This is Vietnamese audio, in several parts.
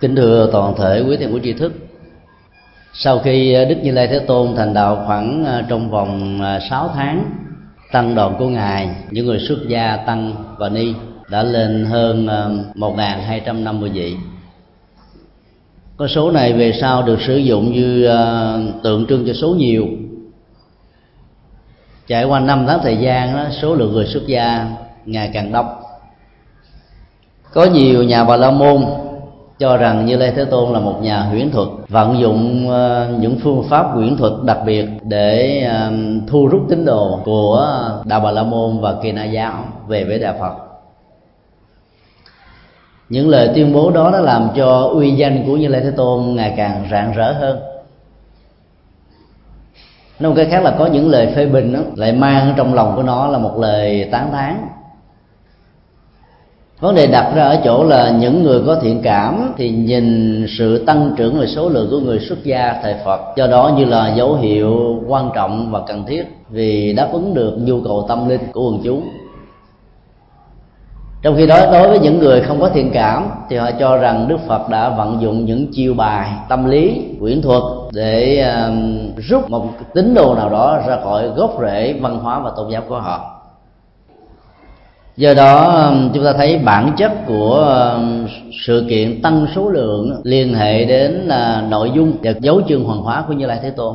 kính thưa toàn thể quý thiền của tri thức. Sau khi à, đức như lai thế tôn thành đạo khoảng à, trong vòng à, 6 tháng, tăng đoàn của ngài, những người xuất gia tăng và ni đã lên hơn 1.250 vị. Con số này về sau được sử dụng như tượng trưng cho số nhiều. Trải qua năm tháng thời gian số lượng người xuất gia ngày càng đông. Có nhiều nhà bà la môn cho rằng như lê thế tôn là một nhà huyễn thuật vận dụng ờ, những phương pháp huyễn thuật đặc biệt để ờ, thu rút tín đồ của đạo bà la môn và kỳ na giáo về với đạo phật. Những lời tuyên bố đó đã làm cho uy danh của như lê thế tôn ngày càng rạng rỡ hơn. Nói một cái khác là có những lời phê bình đó, lại mang trong lòng của nó là một lời tán thán vấn đề đặt ra ở chỗ là những người có thiện cảm thì nhìn sự tăng trưởng về số lượng của người xuất gia thời phật. Do đó như là dấu hiệu quan trọng và cần thiết vì đáp ứng được nhu cầu tâm linh của quần chúng. Trong khi đó đối với những người không có thiện cảm thì họ cho rằng đức phật đã vận dụng những chiêu bài tâm lý quyển thuật để uh, rút một tín đồ nào đó ra khỏi gốc rễ văn hóa và tôn giáo của họ do đó um, chúng ta thấy bản chất của um, sự kiện tăng số lượng liên hệ đến à, nội dung và dấu chương hoàng hóa của như lai thế tôn.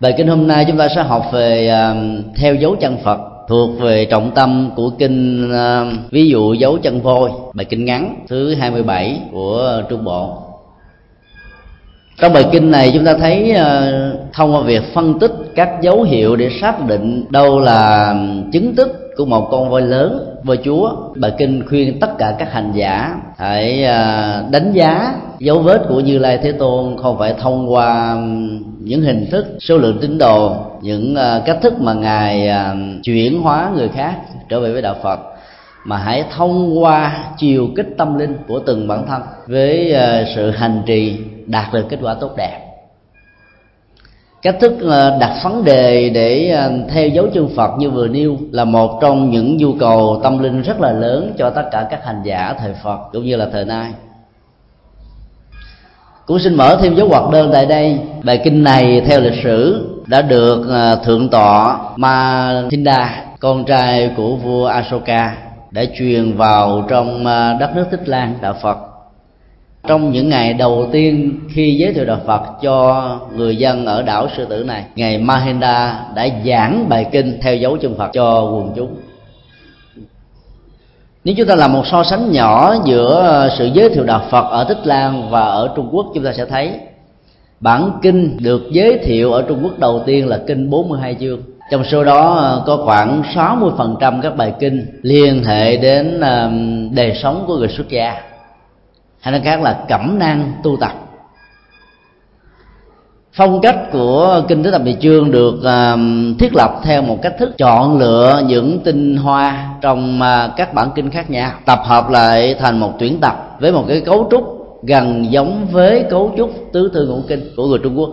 Bài kinh hôm nay chúng ta sẽ học về um, theo dấu chân phật, thuộc về trọng tâm của kinh ví dụ dấu chân voi, bài kinh ngắn thứ 27 của trung bộ trong bài kinh này chúng ta thấy ờ, thông qua việc phân tích các dấu hiệu để xác định đâu là chứng tích của một con voi lớn, voi chúa, bài kinh khuyên tất cả các hành giả hãy ờ, đánh giá dấu vết của như lai thế tôn không phải thông qua những hình thức, số lượng tín đồ, những ờ, cách thức mà ngài chuyển hóa người khác trở về với đạo phật, mà hãy thông qua chiều kích tâm linh của từng bản thân với sự hành trì đạt được kết quả tốt đẹp. Cách thức ờ, đặt vấn đề để ờ, theo dấu chân phật như vừa nêu là một trong những nhu cầu tâm linh rất là lớn cho tất cả các hành giả thời phật cũng như là thời nay. Cũng xin mở thêm dấu hoạt đơn tại đây. Bài kinh này theo lịch sử đã được ờ, thượng tọa Mathinda con trai của vua Asoka đã truyền vào trong đất nước Tích Lan, đạo Phật trong những ngày đầu tiên khi giới thiệu đạo Phật cho người dân ở đảo sư tử này, ngày Mahinda đã giảng bài kinh theo dấu chân Phật cho quần chúng. Nếu chúng ta làm một so sánh nhỏ giữa sự giới thiệu đạo Phật ở Tích Lan và ở Trung Quốc, chúng ta sẽ thấy bản kinh được giới thiệu ở Trung Quốc đầu tiên là kinh 42 chương. Trong số đó ờ, có khoảng 60% các bài kinh liên hệ đến đời sống của người xuất gia hay nói khác là cẩm nang tu tập. Phong cách của kinh tứ tập địa chương được uh, thiết lập theo một cách thức chọn lựa những tinh hoa trong uh, các bản kinh khác nhau tập hợp lại thành một tuyển tập với một cái cấu trúc gần giống với cấu trúc tứ thư ngũ kinh của người trung quốc.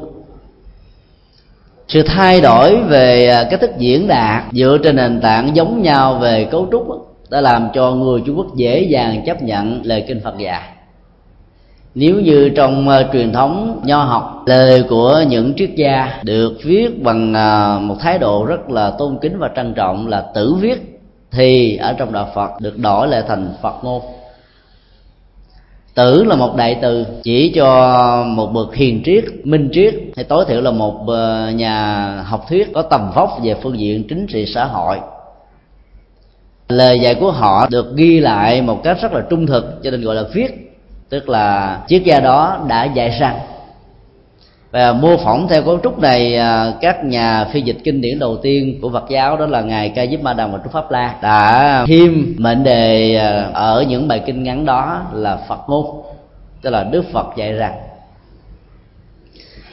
Sự thay đổi về à, cách thức diễn đạt dựa trên nền tảng giống nhau về cấu trúc đã làm cho người trung quốc dễ dàng chấp nhận lời kinh phật dạy nếu như trong uh, truyền thống nho học lời của những triết gia được viết bằng uh, một thái độ rất là tôn kính và trân trọng là tử viết thì ở trong đạo phật được đổi lại thành phật ngôn tử là một đại từ chỉ cho một bậc hiền triết minh triết hay tối thiểu là một ờ, nhà học thuyết có tầm vóc về phương diện chính trị xã hội. Lời dạy của họ được ghi lại một cách rất là trung thực cho nên gọi là viết tức là triết gia đó đã dạy rằng và mô phỏng theo cấu trúc này à, các nhà phi dịch kinh điển đầu tiên của Phật giáo, đó là ngài Ca Diếp Ma Đàm và Trúc Pháp La, đã thêm mệnh đề à, ở những bài kinh ngắn đó là Phật ngôn tức là Đức Phật dạy rằng.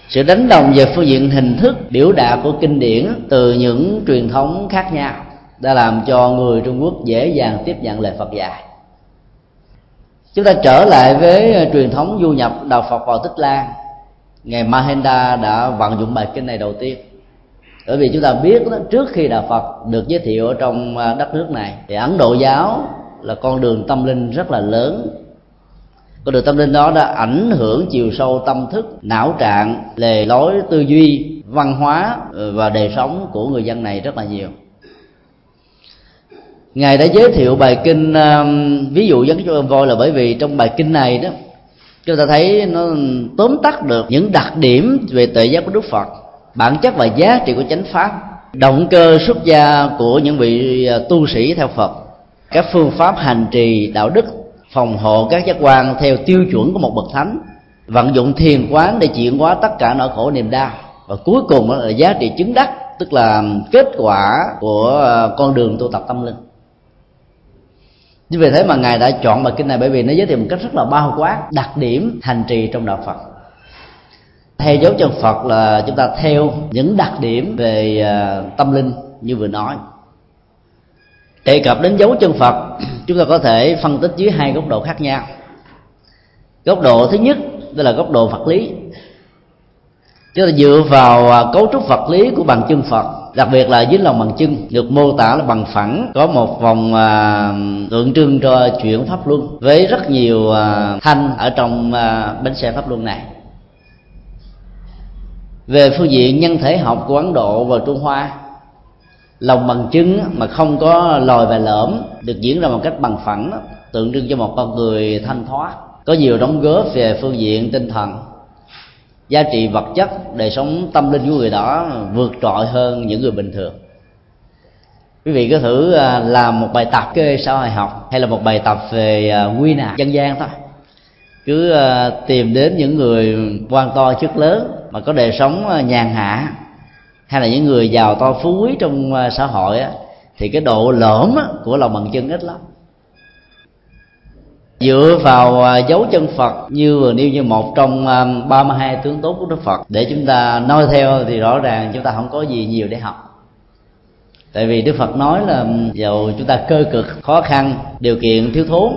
Sự đánh đồng về phương diện hình thức biểu đạt của kinh điển từ những truyền thống khác nhau, đã làm cho người Trung Quốc dễ dàng tiếp nhận lời Phật dạy chúng ta trở lại với ờ, truyền thống du nhập đạo phật vào tích lan. Ngày mahenda đã vận dụng bài kinh này đầu tiên. Bởi vì chúng ta biết đó, trước khi đạo phật được giới thiệu ở trong ờ, đất nước này thì ấn độ giáo là con đường tâm linh rất là lớn. Con đường tâm linh đó đã ảnh hưởng chiều sâu tâm thức não trạng lề lối tư duy văn hóa ờ, và đời sống của người dân này rất là nhiều ngài đã giới thiệu bài kinh um, ví dụ dẫn cho voi là bởi vì trong bài kinh này đó, chúng ta thấy nó tóm tắt được những đặc điểm về tự giác của đức phật, bản chất và giá trị của chánh pháp, động cơ xuất gia của những vị à, tu sĩ theo phật, các phương pháp hành trì đạo đức, phòng hộ các giác quan theo tiêu chuẩn của một bậc thánh, vận dụng thiền quán để chuyển hóa tất cả nỗi khổ niềm đau. Và cuối cùng là giá trị chứng đắc, tức là kết quả của à, con đường tu tập tâm linh như vì thế mà ngài đã chọn bài kinh này bởi vì nó giới thiệu một cách rất là bao quát đặc điểm hành trì trong đạo phật. Theo dấu chân phật là chúng ta theo những đặc điểm về à, tâm linh như vừa nói. Đề cập đến dấu chân phật, chúng ta có thể phân tích dưới hai góc độ khác nhau. Góc độ thứ nhất, đó là góc độ vật lý. Chúng ta dựa vào à, cấu trúc vật lý của bằng chân phật đặc biệt là dưới lòng bằng chân được mô tả là bằng phẳng có một vòng à, tượng trưng cho chuyển pháp luân với rất nhiều à, thanh ở trong à, bánh xe pháp luân này. Về phương diện nhân thể học của ấn độ và trung hoa lòng bằng chứng mà không có lòi và lõm được diễn ra một cách bằng phẳng tượng trưng cho một con người thanh thoát có nhiều đóng góp về phương diện tinh thần giá trị vật chất đời sống tâm linh của người đó vượt trội hơn những người bình thường. Quý vị có thử à, làm một bài tập kê sau bài học hay là một bài tập về à, quy nạp dân gian thôi. Cứ à, tìm đến những người quan to chức lớn mà có đời sống nhàn hạ hay là những người giàu to phú quý trong xã hội á, thì cái độ lõm của lòng bằng chân ít lắm dựa vào à, dấu chân Phật, như vừa nêu như một trong à, 32 tướng tốt của Đức Phật. Để chúng ta noi theo thì rõ ràng chúng ta không có gì nhiều để học. Tại vì Đức Phật nói là dầu chúng ta cơ cực, khó khăn, điều kiện thiếu thốn,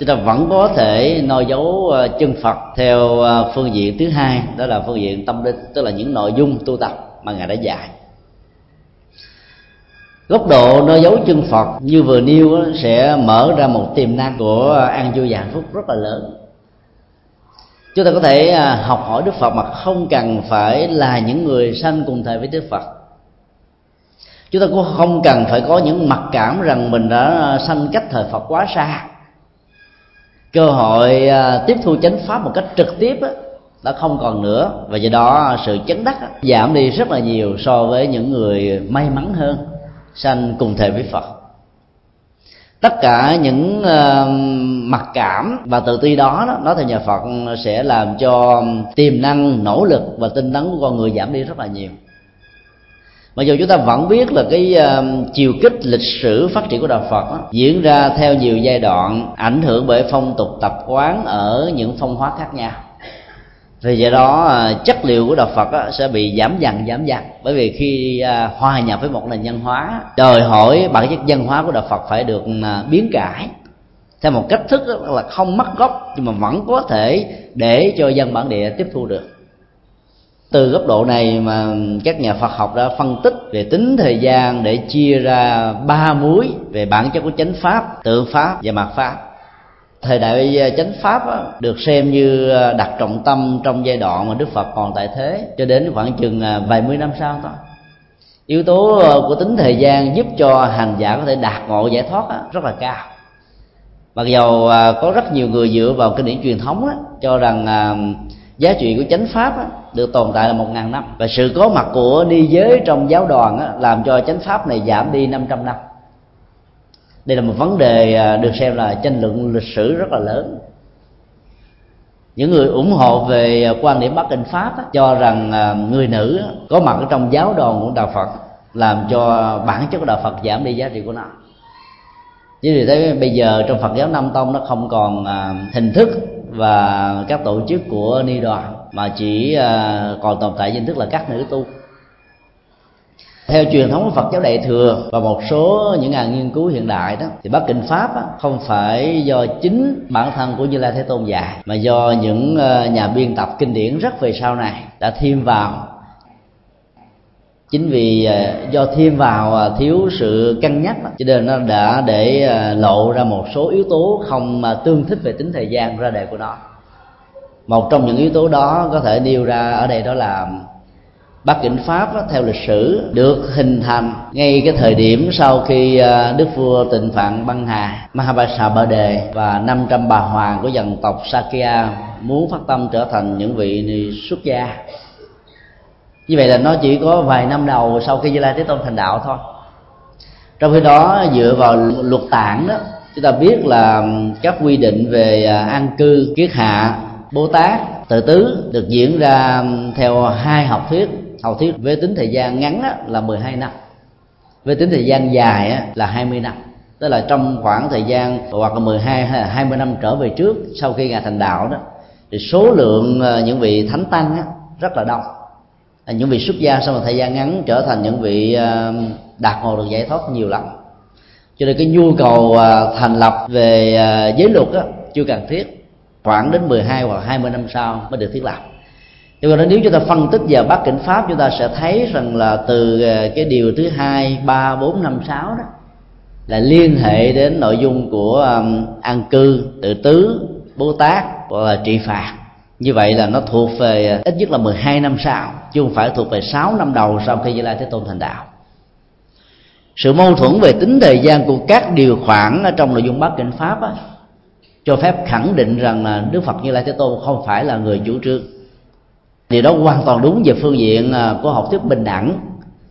chúng ta vẫn có thể noi dấu à, chân Phật theo phương diện thứ hai, đó là phương diện tâm linh, tức là những nội dung tu tập mà ngài đã dạy góc độ nơi dấu chân phật, như vừa nêu sẽ mở ra một tiềm năng của an vui và hạnh phúc rất là lớn. Chúng ta có thể à, học hỏi đức phật mà không cần phải là những người sanh cùng thời với đức phật. Chúng ta cũng không cần phải có những mặc cảm rằng mình đã sanh cách thời phật quá xa. Cơ hội à, tiếp thu chánh pháp một cách trực tiếp đã không còn nữa. Và do đó, sự chấn đắc giảm đi rất là nhiều so với những người may mắn hơn sanh cùng thể với phật. Tất cả những uh, mặc cảm và tự ti đó, đó nói theo nhà phật sẽ làm cho tiềm năng nỗ lực và tinh tấn của con người giảm đi rất là nhiều. Mặc dù chúng ta vẫn biết là cái uh, chiều kích lịch sử phát triển của đạo phật đó, diễn ra theo nhiều giai đoạn ảnh hưởng bởi phong tục tập quán ở những phong hóa khác nhau thì do đó à, chất liệu của đạo phật sẽ bị giảm dần giảm dần. Bởi vì khi à, hòa nhập với một nền văn hóa đòi hỏi bản chất văn hóa của đạo phật phải được à, biến cải theo một cách thức là không mất gốc nhưng mà vẫn có thể để cho dân bản địa tiếp thu được. Từ góc độ này mà các nhà Phật học đã phân tích về tính thời gian để chia ra ba muối về bản chất của chánh pháp, tự pháp và mạt pháp thời đại chánh pháp á, được xem như à, đặt trọng tâm trong giai đoạn mà đức phật còn tại thế cho đến khoảng chừng à, vài mươi năm sau thôi. Yếu tố à, của tính thời gian giúp cho hành giả có thể đạt ngộ giải thoát á, rất là cao. Mặc dầu có rất nhiều người dựa vào kinh điển truyền thống á, cho rằng giá trị của chánh pháp á, được tồn tại là một ngàn năm. Và sự có mặt của ni giới trong giáo đoàn á, làm cho chánh pháp này giảm đi 500 năm đây là một vấn đề à, được xem là tranh luận lịch sử rất là lớn. Những người ủng hộ về à, quan điểm bắc kinh pháp á, cho rằng à, người nữ có mặt ở trong giáo đoàn của đạo phật làm cho bản chất của đạo phật giảm đi giá trị của nó. Chứ vì thế bây giờ trong phật giáo nam tông nó không còn hình thức và các tổ chức của ni đoàn mà chỉ còn tồn tại danh thức là các nữ tu theo truyền thống của Phật giáo Đại thừa và một số những nhà nghiên cứu hiện đại đó thì Bắc Kinh Pháp á, không phải do chính bản thân của Như Lai Thế Tôn dạy mà do những ờ, nhà biên tập kinh điển rất về sau này đã thêm vào. Chính vì ờ, do thêm vào ờ, thiếu sự cân nhắc cho nên nó đã để lộ ra một số yếu tố không tương thích về tính thời gian ra đề của nó. Một trong những yếu tố đó có thể nêu ra ở đây đó là Bắc Kinh Pháp theo lịch sử, được hình thành ngay cái thời điểm sau khi à, Đức vua Tịnh Phạn Băng Hà, Mahabharata Ba Đề và 500 bà hoàng của dân tộc Sakya muốn phát tâm trở thành những vị xuất gia. Như vậy là nó chỉ có vài năm đầu sau khi Như Lai Thế Tôn thành đạo thôi. Trong khi đó, dựa vào luật tạng đó, chúng ta biết là các quy định về à, an cư, kiết hạ bồ tát, tự tứ được diễn ra theo hai học thuyết học thuyết với tính thời gian ngắn á, là 12 năm. Với tính thời gian dài á, là 20 năm. Tức là trong khoảng thời gian hoặc là 12 hay là 20 năm trở về trước sau khi ngài thành đạo đó thì số lượng ờ, những vị thánh tăng á, rất là đông. À, những vị xuất gia sau một thời gian ngắn trở thành những vị ờ, đạt ngộ được giải thoát nhiều lắm. Cho nên cái nhu cầu ờ, thành lập về giới luật á, chưa cần thiết. Khoảng đến 12 hoặc 20 năm sau mới được thiết lập cho nên nếu chúng ta phân tích vào bắt Cảnh Pháp chúng ta sẽ thấy rằng là từ ờ, cái điều thứ hai ba bốn năm sáu đó là liên hệ đến nội dung của um, an cư tự tứ bố tát hoặc là trị phạt như vậy là nó thuộc về ờ, ít nhất là 12 năm sau chứ không phải thuộc về 6 năm đầu sau khi Như Lai Thế Tôn thành đạo. Sự mâu thuẫn về tính thời gian của các điều khoản ở trong nội dung bát kinh pháp á, cho phép khẳng định rằng là Đức Phật Như Lai Thế Tôn không phải là người chủ trương điều đó hoàn toàn đúng về phương diện à, của học thuyết bình đẳng.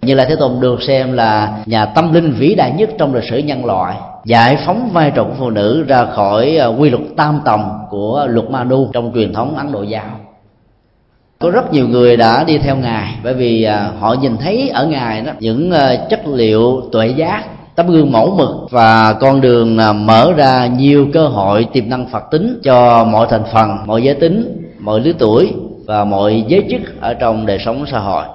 Như là thế tôn được xem là nhà tâm linh vĩ đại nhất trong lịch sử nhân loại, giải phóng vai trò của phụ nữ ra khỏi à, quy luật tam tòng của luật manu trong truyền thống ấn độ giáo. Có rất nhiều người đã đi theo ngài, bởi vì à, họ nhìn thấy ở ngài đó những chất liệu tuệ giác, tấm gương mẫu mực và con đường mở ra nhiều cơ hội tiềm năng phật tính cho mọi thành phần, mọi giới tính, mọi lứa tuổi và mọi giới chức ở trong đời sống xã hội.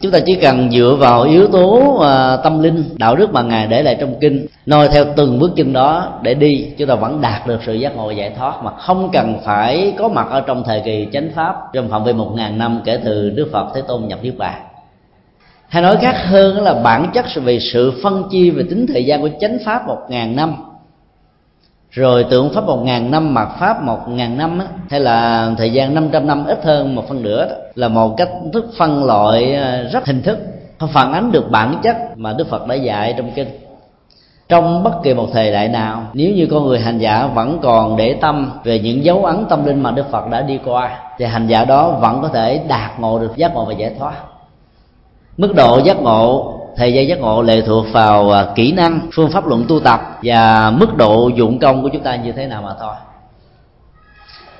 Chúng ta chỉ cần dựa vào yếu tố uh, tâm linh đạo đức mà ngài để lại trong kinh noi theo từng bước chân đó để đi chúng ta vẫn đạt được sự giác ngộ giải thoát mà không cần phải có mặt ở trong thời kỳ chánh pháp trong phạm vi một ngàn năm kể từ đức phật thế tôn nhập niết bàn. Hay nói khác hơn là bản chất về sự phân chia về tính thời gian của chánh pháp một ngàn năm rồi tượng pháp một ngàn năm mặt pháp một ngàn năm á, hay là thời gian 500 năm ít hơn một phân nửa đó, là một cách thức phân loại ờ, rất hình thức phản ánh được bản chất mà đức phật đã dạy trong kinh. Trong bất kỳ một thời đại nào nếu như con người hành giả vẫn còn để tâm về những dấu ấn tâm linh mà đức phật đã đi qua thì hành giả đó vẫn có thể đạt ngộ được giác ngộ và giải thoát. Mức độ giác ngộ thời gian giác ngộ lệ thuộc vào à, kỹ năng phương pháp luận tu tập và mức độ dụng công của chúng ta như thế nào mà thôi.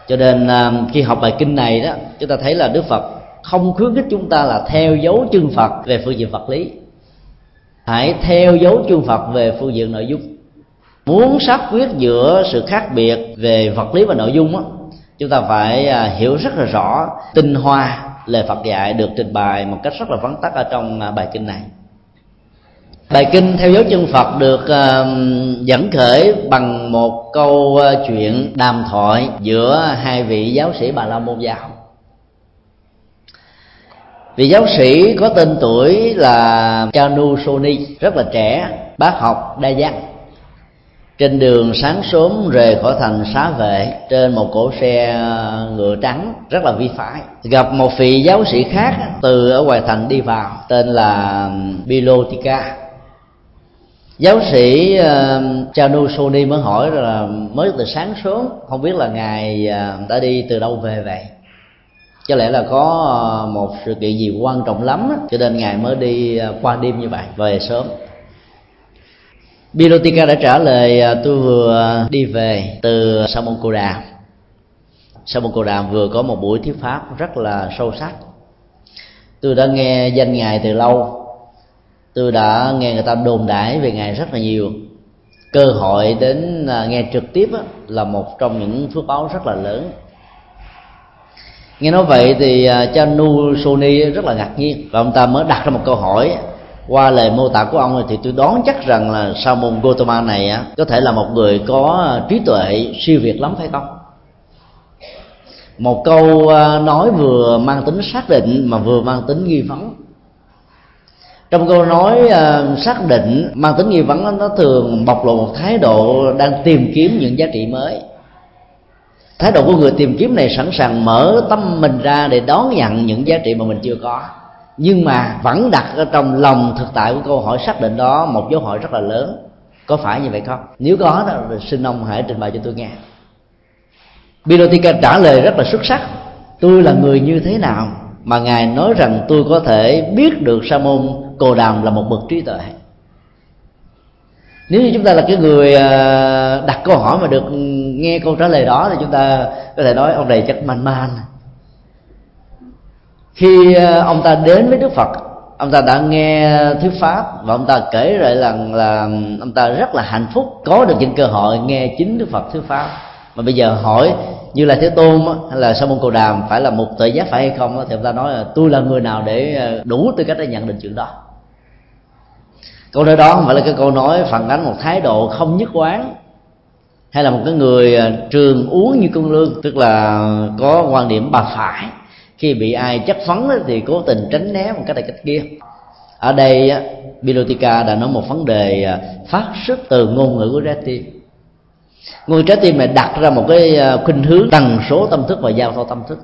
Cho nên à, khi học bài kinh này đó chúng ta thấy là đức phật không khuyến khích chúng ta là theo dấu chân phật về phương diện vật lý. Hãy theo dấu chân phật về phương diện nội dung. Muốn xác quyết giữa sự khác biệt về vật lý và nội dung đó, chúng ta phải à, hiểu rất là rõ tinh hoa lời phật dạy được trình bày một cách rất là vắn tắt ở trong bài kinh này bài kinh theo dấu chân phật được uh, dẫn khởi bằng một câu uh, chuyện đàm thoại giữa hai vị giáo sĩ bà la môn giáo. Vị giáo sĩ có tên tuổi là chanu soni rất là trẻ bác học đa giác trên đường sáng sớm rời khỏi thành xá vệ trên một cỗ xe ờ, ngựa trắng rất là vi phải. Gặp một vị giáo sĩ khác từ ở ngoài thành đi vào tên là bilotika giáo sĩ ờ, uh, Chanu Soni mới hỏi là mới từ sáng sớm không biết là ngài uh, đã đi từ đâu về vậy? Có lẽ là có ờ, một sự kiện gì quan trọng lắm đó, cho nên ngài mới đi qua đêm như vậy về sớm. Birotika đã trả lời tôi vừa đi về từ Samokoda Samokoda vừa có một buổi thuyết pháp rất là sâu sắc. Tôi đã nghe danh ngài từ lâu tôi đã nghe người ta đồn đãi về ngài rất là nhiều. Cơ hội đến à, nghe trực tiếp là một trong những phước báo rất là lớn. Nghe nói vậy thì à, cha nu sony rất là ngạc nhiên và ông ta mới đặt ra một câu hỏi. Qua lời mô tả của ông thì tôi đoán chắc rằng là sa môn Gotama này có thể là một người có à, trí tuệ siêu việt lắm, phải không? Một câu nói vừa mang tính xác định mà vừa mang tính nghi vấn trong câu nói uh, xác định mang tính nghi vấn nó thường bộc lộ một thái độ đang tìm kiếm những giá trị mới. Thái độ của người tìm kiếm này sẵn sàng mở tâm mình ra để đón nhận những giá trị mà mình chưa có. Nhưng mà vẫn đặt ở trong lòng thực tại của câu hỏi xác định đó một dấu hỏi rất là lớn. Có phải như vậy không? Nếu có đó xin ông hãy trình bày cho tôi nghe. Birotika trả lời rất là xuất sắc. Tôi là người như thế nào? Mà ngài nói rằng tôi có thể biết được sa môn cồ đàm là một bậc trí tuệ. Nếu như chúng ta là cái người à, đặt câu hỏi mà được nghe câu trả lời đó thì chúng ta có thể nói ông này chắc man man. Khi à, ông ta đến với đức phật, ông ta đã nghe thuyết pháp và ông ta kể lại rằng là ông ta rất là hạnh phúc, có được những cơ hội nghe chính đức phật thuyết pháp. Mà bây giờ hỏi như là thế tôn hay là sa môn cầu đàm, phải là một tự giác phải hay không thì ông ta nói là tôi là người nào để ờ, đủ tư cách để nhận định chuyện đó. Câu nói đó không phải là cái câu nói phản ánh một thái độ không nhất quán, hay là một cái người ờ, trường uống như con lương, tức là có quan điểm bà phải. Khi bị ai chất phấn thì cố tình tránh né một cách này cách kia. Ở đây Bilotica đã nói một vấn đề ờ, phát xuất từ ngôn ngữ của Rati ngôi trái tim này đặt ra một cái ờ, khuynh hướng tần số tâm thức và giao thoa tâm thức.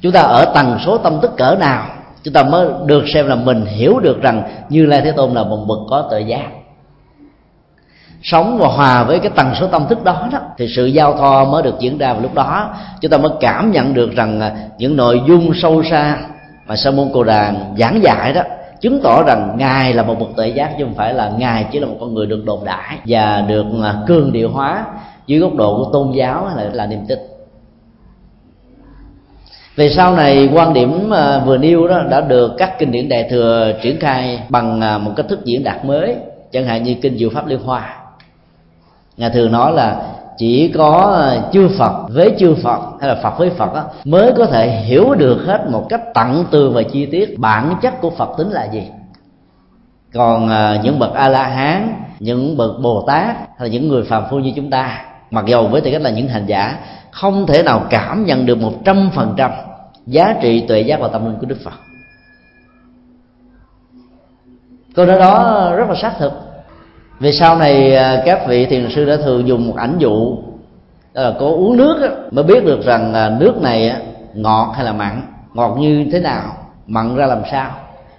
Chúng ta ở tần số tâm thức cỡ nào, chúng ta mới được xem là mình hiểu được rằng như lai thế tôn là một bậc có tự giác. Sống và hòa với cái tần số tâm thức đó đó, thì sự giao thoa mới được diễn ra vào lúc đó. Chúng ta mới cảm nhận được rằng ờ, những nội dung sâu xa mà sa môn cồ đàn giảng dạy đó chứng tỏ rằng ngài là một bậc tự giác chứ không phải là ngài chỉ là một con người được đồn đại và được à, cương điệu hóa dưới góc độ của tôn giáo hay là, là niềm tin. Về sau này quan điểm à, vừa nêu đó đã được các kinh điển đại thừa triển khai bằng à, một cách thức diễn đạt mới chẳng hạn như kinh diệu pháp liên hoa. Ngài thường nói là chỉ có ờ, chư Phật với chư Phật hay là Phật với Phật đó, mới có thể hiểu được hết một cách tận tường và chi tiết bản chất của Phật tính là gì. Còn ờ, những bậc a la hán những bậc bồ tát hay là những người phàm phu như chúng ta mặc dầu với tư cách là những hành giả không thể nào cảm nhận được một trăm phần trăm giá trị tuệ giác và tâm linh của đức phật. Câu nói đó rất là xác thực vì sau này à, các vị thiền sư đã thường dùng một ảnh dụ là có uống nước mới biết được rằng à, nước này ngọt hay là mặn, ngọt như thế nào, mặn ra làm sao,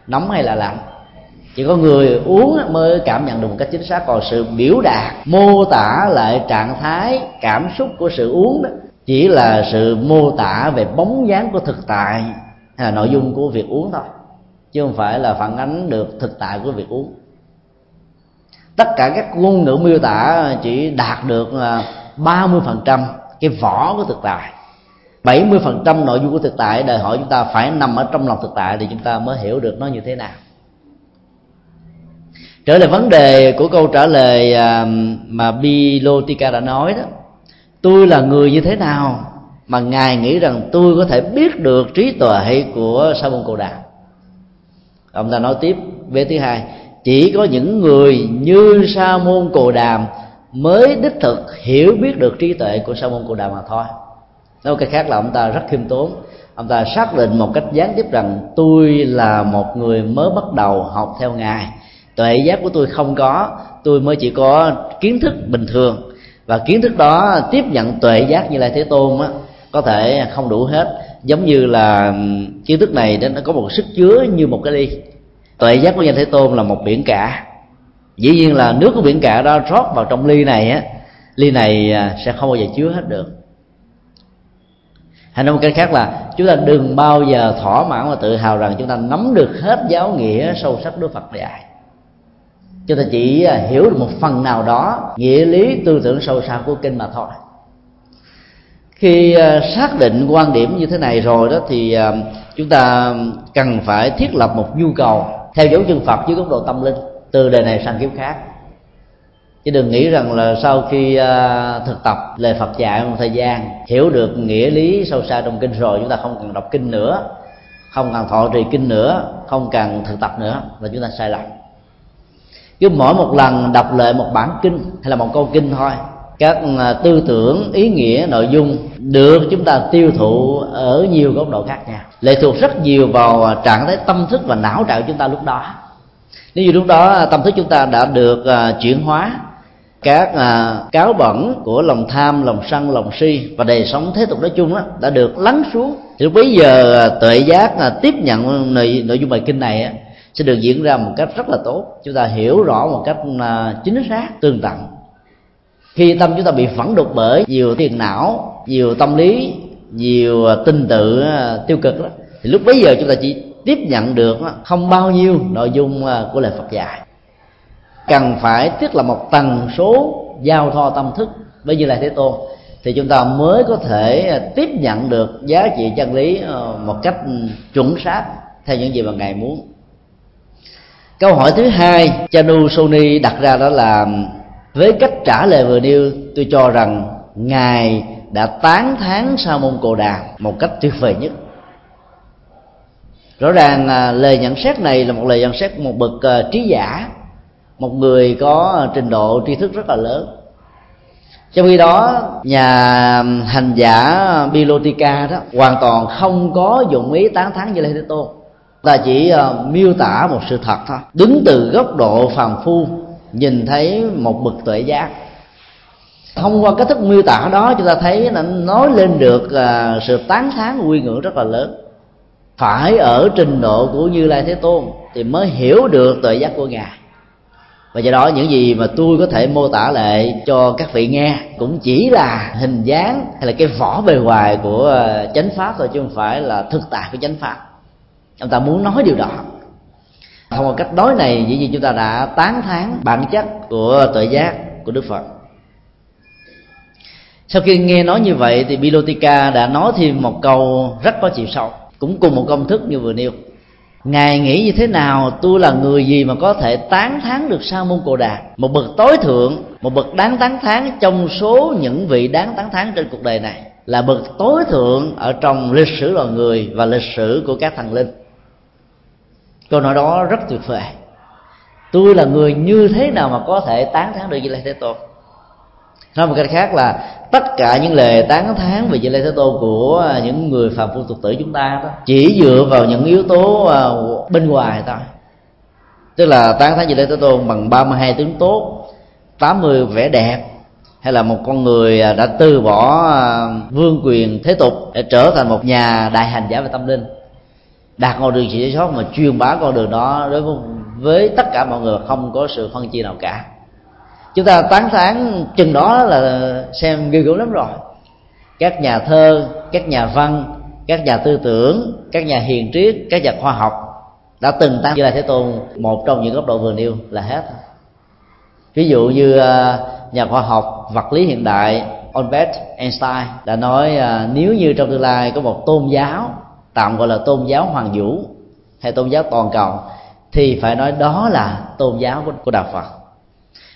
nóng hay là lạnh. Chỉ có người uống mới cảm nhận được một cách chính xác, còn sự biểu đạt, mô tả lại trạng thái, cảm xúc của sự uống đó, chỉ là sự mô tả về bóng dáng của thực tại hay là nội dung của việc uống thôi, chứ không phải là phản ánh được thực tại của việc uống tất cả các ngôn ngữ miêu tả chỉ đạt được là ba mươi phần trăm cái vỏ của thực tại. 70% nội dung của thực tại, đòi hỏi chúng ta phải nằm ở trong lòng thực tại thì chúng ta mới hiểu được nó như thế nào. Trở lại vấn đề của câu trả lời à, mà Bilotika đã nói đó, tôi là người như thế nào mà ngài nghĩ rằng tôi có thể biết được trí tuệ của sa môn cồ đà? Ông ta nói tiếp, vế thứ hai chỉ có những người như sa môn cồ đàm mới đích thực hiểu biết được trí tuệ của sa môn cồ đàm mà thôi. Nói cách khác là ông ta rất khiêm tốn. Ông ta xác định một cách gián tiếp rằng, tôi là một người mới bắt đầu học theo ngài. Tuệ giác của tôi không có. Tôi mới chỉ có kiến thức bình thường. Và kiến thức đó tiếp nhận tuệ giác như là thế tôn á, có thể không đủ hết. Giống như là kiến thức này nó có một sức chứa như một cái ly tuệ giác của nhà thế tôn là một biển cả. Dĩ nhiên là nước của biển cả đó rót vào trong ly này á, ly này à, sẽ không bao giờ chứa hết được. Hay nói một cách khác là, chúng ta đừng bao giờ thỏa mãn và tự hào rằng chúng ta nắm được hết giáo nghĩa sâu sắc đức phật dạy chúng ta chỉ à, hiểu được một phần nào đó nghĩa lý tư tưởng sâu xa của kinh mà thôi. Khi à, xác định quan điểm như thế này rồi đó thì chúng ta cần phải thiết lập một nhu cầu theo dấu chân phật dưới góc độ tâm linh từ đời này sang kiếp khác. Chứ đừng nghĩ rằng là sau khi uh, thực tập lời Phật dạy một thời gian hiểu được nghĩa lý sâu xa trong kinh rồi chúng ta không cần đọc kinh nữa không cần thọ trì kinh nữa không cần thực tập nữa là chúng ta sai lầm. Cứ mỗi một lần đọc lại một bản kinh hay là một câu kinh thôi các à, tư tưởng ý nghĩa nội dung được chúng ta tiêu thụ ở nhiều góc độ khác nhau. Lệ thuộc rất nhiều vào à, trạng thái tâm thức và não trạng chúng ta lúc đó. Nếu như lúc đó tâm thức chúng ta đã được à, chuyển hóa các cáo bẩn của lòng tham lòng sân lòng si và đời sống thế tục nói chung đó, đã được lắng xuống. Thì lúc bấy giờ tuệ giác tiếp nhận nội, nội dung bài kinh này sẽ được diễn ra một cách rất là tốt. Chúng ta hiểu rõ một cách chính xác tương tận khi tâm chúng ta bị phẫn đục bởi nhiều tiền não, nhiều tâm lý, nhiều tinh tự à, tiêu cực đó, thì lúc bấy giờ chúng ta chỉ tiếp nhận được à, không bao nhiêu nội dung à, của lời Phật dạy. Cần phải thiết là một tần số giao thoa tâm thức với như lai thế tôn, thì chúng ta mới có thể tiếp nhận được giá trị chân lý một cách chuẩn xác theo những gì mà ngài muốn. Câu hỏi thứ hai chanu sony đặt ra đó là, với cách trả lời vừa nêu tôi cho rằng ngài đã tán thán sa môn cồ đà một cách tuyệt vời nhất. Rõ ràng à, lời nhận xét này là một lời nhận xét một bậc à, trí giả một người có trình độ tri thức rất là lớn. Trong khi đó nhà hành giả Bilotica đó hoàn toàn không có dụng ý tán thán như Lê Thế Tôn. Ta chỉ uh, miêu tả một sự thật thôi. Đứng từ góc độ phàm phu nhìn thấy một bậc tuệ giác. Thông qua cách thức miêu tả đó chúng ta thấy nó nói lên được uh, sự tán thán quy ngưỡng rất là lớn. Phải ở trình độ của như lai thế tôn thì mới hiểu được tuệ giác của ngài. Và do đó những gì mà tôi có thể mô tả lại cho các vị nghe cũng chỉ là hình dáng hay là cái vỏ bề ngoài của à, chánh pháp thôi chứ không phải là thực tại của chánh pháp. Ông ta muốn nói điều đó thông qua cách nói này dĩ nhiên chúng ta đã tán thán bản chất của tuệ giác của đức phật. Sau khi nghe nói như vậy thì Bilotika đã nói thêm một câu rất có chiều sâu, cũng cùng một công thức như vừa nêu. Ngài nghĩ như thế nào, tôi là người gì mà có thể tán thán được sa môn cồ đà? Một bậc tối thượng, một bậc đáng tán thán trong số những vị đáng tán thán trên cuộc đời này là bậc tối thượng ở trong lịch sử loài người và lịch sử của các thần linh câu nói đó rất tuyệt vời. Tôi là người như thế nào mà có thể tán thán được như lai thế tôn? Nói một cách khác là tất cả những lời tán thán về di Lai Thế Tôn của những người phạm phu tục tử chúng ta đó chỉ dựa vào những yếu tố à, bên ngoài thôi. Tức là tán thán di Lai Thế Tôn bằng 32 tướng tốt 80 vẻ đẹp, hay là một con người à, đã từ bỏ à, vương quyền thế tục để trở thành một nhà đại hành giả về tâm linh đạt con đường chỉ sót mà truyền bá con đường đó đối với, với tất cả mọi người không có sự phân chia nào cả. Chúng ta tán thán chừng đó là xem ghê gớm lắm rồi. Các nhà thơ các nhà văn các nhà tư tưởng các nhà hiền triết các nhà khoa học đã từng tán như là thế tôn một trong những góc độ vừa nêu là hết ví dụ như à, nhà khoa học vật lý hiện đại Albert Einstein đã nói à, nếu như trong tương lai có một tôn giáo tạm gọi là tôn giáo hoàng vũ hay tôn giáo toàn cầu, thì phải nói đó là tôn giáo của đạo Phật.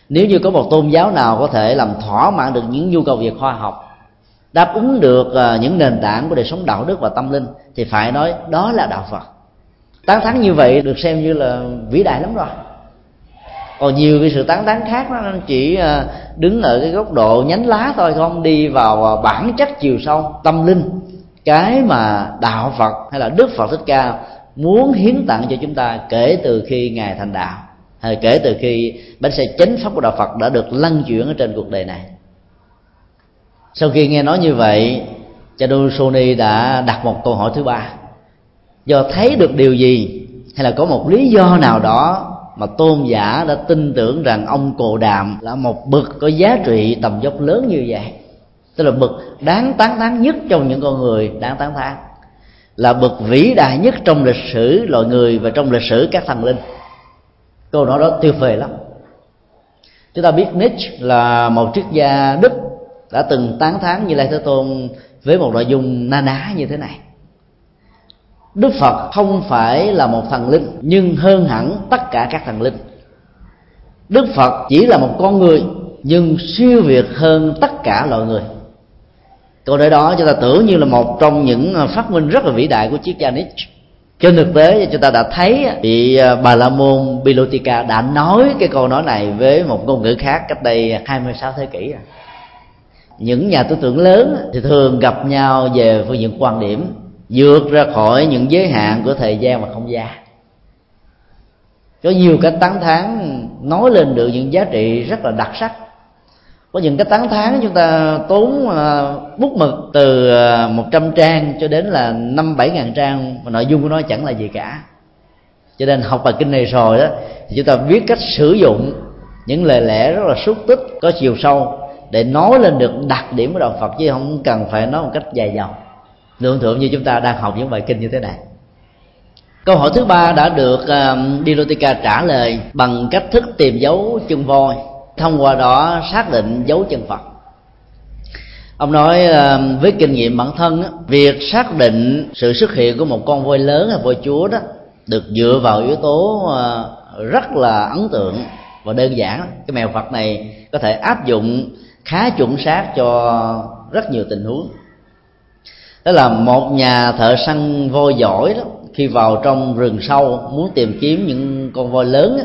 Nếu như có một tôn giáo nào có thể làm thỏa mãn được những nhu cầu về khoa học, đáp ứng được ờ, những nền tảng của đời sống đạo đức và tâm linh, thì phải nói đó là đạo phật. Tán thán như vậy được xem như là vĩ đại lắm rồi. Còn nhiều cái sự tán tán khác nó chỉ ờ, đứng ở cái góc độ nhánh lá thôi, không đi vào ờ, bản chất chiều sâu tâm linh cái mà đạo phật hay là đức phật thích ca muốn hiến tặng cho chúng ta kể từ khi ngài thành đạo, hay kể từ khi bánh xe chánh pháp của đạo phật đã được lăn chuyển ở trên cuộc đời này. Sau khi nghe nói như vậy cha đô sony đã đặt một câu hỏi thứ ba. Do thấy được điều gì, hay là có một lý do nào đó mà tôn giả đã tin tưởng rằng ông cồ đàm là một bậc có giá trị tầm dốc lớn như vậy? Tức là bậc đáng tán thán nhất trong những con người đáng tán thán. Là bậc vĩ đại nhất trong lịch sử loài người và trong lịch sử các thần linh. Câu nói đó tuyệt vời lắm. Chúng ta biết Nietzsche là một triết gia đức đã từng tán thán như lai thế tôn với một nội dung na ná như thế này. Đức phật không phải là một thần linh, nhưng hơn hẳn tất cả các thần linh. Đức phật chỉ là một con người, nhưng siêu việt hơn tất cả loài người câu nói đó, chúng ta tưởng như là một trong những à, phát minh rất là vĩ đại của triết gia Nietzsche trên thực tế, chúng ta đã thấy à, vị à, bà la môn bilotika đã nói cái câu nói này với một ngôn ngữ khác cách đây 26 thế kỷ rồi những nhà tư tưởng lớn thì thường gặp nhau về phương diện quan điểm, vượt ra khỏi những giới hạn của thời gian và không gian. Có nhiều cách tán thán, nói lên được những giá trị rất là đặc sắc có những cái tán tháng chúng ta tốn à, bút mực từ à, 100 trang cho đến là năm bảy ngàn trang mà nội dung của nó chẳng là gì cả. Cho nên học bài kinh này rồi đó thì chúng ta biết cách sử dụng những lời lẽ rất là xúc tích có chiều sâu để nói lên được đặc điểm của đạo Phật chứ không cần phải nói một cách dài dòng. Tưởng thượng như chúng ta đang học những bài kinh như thế này. Câu hỏi thứ ba đã được à, uh, Dilotica trả lời bằng cách thức tìm dấu chân voi thông qua đó xác định dấu chân phật. Ông nói ờ, với kinh nghiệm bản thân việc xác định sự xuất hiện của một con voi lớn hay voi chúa đó được dựa vào yếu tố ờ, rất là ấn tượng và đơn giản. Cái mèo phật này có thể áp dụng khá chuẩn xác cho rất nhiều tình huống. Đó là một nhà thợ săn voi giỏi đó khi vào trong rừng sâu muốn tìm kiếm những con voi lớn đó,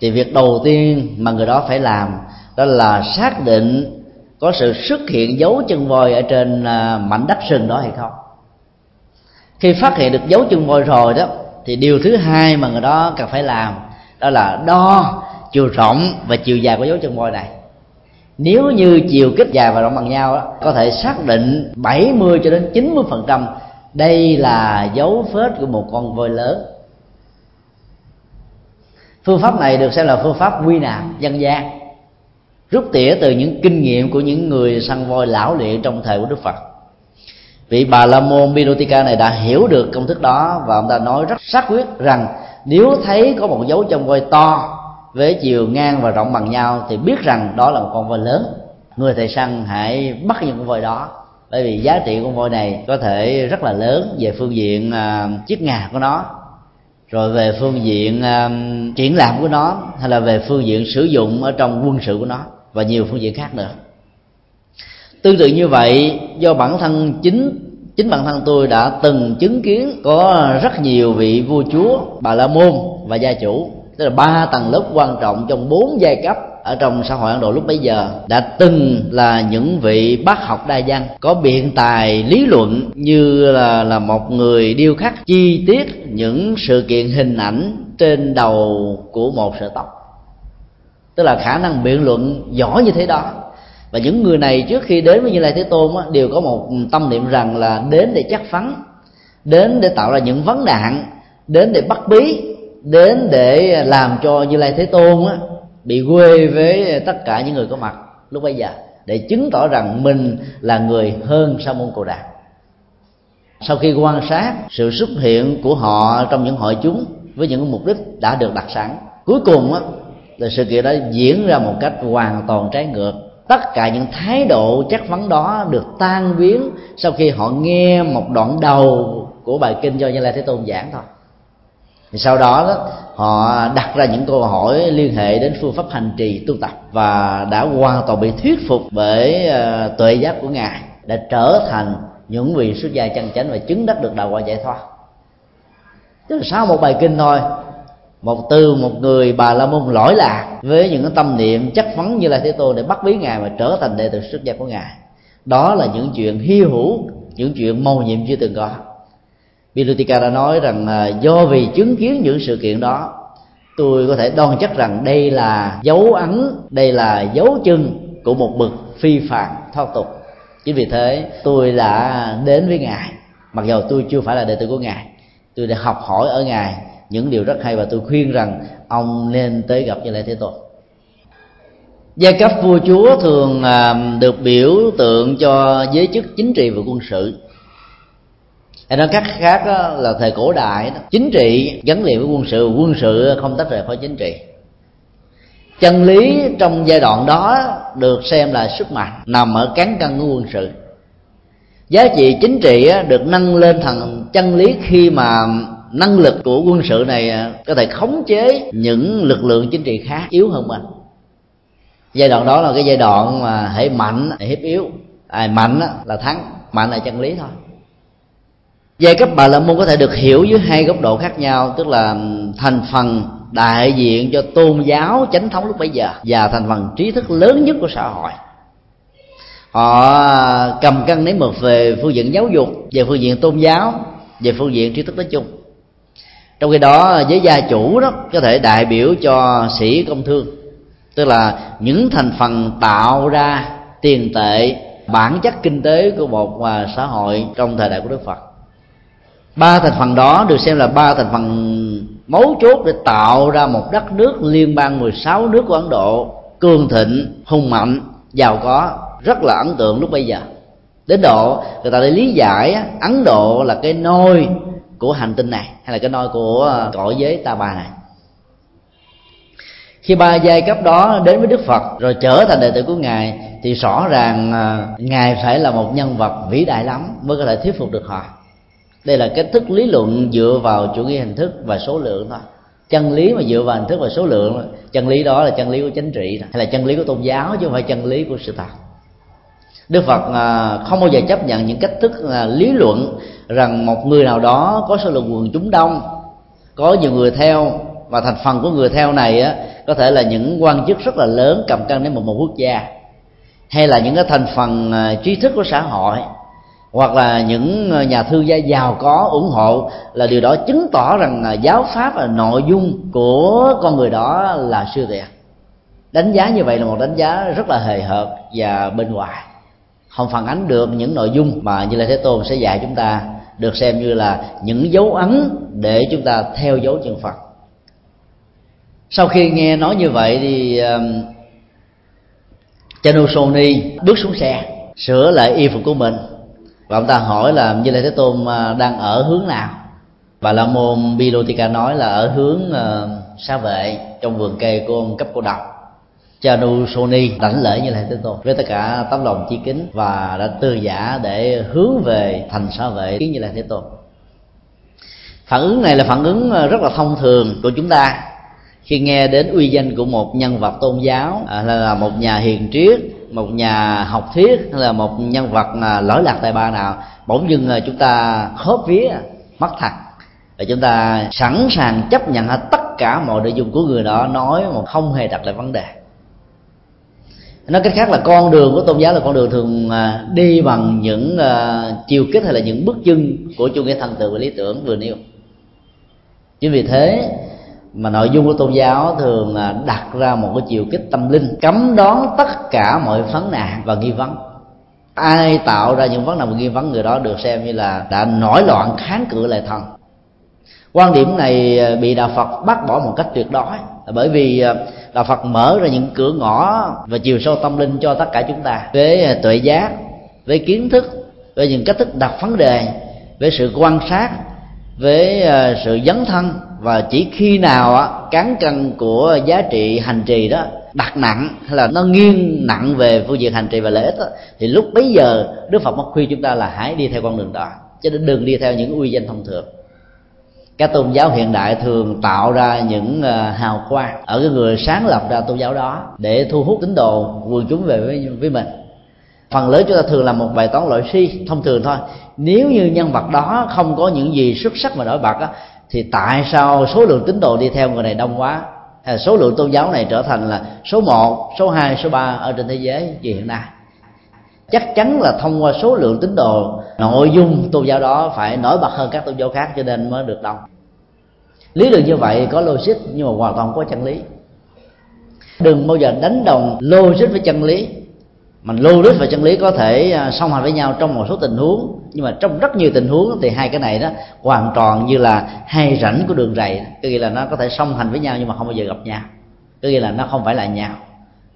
thì việc đầu tiên mà người đó phải làm đó là xác định có sự xuất hiện dấu chân voi ở trên à, mảnh đất sừng đó hay không. Khi phát hiện được dấu chân voi rồi đó thì điều thứ hai mà người đó cần phải làm đó là đo chiều rộng và chiều dài của dấu chân voi này. Nếu như chiều kích dài và rộng bằng nhau đó, có thể xác định 70 cho đến 90 phần trăm đây là dấu vết của một con voi lớn phương pháp này được xem là phương pháp quy nạp dân gian rút tỉa từ những kinh nghiệm của những người săn voi lão luyện trong thời của đức phật. Vị bà la môn Birotika này đã hiểu được công thức đó và ông ta nói rất xác quyết rằng nếu thấy có một dấu trong voi to với chiều ngang và rộng bằng nhau thì biết rằng đó là một con voi lớn. Người thầy săn hãy bắt những con voi đó bởi vì giá trị con voi này có thể rất là lớn về phương diện uh, chiếc ngà của nó rồi về phương diện uh, triển lãm của nó hay là về phương diện sử dụng ở trong quân sự của nó và nhiều phương diện khác nữa. Tương tự như vậy do bản thân chính chính bản thân tôi đã từng chứng kiến có rất nhiều vị vua chúa bà la môn và gia chủ tức là ba tầng lớp quan trọng trong bốn giai cấp ở trong xã hội Ấn Độ lúc bấy giờ đã từng là những vị bác học đa văn có biện tài lý luận như là là một người điêu khắc chi tiết những sự kiện hình ảnh trên đầu của một sợi tóc. Tức là khả năng biện luận giỏi như thế đó. Và những người này trước khi đến với như lai thế tôn á, đều có một tâm niệm rằng là đến để chắc phắn đến để tạo ra những vấn nạn đến để bắt bí đến để làm cho như lai thế tôn á, bị quê với tất cả những người có mặt lúc bây giờ để chứng tỏ rằng mình là người hơn sa môn cồ đà. Sau khi quan sát sự xuất hiện của họ trong những hội chúng với những mục đích đã được đặt sẵn cuối cùng á, là sự kiện đó diễn ra một cách hoàn toàn trái ngược. Tất cả những thái độ chắc vấn đó được tan biến sau khi họ nghe một đoạn đầu của bài kinh do như lai thế tôn giảng thôi thì sau đó, đó họ đặt ra những câu hỏi liên hệ đến phương pháp hành trì tu tập và đã hoàn toàn bị thuyết phục bởi uh, tuệ giác của ngài đã trở thành những vị xuất gia chân chánh và chứng đắc được đạo quả giải thoát. Tức là sau một bài kinh thôi một từ một người bà la môn lỗi lạc với những cái tâm niệm chắc vấn như là thế tôn để bắt bí ngài và trở thành đệ tử xuất gia của ngài. Đó là những chuyện hy hữu những chuyện mầu nhiệm chưa từng có. Bilutica đã nói rằng à, do vì chứng kiến những sự kiện đó, tôi có thể đoan chắc rằng đây là dấu ấn, đây là dấu chân của một bậc phi phàm thoát tục. Chính vì thế, tôi đã đến với ngài. Mặc dù tôi chưa phải là đệ tử của ngài, tôi đã học hỏi ở ngài những điều rất hay và tôi khuyên rằng ông nên tới gặp như lễ thế tôn. Giai cấp vua chúa thường à, được biểu tượng cho giới chức chính trị và quân sự hay nói cách khác đó, là thời cổ đại đó, chính trị gắn liền với quân sự quân sự không tách rời khỏi chính trị. Chân lý trong giai đoạn đó được xem là sức mạnh nằm ở cán cân của quân sự. Giá trị chính trị được nâng lên thành chân lý khi mà năng lực của quân sự này có thể khống chế những lực lượng chính trị khác yếu hơn mình. Giai đoạn đó là cái giai đoạn mà hệ mạnh hiếp yếu. Ai mạnh là thắng mạnh là chân lý thôi giai cấp bà la môn có thể được hiểu dưới hai góc độ khác nhau, tức là thành phần đại diện cho tôn giáo chánh thống lúc bấy giờ và thành phần trí thức lớn nhất của xã hội. Họ à, cầm cân nấy mực về phương diện giáo dục, về phương diện tôn giáo, về phương diện trí thức nói chung. Trong khi đó với gia chủ đó có thể đại biểu cho sĩ công thương, tức là những thành phần tạo ra tiền tệ, bản chất kinh tế của một à, xã hội trong thời đại của đức phật ba thành phần đó được xem là ba thành phần mấu chốt để tạo ra một đất nước liên bang 16 nước của Ấn Độ. Cường thịnh, hùng mạnh, giàu có, rất là ấn tượng lúc bây giờ. Đến độ, người ta để lý giải ấn độ là cái nôi của hành tinh này, hay là cái nôi của ờ, cõi giới ta bà này. Khi ba giai cấp đó đến với đức phật, rồi trở thành đệ tử của ngài, thì rõ ràng ờ, ngài phải là một nhân vật vĩ đại lắm mới có thể thuyết phục được họ đây là cách thức lý luận dựa vào chủ nghĩa hình thức và số lượng thôi. Chân lý mà dựa vào hình thức và số lượng chân lý đó là chân lý của chính trị hay là chân lý của tôn giáo chứ không phải chân lý của sự thật. Đức phật à, không bao giờ chấp nhận những cách thức à, lý luận rằng một người nào đó có số lượng quần chúng đông có nhiều người theo và thành phần của người theo này á, có thể là những quan chức rất là lớn cầm cân đến một một quốc gia hay là những cái thành phần à, trí thức của xã hội hoặc là những ờ, nhà thương gia giàu có ủng hộ là điều đó chứng tỏ rằng ờ, giáo pháp là nội dung của con người đó là siêu thiệt đánh giá như vậy là một đánh giá rất là hời hợt và bên ngoài. Không phản ánh được những nội dung mà như là thế tôn sẽ dạy chúng ta được xem như là những dấu ấn để chúng ta theo dấu chân phật. Sau khi nghe nói như vậy thì um, Chanusoni bước xuống xe sửa lại y phục của mình và ông ta hỏi là như lai thế tôn à, đang ở hướng nào? Và la môn bilotika nói là ở hướng à, uh, xa vệ trong vườn cây của ông cấp cô độc. Chanu Sony đảnh lễ như lai Thế Tôn. Với tất cả tấm lòng chi kính và đã tư giả để hướng về thành xã vệ kiến như lai Thế Tôn. Phản ứng này là phản ứng à, rất là thông thường của chúng ta. Khi nghe đến uy danh của một nhân vật tôn giáo là một nhà hiền triết một nhà học thuyết hay là một nhân vật là lỗi lạc tài ba nào, bỗng dưng ờ, chúng ta khớp vía mất thật. Và chúng ta sẵn sàng chấp nhận hết tất cả mọi nội dung của người đó, nói mà không hề đặt lại vấn đề. Nói cách khác là con đường của tôn giáo là con đường thường ờ, đi bằng những ờ, chiều kích hay là những bước chân của chủ nghĩa thần tượng và lý tưởng vừa nêu. Chính vì thế mà nội dung của tôn giáo thường đặt ra một cái chiều kích tâm linh, cấm đoán tất cả mọi vấn nạn và nghi vấn. Ai tạo ra những vấn nạn và nghi vấn, người đó được xem như là đã nổi loạn, kháng cự lại thần. Quan điểm này à, bị đạo phật bác bỏ một cách tuyệt đối. Bởi vì à, đạo phật mở ra những cửa ngõ và chiều sâu tâm linh cho tất cả chúng ta với à, tuệ giác, với kiến thức, với những cách thức đặt vấn đề, với sự quan sát, với sự dấn thân và chỉ khi nào cán cân của giá trị hành trì đó đặt nặng hay là nó nghiêng nặng về phương diện hành trì và lợi ích đó, thì lúc bấy giờ đức phật mới khuyên chúng ta là hãy đi theo con đường đó chứ đừng đi theo những uy danh thông thường. Các tôn giáo hiện đại thường tạo ra những ờ, hào quang ở cái người sáng lập ra tôn giáo đó để thu hút tín đồ quần chúng về với, với mình. Phần lớn chúng ta thường làm một bài toán loại suy thông thường thôi. Nếu như nhân vật đó không có những gì xuất sắc mà nổi bật á, thì tại sao số lượng tín đồ đi theo người này đông quá? À, số lượng tôn giáo này trở thành là số 1, số 2, số 3 ở trên thế giới như hiện nay. Chắc chắn là thông qua số lượng tín đồ nội dung tôn giáo đó phải nổi bật hơn các tôn giáo khác cho nên mới được đông. Lý luận như vậy có logic nhưng mà hoàn toàn không có chân lý. Đừng bao giờ đánh đồng logic với chân lý mình logic và chân lý có thể à, song hành với nhau trong một số tình huống. Nhưng mà trong rất nhiều tình huống thì hai cái này đó hoàn toàn như là hai rãnh của đường rầy. Có nghĩa là nó có thể song hành với nhau nhưng mà không bao giờ gặp nhau. Có nghĩa là nó không phải là nhau.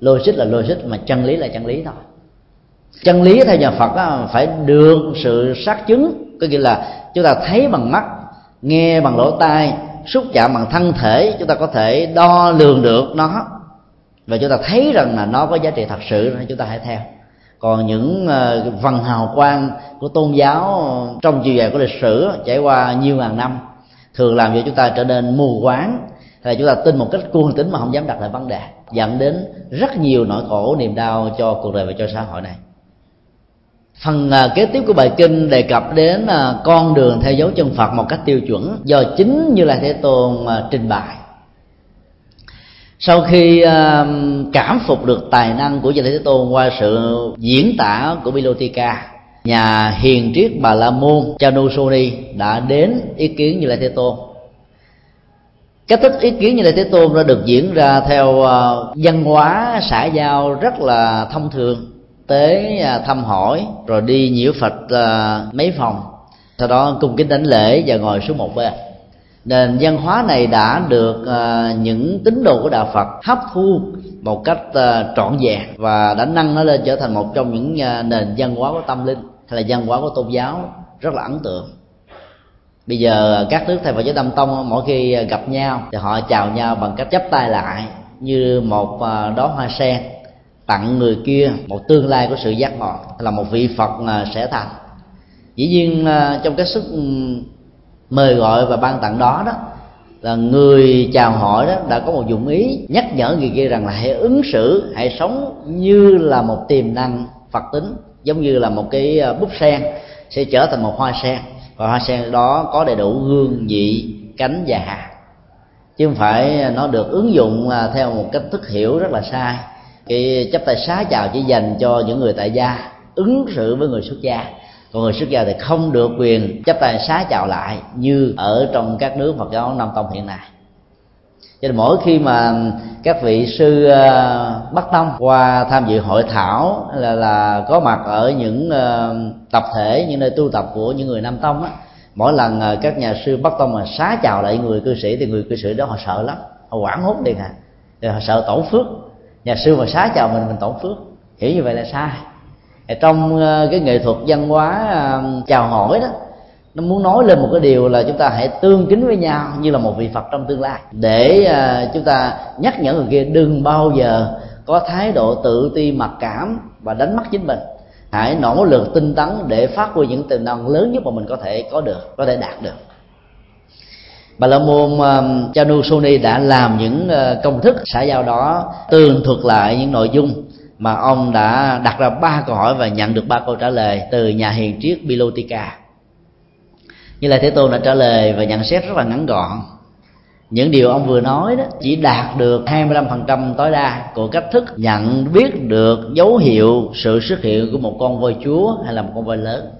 Logic là logic mà chân lý là chân lý thôi. Chân lý theo nhà phật đó, phải được sự xác chứng. Có nghĩa là chúng ta thấy bằng mắt nghe bằng lỗ tai xúc chạm bằng thân thể chúng ta có thể đo lường được nó và chúng ta thấy rằng là nó có giá trị thật sự nên chúng ta hãy theo. Còn những ờ, văn hào quang của tôn giáo trong chiều dài của lịch sử trải qua nhiều ngàn năm thường làm cho chúng ta trở nên mù quáng. Hay là chúng ta tin một cách cuồng tính mà không dám đặt lại vấn đề, dẫn đến rất nhiều nỗi khổ, niềm đau cho cuộc đời và cho xã hội này. Phần ờ, kế tiếp của bài kinh đề cập đến ờ, con đường theo dấu chân phật một cách tiêu chuẩn do chính như là thế tôn trình bày sau khi uh, cảm phục được tài năng của gia Lai Thế Tôn qua sự diễn tả của Bilotika nhà hiền triết Bà La Môn Chanusoni đã đến ý kiến Như Lai Thế Tôn. Cách thức ý kiến như lai thế tôn đã được diễn ra theo uh, văn hóa xã giao rất là thông thường tới uh, thăm hỏi rồi đi nhiễu phật uh, mấy phòng sau đó cung kính đánh lễ và ngồi xuống một bên nền văn hóa này đã được uh, những tín đồ của đạo phật hấp thu một cách uh, trọn vẹn và đã nâng nó lên trở thành một trong những uh, nền văn hóa của tâm linh hay là văn hóa của tôn giáo rất là ấn tượng. Bây giờ các nước thầy Phật giáo Tâm Tông mỗi khi gặp nhau thì họ chào nhau bằng cách chắp tay lại như một à, đóa hoa sen tặng người kia một tương lai của sự giác ngộ là một vị Phật sẽ thành. Dĩ nhiên trong cái sức mời gọi và ban tặng đó đó. Là người chào hỏi đó đã có một dụng ý nhắc nhở người kia rằng là hãy ứng xử, hãy sống như là một tiềm năng phật tính, giống như là một cái ờ, búp sen sẽ trở thành một hoa sen. Và hoa sen đó có đầy đủ gương vị, cánh và hạt chứ không phải nó được ứng dụng ờ, theo một cách thức hiểu rất là sai. Cái chấp tay xá chào chỉ dành cho những người tại gia, ứng xử với người xuất gia còn người xuất gia thì không được quyền chấp tay xá chào lại như ở trong các nước Phật giáo Nam Tông hiện nay. Cho nên mỗi khi mà các vị sư ờ, Bắc Tông qua tham dự hội thảo hay là là có mặt ở những ờ, tập thể, những nơi tu tập của những người Nam Tông á, mỗi lần ờ, các nhà sư Bắc Tông mà xá chào lại người cư sĩ thì người cư sĩ đó họ sợ lắm, họ quản hốt liền à. Thì họ sợ tổn phước. Nhà sư mà xá chào mình mình tổn phước. Hiểu như vậy là sai trong ờ, cái nghệ thuật văn hóa ờ, chào hỏi đó, nó muốn nói lên một cái điều là chúng ta hãy tương kính với nhau như là một vị phật trong tương lai. Để ờ, chúng ta nhắc nhở người kia đừng bao giờ có thái độ tự ti, mặc cảm và đánh mất chính mình. Hãy nỗ lực tinh tấn để phát huy những tiềm năng lớn nhất mà mình có thể có được, có thể đạt được. Bà la môn chanu soni đã làm những công thức xã giao đó, tường thuật lại những nội dung mà ông đã đặt ra ba câu hỏi và nhận được ba câu trả lời từ nhà hiền triết Bilotica. Như là thế tôn đã trả lời và nhận xét rất là ngắn gọn. Những điều ông vừa nói đó chỉ đạt được 25% tối đa của cách thức nhận biết được dấu hiệu sự xuất hiện của một con voi chúa hay là một con voi lớn.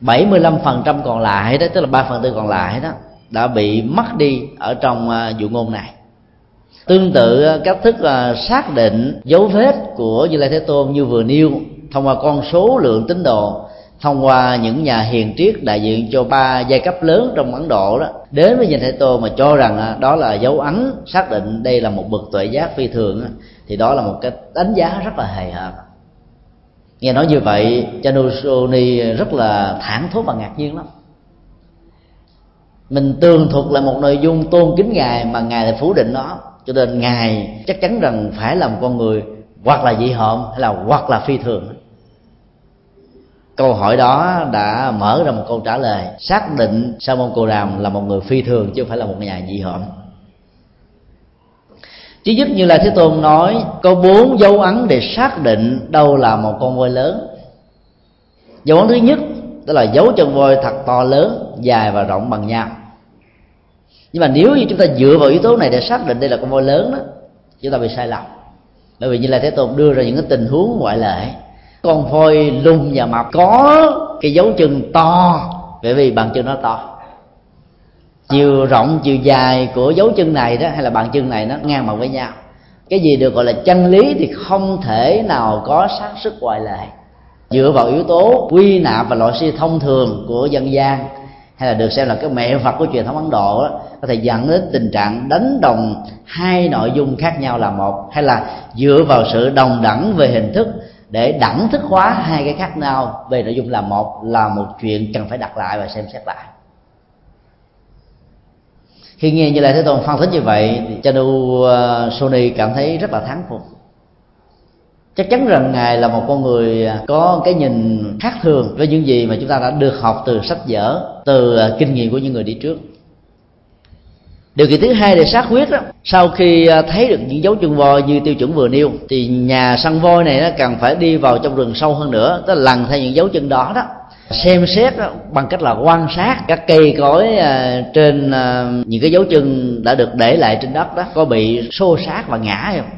75% còn lại đó, tức là 3 phần tư còn lại đó, đã bị mất đi ở trong à, dụ ngôn này tương tự ờ, cách thức là xác định dấu vết của như lai thế tôn như vừa nêu, thông qua con số lượng tín đồ, thông qua những nhà hiền triết đại diện cho ba giai cấp lớn trong ấn độ đó, đến với nhìn thế tôn mà cho rằng ờ, đó là dấu ấn xác định đây là một bậc tuệ giác phi thường thì đó là một cái đánh giá rất là hề hợp nghe nói như vậy, chanusoni rất là thản thốt và ngạc nhiên lắm. Mình tường thuật là một nội dung tôn kính ngài mà ngài lại phủ định nó cho nên ngài chắc chắn rằng phải là một con người hoặc là dị hợm hay là hoặc là phi thường. Câu hỏi đó đã mở ra một câu trả lời. Xác định sa môn cồ đàm là một người phi thường chứ không phải là một nhà dị hợm. Chỉ nhất như là thế tôn nói, có bốn dấu ấn để xác định đâu là một con voi lớn. Dấu ấn thứ nhất, đó là dấu chân voi thật to lớn, dài và rộng bằng nhau nhưng mà nếu như chúng ta dựa vào yếu tố này để xác định đây là con voi lớn đó chúng ta bị sai lầm. Bởi vì như là thế tôn đưa ra những cái tình huống ngoại lệ con voi lùn và mập có cái dấu chân to bởi vì bàn chân nó to. Chiều rộng chiều dài của dấu chân này đó hay là bàn chân này nó ngang bằng với nhau. Cái gì được gọi là chân lý thì không thể nào có xác sức ngoại lệ. Dựa vào yếu tố quy nạp và loại suy thông thường của dân gian hay là được xem là cái mẹ Phật của truyền thống Ấn Độ đó, có thể dẫn đến tình trạng đánh đồng hai nội dung khác nhau là một, hay là dựa vào sự đồng đẳng về hình thức để đẳng thức hóa hai cái khác nhau về nội dung là một là một chuyện cần phải đặt lại và xem xét lại. Khi nghe như lai thế tôn phân tích như vậy, thì cha nu ờ, sony cảm thấy rất là thán phục. Chắc chắn rằng ngài là một con người ờ, có cái nhìn khác thường với những gì mà chúng ta đã được học từ sách vở, từ ờ, kinh nghiệm của những người đi trước điều kiện thứ hai để xác quyết đó. Sau khi à, thấy được những dấu chân voi như tiêu chuẩn vừa nêu thì nhà săn voi này nó cần phải đi vào trong rừng sâu hơn nữa tức là lần theo những dấu chân đó đó. Xem xét bằng cách là quan sát các cây cối à, trên à, những cái dấu chân đã được để lại trên đất đó có bị xô sát và ngã không.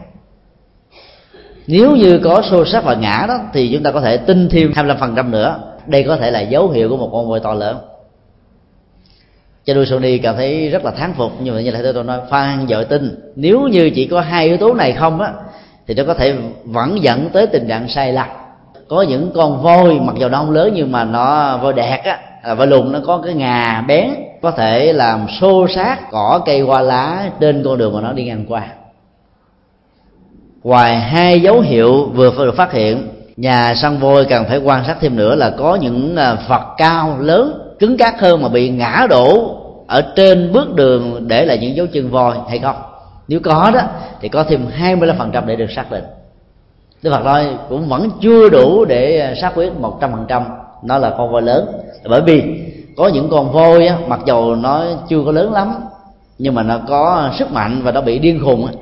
Nếu như có xô sát và ngã đó thì chúng ta có thể tin thêm 25% nữa. Đây có thể là dấu hiệu của một con voi to lớn cho đuôi Sony cảm thấy rất là thán phục nhưng mà như là tôi nói phan dội tin nếu như chỉ có hai yếu tố này không á thì nó có thể vẫn dẫn tới tình trạng sai lạc có những con voi mặc dù nó không lớn nhưng mà nó voi đẹp á à, voi lùn nó có cái ngà bén có thể làm xô sát cỏ cây hoa lá trên con đường mà nó đi ngang qua. Ngoài hai dấu hiệu vừa được phát hiện nhà săn voi cần phải quan sát thêm nữa là có những à, vật cao lớn cứng cáp hơn mà bị ngã đổ ở trên bước đường để lại những dấu chân voi hay không? Nếu có đó thì có thêm 25% để được xác định. Đức Phật nói cũng vẫn chưa đủ để à, xác quyết một trăm phần trăm. Nó là con voi lớn. Bởi vì có những con voi á, mặc dù nó chưa có lớn lắm nhưng mà nó có sức mạnh và nó bị điên khùng á.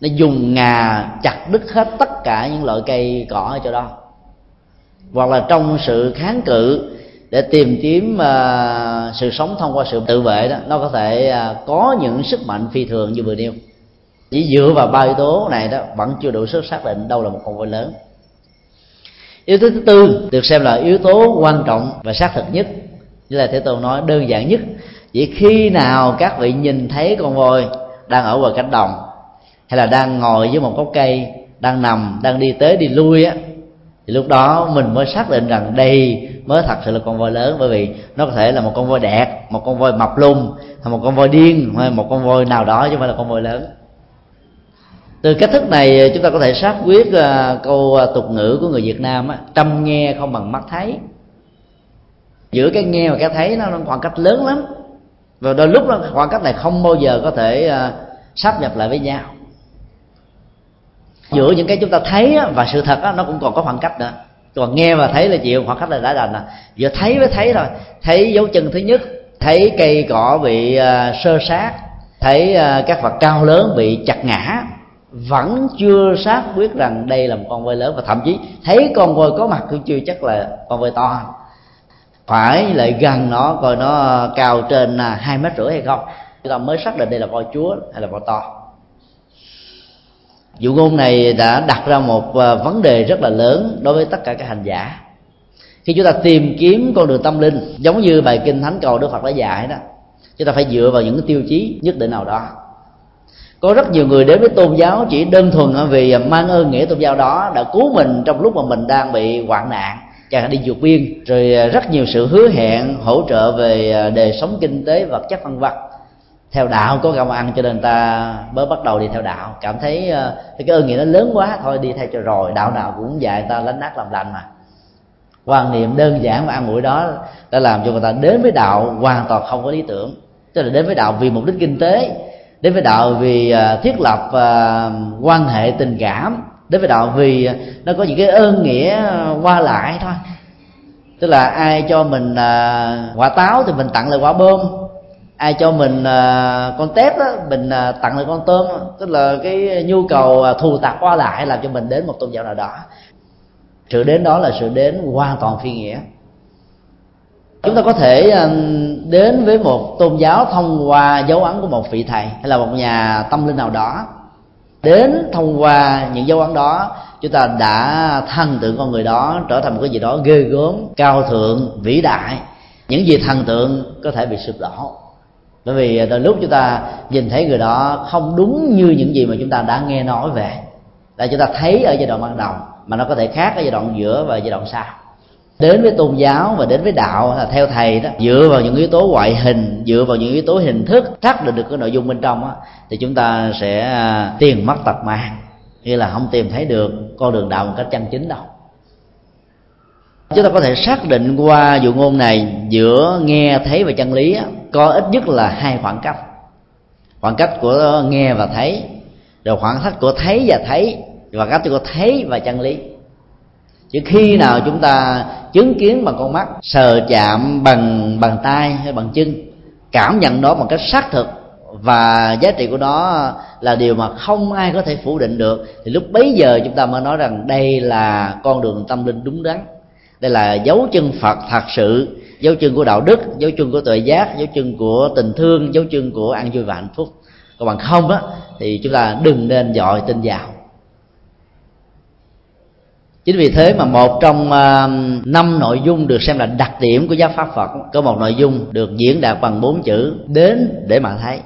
nó dùng ngà chặt đứt hết tất cả những loại cây cỏ ở chỗ đó. Hoặc là trong sự kháng cự để tìm kiếm uh, sự sống thông qua sự tự vệ đó nó có thể uh, có những sức mạnh phi thường như vừa nêu. Chỉ dựa vào ba yếu tố này đó vẫn chưa đủ sức xác định đâu là một con voi lớn. Yếu tố thứ tư được xem là yếu tố quan trọng và xác thực nhất. Như là thế tôn nói đơn giản nhất chỉ khi nào các vị nhìn thấy con voi đang ở ngoài cánh đồng hay là đang ngồi dưới một gốc cây đang nằm đang đi tới đi lui á thì lúc đó mình mới xác định rằng đây mới thật sự là con voi lớn bởi vì nó có thể là một con voi đẹp một con voi mập lung hay một con voi điên hay một con voi nào đó chứ không phải là con voi lớn. Từ cách thức này ờ, chúng ta có thể xác quyết uh, câu ờ, tục ngữ của người Việt Nam á, trăm nghe không bằng mắt thấy. Giữa cái nghe và cái thấy nó khoảng cách lớn lắm. Và đôi lúc đó khoảng cách này không bao giờ có thể uh, sắp nhập lại với nhau. Giữa những cái chúng ta thấy và sự thật nó cũng còn có khoảng cách nữa còn nghe và thấy là chịu hoặc cách là đã đành à. Giờ thấy với thấy thôi. Thấy dấu chân thứ nhất, thấy cây cỏ bị à, sơ sát, thấy à, các vật cao lớn bị chặt ngã, vẫn chưa xác quyết rằng đây là một con voi lớn và thậm chí thấy con voi có mặt cũng chưa chắc là con voi to. Phải lại gần nó, coi nó cao trên à, hai mét rưỡi hay không. Chúng ta mới xác định đây là voi chúa hay là voi to dụ ngôn này đã đặt ra một ờ, vấn đề rất là lớn đối với tất cả các hành giả. Khi chúng ta tìm kiếm con đường tâm linh, giống như bài kinh thánh cầu đức phật đã dạy đó, chúng ta phải dựa vào những tiêu chí nhất định nào đó. Có rất nhiều người đến với tôn giáo chỉ đơn thuần vì mang ơn nghĩa tôn giáo đó đã cứu mình trong lúc mà mình đang bị hoạn nạn chẳng hạn đi vượt biên, rồi ờ, rất nhiều sự hứa hẹn hỗ trợ về ờ, đời sống kinh tế vật chất văn vật theo đạo có gạo ăn cho nên ta mới bắt đầu đi theo đạo. Cảm thấy ờ, cái ơn nghĩa nó lớn quá, thôi đi theo cho rồi. Đạo nào cũng dạy ta lánh nát làm lành mà. Quan niệm đơn giản và ăn ủi đó đã làm cho người ta đến với đạo hoàn toàn không có lý tưởng. Tức là đến với đạo vì mục đích kinh tế, đến với đạo vì ờ, thiết lập ờ, quan hệ tình cảm, đến với đạo vì nó có những cái ơn nghĩa qua lại thôi. Tức là ai cho mình quả táo thì mình tặng lại quả bơm ai cho mình à, con tép đó mình à, tặng lại con tôm tức là cái nhu cầu à, thù tạc qua lại làm cho mình đến một tôn giáo nào đó. Sự đến đó là sự đến hoàn toàn phi nghĩa. Chúng ta có thể à, đến với một tôn giáo thông qua dấu ấn của một vị thầy hay là một nhà tâm linh nào đó. Đến thông qua những dấu ấn đó chúng ta đã thần tượng con người đó trở thành một cái gì đó ghê gớm cao thượng vĩ đại. Những gì thần tượng có thể bị sụp đổ bởi vì à, đôi lúc chúng ta nhìn thấy người đó không đúng như những gì mà chúng ta đã nghe nói về. Là chúng ta thấy ở giai đoạn ban đầu mà nó có thể khác ở giai đoạn giữa và giai đoạn sau. Đến với tôn giáo và đến với đạo là theo thầy đó dựa vào những yếu tố ngoại hình dựa vào những yếu tố hình thức xác định được cái nội dung bên trong á thì chúng ta sẽ à, tiền mất tật mang. Như là không tìm thấy được con đường đạo một cách chân chính đâu. Chúng ta có thể xác định qua dụ ngôn này giữa nghe thấy và chân lý á, có ít nhất là hai khoảng cách. Khoảng cách của nghe và thấy, rồi khoảng cách của thấy và thấy, và cách của thấy và chân lý. Chứ khi nào chúng ta chứng kiến bằng con mắt, sờ chạm bằng bàn tay hay bằng chân, cảm nhận đó một cách xác thực, và giá trị của nó là điều mà không ai có thể phủ định được, thì lúc bấy giờ chúng ta mới nói rằng đây là con đường tâm linh đúng đắn. Đây là dấu chân phật thật sự dấu chân của đạo đức, dấu chân của tuệ giác, dấu chân của tình thương, dấu chân của an vui và hạnh phúc. Còn bằng không á, thì chúng ta đừng nên dọi tin vào. Chính vì thế mà một trong à, năm nội dung được xem là đặc điểm của giáo pháp phật, có một nội dung được diễn đạt bằng bốn chữ, đến để mà thấy.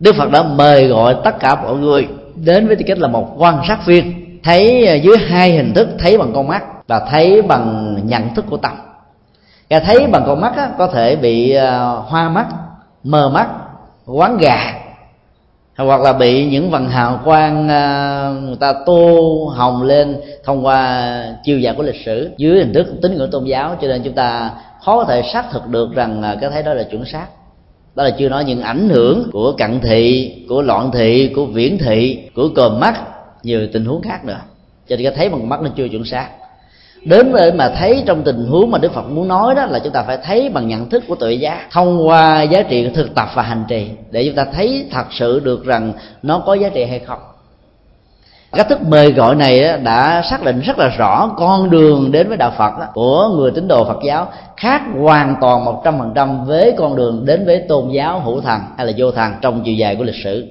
Đức phật đã mời gọi tất cả mọi người đến với tư cách là một quan sát viên, thấy à, dưới hai hình thức, thấy bằng con mắt và thấy bằng nhận thức của tâm cái thấy bằng con mắt á, có thể bị ờ, hoa mắt mờ mắt quán gà hoặc là bị những vần hào quang ờ, người ta tô hồng lên thông qua chiêu dạng của lịch sử. Dưới hình thức tín ngưỡng tôn giáo cho nên chúng ta khó có thể xác thực được rằng ờ, cái thấy đó là chuẩn xác. Đó là chưa nói những ảnh hưởng của cận thị của loạn thị của viễn thị của còm mắt nhiều tình huống khác nữa. Cho nên cái thấy bằng mắt nó chưa chuẩn xác đến để mà thấy trong tình huống mà đức phật muốn nói đó là chúng ta phải thấy bằng nhận thức của tuệ giác, thông qua giá trị thực tập và hành trì, để chúng ta thấy thật sự được rằng nó có giá trị hay không. Cách thức mời gọi này đã xác định rất là rõ con đường đến với đạo Phật của người tín đồ Phật giáo, khác hoàn toàn một trăm phần trăm với con đường đến với tôn giáo hữu thần hay là vô thần trong chiều dài của lịch sử.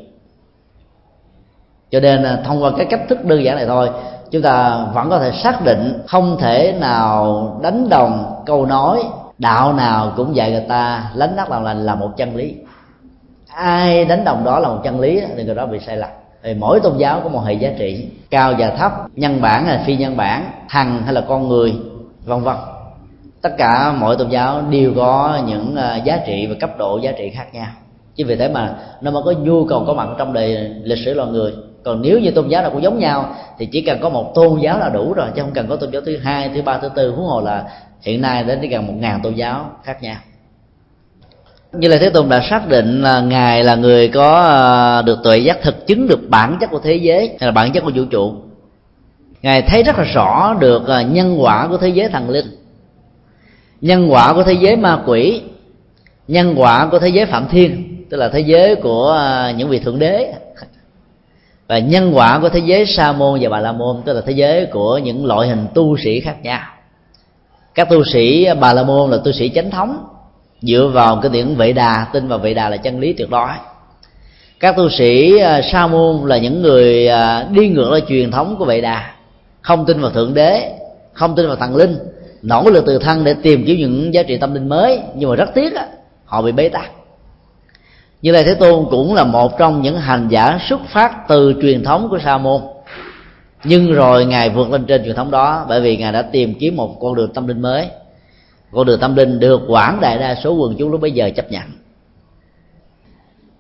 Cho nên à, thông qua cái cách thức đơn giản này thôi chúng ta vẫn có thể xác định không thể nào đánh đồng câu nói, đạo nào cũng dạy người ta, lánh nát làm lành là một chân lý. Ai đánh đồng đó là một chân lý, thì người đó bị sai lầm. Thì mỗi tôn giáo có một hệ giá trị, cao và thấp, nhân bản hay phi nhân bản, thằng hay là con người, vân vân. Tất cả mỗi tôn giáo đều có những à, giá trị và cấp độ giá trị khác nhau. Chứ vì thế mà nó mới có nhu cầu có mặt trong đời lịch sử loài người còn nếu như tôn giáo nào cũng giống nhau, thì chỉ cần có một tôn giáo là đủ rồi, chứ không cần có tôn giáo thứ hai, thứ ba, thứ tư. Huống hồ là hiện nay đến gần một ngàn tôn giáo khác nhau. Như là thế tôn đã xác định là ngài là người có ờ, được tuệ giác thực chứng được bản chất của thế giới, hay là bản chất của vũ trụ. Ngài thấy rất là rõ được ờ, nhân quả của thế giới thần linh, nhân quả của thế giới ma quỷ, nhân quả của thế giới phạm thiên, tức là thế giới của ờ, những vị thượng đế và nhân quả của thế giới sa môn và bà la môn tức là thế giới của những loại hình tu sĩ khác nhau. Các tu sĩ bà la môn là tu sĩ chánh thống dựa vào cái điển vệ đà tin vào vệ đà là chân lý tuyệt đối. Các tu sĩ à, sa môn là những người à, đi ngược lại truyền thống của vệ đà không tin vào thượng đế không tin vào thần linh nỗ lực từ thân để tìm kiếm những giá trị tâm linh mới nhưng mà rất tiếc á, họ bị bế tắc như lai thế tôn cũng là một trong những hành giả xuất phát từ truyền thống của sa môn. Nhưng rồi ngài vượt lên trên truyền thống đó bởi vì ngài đã tìm kiếm một con đường tâm linh mới. Con đường tâm linh được quảng đại đa số quần chúng lúc bây giờ chấp nhận.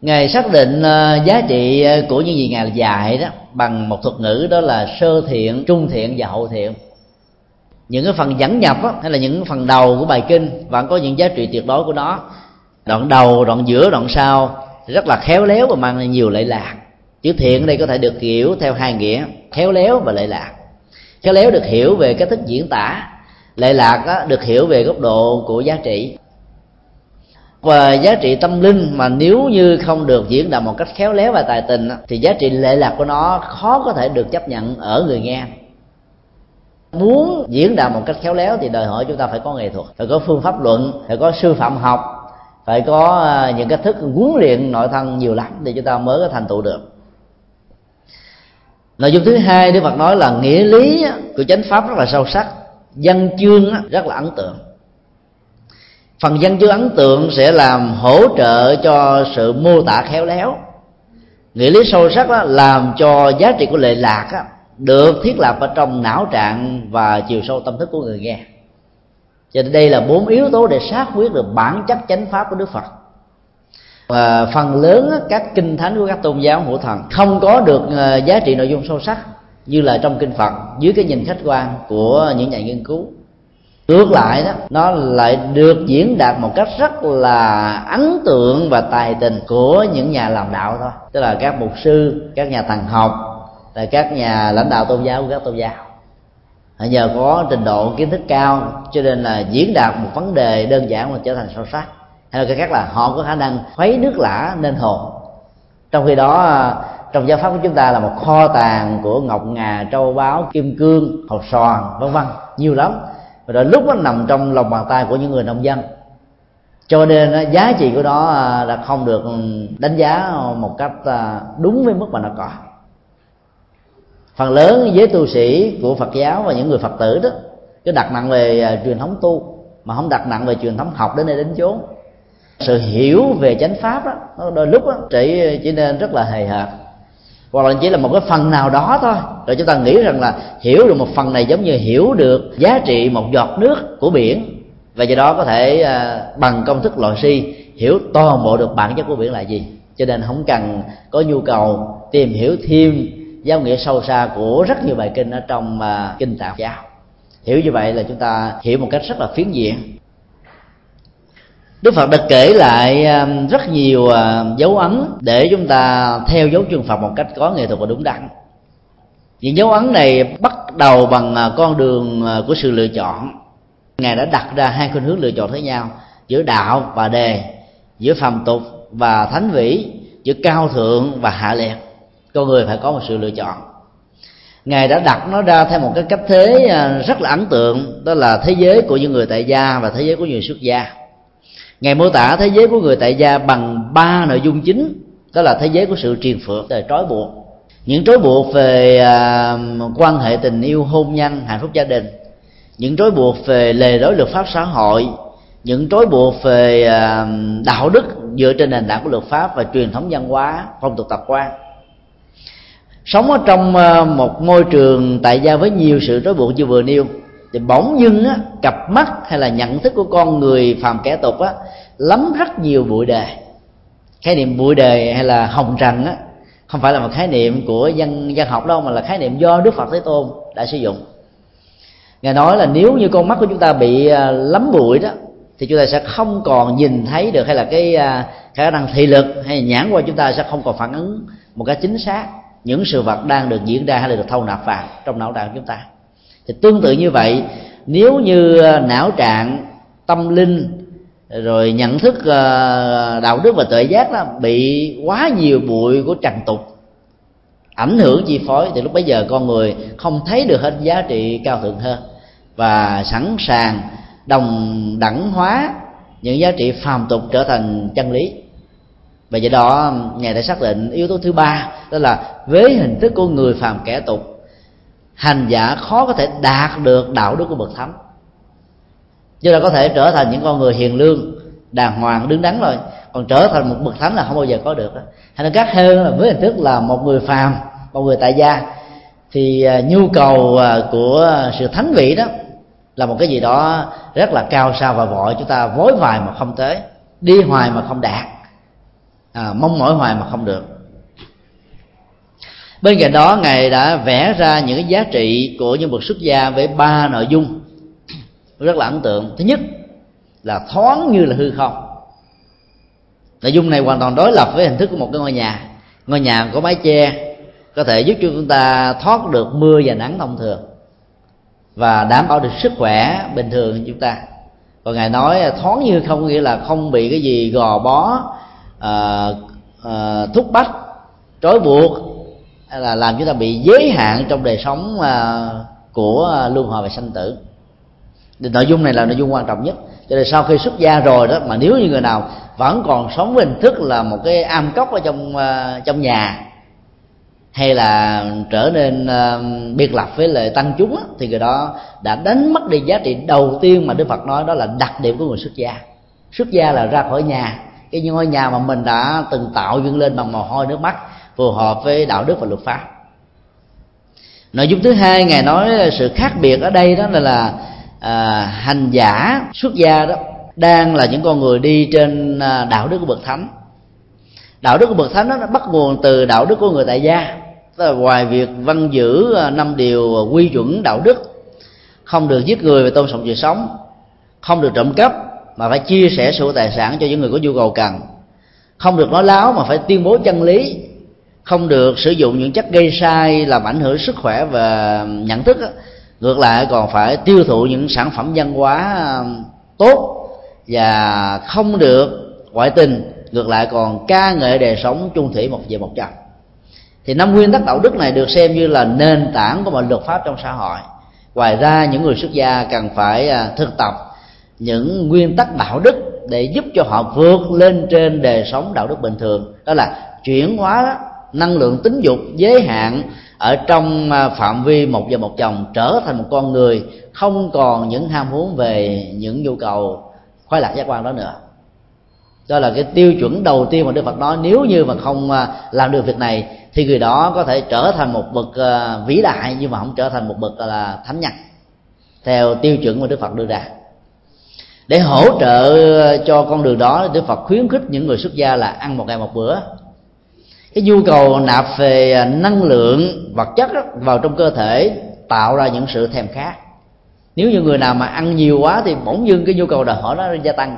Ngài xác định ờ, giá trị ờ, của những gì ngài dạy đó bằng một thuật ngữ đó là sơ thiện trung thiện và hậu thiện. Những cái phần dẫn nhập đó, hay là những phần đầu của bài kinh vẫn có những giá trị tuyệt đối của nó đoạn đầu đoạn giữa đoạn sau rất là khéo léo và mang nhiều lệ lạc. Chữ thiện ở đây có thể được hiểu theo hai nghĩa khéo léo và lệ lạc. Khéo léo được hiểu về cách thức diễn tả lệ lạc đó, được hiểu về góc độ của giá trị. Và giá trị tâm linh mà nếu như không được diễn đạt một cách khéo léo và tài tình thì giá trị lệ lạc của nó khó có thể được chấp nhận ở người nghe. Muốn diễn đạt một cách khéo léo thì đòi hỏi chúng ta phải có nghệ thuật phải có phương pháp luận phải có sư phạm học phải có à, những cách thức huấn luyện nội thân nhiều lắm để chúng ta mới có thành tựu được. Nội dung thứ hai đức phật nói là nghĩa lý của chánh pháp rất là sâu sắc, văn chương rất là ấn tượng. Phần văn chương ấn tượng sẽ làm hỗ trợ cho sự mô tả khéo léo. Nghĩa lý sâu sắc đó làm cho giá trị của lệ lạc được thiết lập ở trong não trạng và chiều sâu tâm thức của người nghe cho nên đây là bốn yếu tố để xác quyết được bản chất chánh pháp của đức phật. Và phần lớn các kinh thánh của các tôn giáo hữu thần không có được ờ, giá trị nội dung sâu sắc như là trong kinh phật, dưới cái nhìn khách quan của những nhà nghiên cứu. Ngược lại đó, nó lại được diễn đạt một cách rất là ấn tượng và tài tình của những nhà làm đạo thôi. Tức là các mục sư, các nhà thần học là các nhà lãnh đạo tôn giáo của các tôn giáo nhờ có trình độ kiến thức cao, cho nên là diễn đạt một vấn đề đơn giản mà trở thành sâu sắc. Hay là cái khác là họ có khả năng khuấy nước lã nên hồ trong khi đó à, trong giáo pháp của chúng ta là một kho tàng của ngọc ngà trâu báu, kim cương hột sòn vân vân, nhiều lắm. Và rồi lúc nó nằm trong lòng bàn tay của những người nông dân. Cho nên à, giá trị của nó à, là không được ừ, đánh giá một cách đúng với mức mà nó có phần lớn giới tu sĩ của phật giáo và những người phật tử đó cứ đặt nặng về à, truyền thống tu mà không đặt nặng về truyền thống học đến nơi đến chốn. Sự hiểu về chánh pháp đó đôi lúc đó, chỉ chỉ nên rất là hề hợt. Hoặc là chỉ là một cái phần nào đó thôi. Rồi chúng ta nghĩ rằng là hiểu được một phần này giống như hiểu được giá trị một giọt nước của biển. Và do đó có thể à, bằng công thức loại si hiểu toàn bộ được bản chất của biển là gì. Cho nên không cần có nhu cầu tìm hiểu thêm giáo nghĩa sâu xa của rất nhiều bài kinh ở trong uh, kinh tạng giáo hiểu như vậy là chúng ta hiểu một cách rất là phiến diện Đức Phật đã kể lại à, rất nhiều uh, dấu ấn để chúng ta theo dấu chân Phật một cách có nghệ thuật và đúng đắn. Những dấu ấn này bắt đầu bằng uh, con đường uh, của sự lựa chọn. Ngài đã đặt ra hai khuynh hướng lựa chọn với nhau giữa đạo và đề, giữa phàm tục và thánh vĩ, giữa cao thượng và hạ liệt. Con người phải có một sự lựa chọn. Ngài đã đặt nó ra theo một cái cách thế à, rất là ấn tượng, đó là thế giới của những người tại gia và thế giới của những người xuất gia. Ngài mô tả thế giới của người tại gia bằng ba nội dung chính đó là thế giới của sự triền phượng về trói buộc. Những trói buộc về à, quan hệ tình yêu hôn nhân hạnh phúc gia đình. Những trói buộc về lề lối luật pháp xã hội. Những trói buộc về à, đạo đức dựa trên nền tảng của luật pháp và truyền thống văn hóa phong tục tập quán sống ở trong ờ, một môi trường tại gia với nhiều sự trói buộc như vừa nêu, thì bỗng dưng á, cặp mắt hay là nhận thức của con người phàm kẻ tục á lắm rất nhiều bụi đề. Khái niệm bụi đề hay là hồng trần á, không phải là một khái niệm của dân dân học đâu, mà là khái niệm do đức phật thế tôn đã sử dụng. Ngài nói là nếu như con mắt của chúng ta bị ờ, lắm bụi đó, thì chúng ta sẽ không còn nhìn thấy được hay là cái ờ, khả năng thị lực hay nhãn qua chúng ta sẽ không còn phản ứng một cách chính xác những sự vật đang được diễn ra hay là được thâu nạp vào trong não trạng chúng ta. Thì tương tự như vậy, nếu như ờ, não trạng, tâm linh, rồi nhận thức ờ, đạo đức và tuệ giác đó bị quá nhiều bụi của trần tục, ảnh hưởng chi phối, thì lúc bấy giờ con người không thấy được hết giá trị cao thượng hơn. Và sẵn sàng đồng đẳng hóa những giá trị phàm tục trở thành chân lý và do đó, ngài đã xác định yếu tố thứ ba, đó là với hình thức của người phàm kẻ tục. Hành giả khó có thể đạt được đạo đức của bậc thánh. Chứ là có thể trở thành những con người hiền lương, đàng hoàng, đứng đắn rồi còn trở thành một bậc thánh là không bao giờ có được hay nói khác hơn là với hình thức là một người phàm, một người tại gia. Thì à, nhu cầu à, của sự thánh vị đó là một cái gì đó rất là cao sao và vội. Chúng ta vối vài mà không tới, đi hoài mà không đạt à, mong mỏi hoài mà không được. Bên cạnh đó ngài đã vẽ ra những cái giá trị của những vật xuất gia với ba nội dung rất là ấn tượng. Thứ nhất là thoáng như là hư không. Nội dung này hoàn toàn đối lập với hình thức của một cái ngôi nhà. Ngôi nhà có mái che có thể giúp cho chúng ta thoát được mưa và nắng thông thường và đảm bảo được sức khỏe bình thường của chúng ta. Còn ngài nói thoáng như không nghĩa là không bị cái gì gò bó à, à, thúc bách trói buộc là làm chúng ta bị giới hạn trong đời sống à, của luân hồi và sanh tử. Thì nội dung này là nội dung quan trọng nhất. Cho nên sau khi xuất gia rồi đó mà nếu như người nào vẫn còn sống với hình thức là một cái am cốc ở trong uh, trong nhà hay là trở nên uh, biệt lập với lời tăng chúng á, thì người đó đã đánh mất đi giá trị đầu tiên mà đức phật nói đó là đặc điểm của người xuất gia. Xuất gia là ra khỏi nhà cái ngôi nhà mà mình đã từng tạo dựng lên bằng mồ hôi nước mắt phù hợp với đạo đức và luật pháp. Nội dung thứ hai ngài nói sự khác biệt ở đây đó là, là à, hành giả xuất gia đó đang là những con người đi trên à, đạo đức của bậc thánh. Đạo đức của bậc thánh đó, nó bắt nguồn từ đạo đức của người tại gia. Tức là ngoài việc văn giữ à, năm điều quy chuẩn đạo đức không được giết người và tôn trọng sự sống không được trộm cắp mà phải chia sẻ sự tài sản cho những người có nhu cầu cần. Không được nói láo mà phải tuyên bố chân lý. Không được sử dụng những chất gây sai làm ảnh hưởng sức khỏe và nhận thức ngược lại còn phải tiêu thụ những sản phẩm văn hóa um, tốt và không được ngoại tình. Ngược lại còn ca ngợi đời sống chung thủy một về một trăm thì năm nguyên tắc đạo đức này được xem như là nền tảng của mọi luật pháp trong xã hội. Ngoài ra, những người xuất gia cần phải à, thực tập những nguyên tắc đạo đức để giúp cho họ vượt lên trên đời sống đạo đức bình thường. Đó là chuyển hóa năng lượng tính dục giới hạn ở trong à, phạm vi một vợ một chồng trở thành một con người, không còn những ham muốn về những nhu cầu khoái lạc giác quan đó nữa. Đó là cái tiêu chuẩn đầu tiên mà đức phật nói, nếu như mà không à, làm được việc này thì người đó có thể trở thành một bậc à, vĩ đại nhưng mà không trở thành một bậc là thánh nhân, theo tiêu chuẩn mà đức phật đưa ra để hỗ trợ ờ, cho con đường đó, đức phật khuyến khích những người xuất gia là ăn một ngày một bữa. Cái nhu cầu nạp về ờ, năng lượng, vật chất vào trong cơ thể tạo ra những sự thèm khát. Nếu như người nào mà ăn nhiều quá thì bỗng dưng cái nhu cầu đòi hỏi nó gia tăng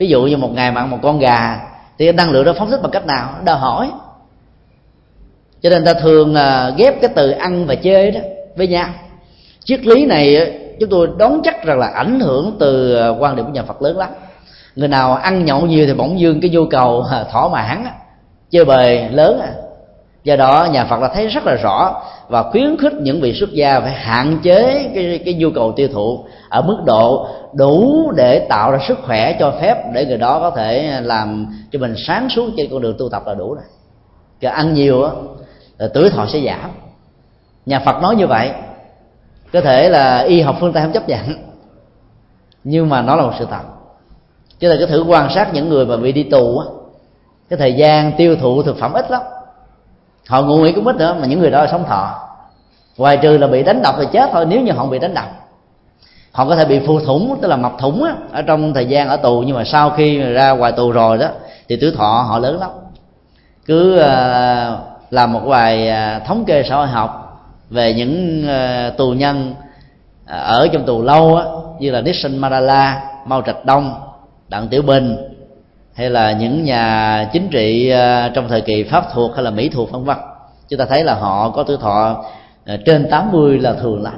ví dụ như một ngày mà ăn một con gà, thì cái năng lượng đó phóng thích bằng cách nào? Đòi hỏi. Cho nên ta thường ờ, ghép cái từ ăn và chơi đó với nhau. Triết lý này chúng tôi đoán chắc rằng là ảnh hưởng từ à, quan điểm của nhà Phật lớn lắm. Người nào ăn nhậu nhiều thì bỗng dưng cái nhu cầu à, thỏa mãn chơi bời lớn à do đó nhà Phật đã thấy rất là rõ và khuyến khích những vị xuất gia phải hạn chế cái cái nhu cầu tiêu thụ ở mức độ đủ để tạo ra sức khỏe cho phép để người đó có thể làm cho mình sáng suốt trên con đường tu tập là đủ rồi. Cái ăn nhiều á tuổi thọ sẽ giảm. Nhà Phật nói như vậy có thể là y học phương tây không chấp nhận nhưng mà nó là một sự thật. Chứ là cứ thử quan sát những người mà bị đi tù á cái thời gian tiêu thụ thực phẩm ít lắm. Họ ngủ nghỉ cũng ít nữa mà những người đó là sống thọ. Ngoài trừ là bị đánh đập thì chết thôi nếu như họ bị đánh đập. Họ có thể bị phù thủng tức là mập thủng á, ở trong thời gian ở tù nhưng mà sau khi ra ngoài tù rồi đó thì tuổi thọ họ lớn lắm. Cứ uh, làm một vài uh, thống kê xã hội học về những ờ, tù nhân ờ, ở trong tù lâu á, như là Nixon Mandela, Mao Trạch Đông, Đặng Tiểu Bình hay là những nhà chính trị ờ, trong thời kỳ Pháp thuộc hay là Mỹ thuộc vân vân. Chúng ta thấy là họ có tuổi thọ trên 80 là thường lắm.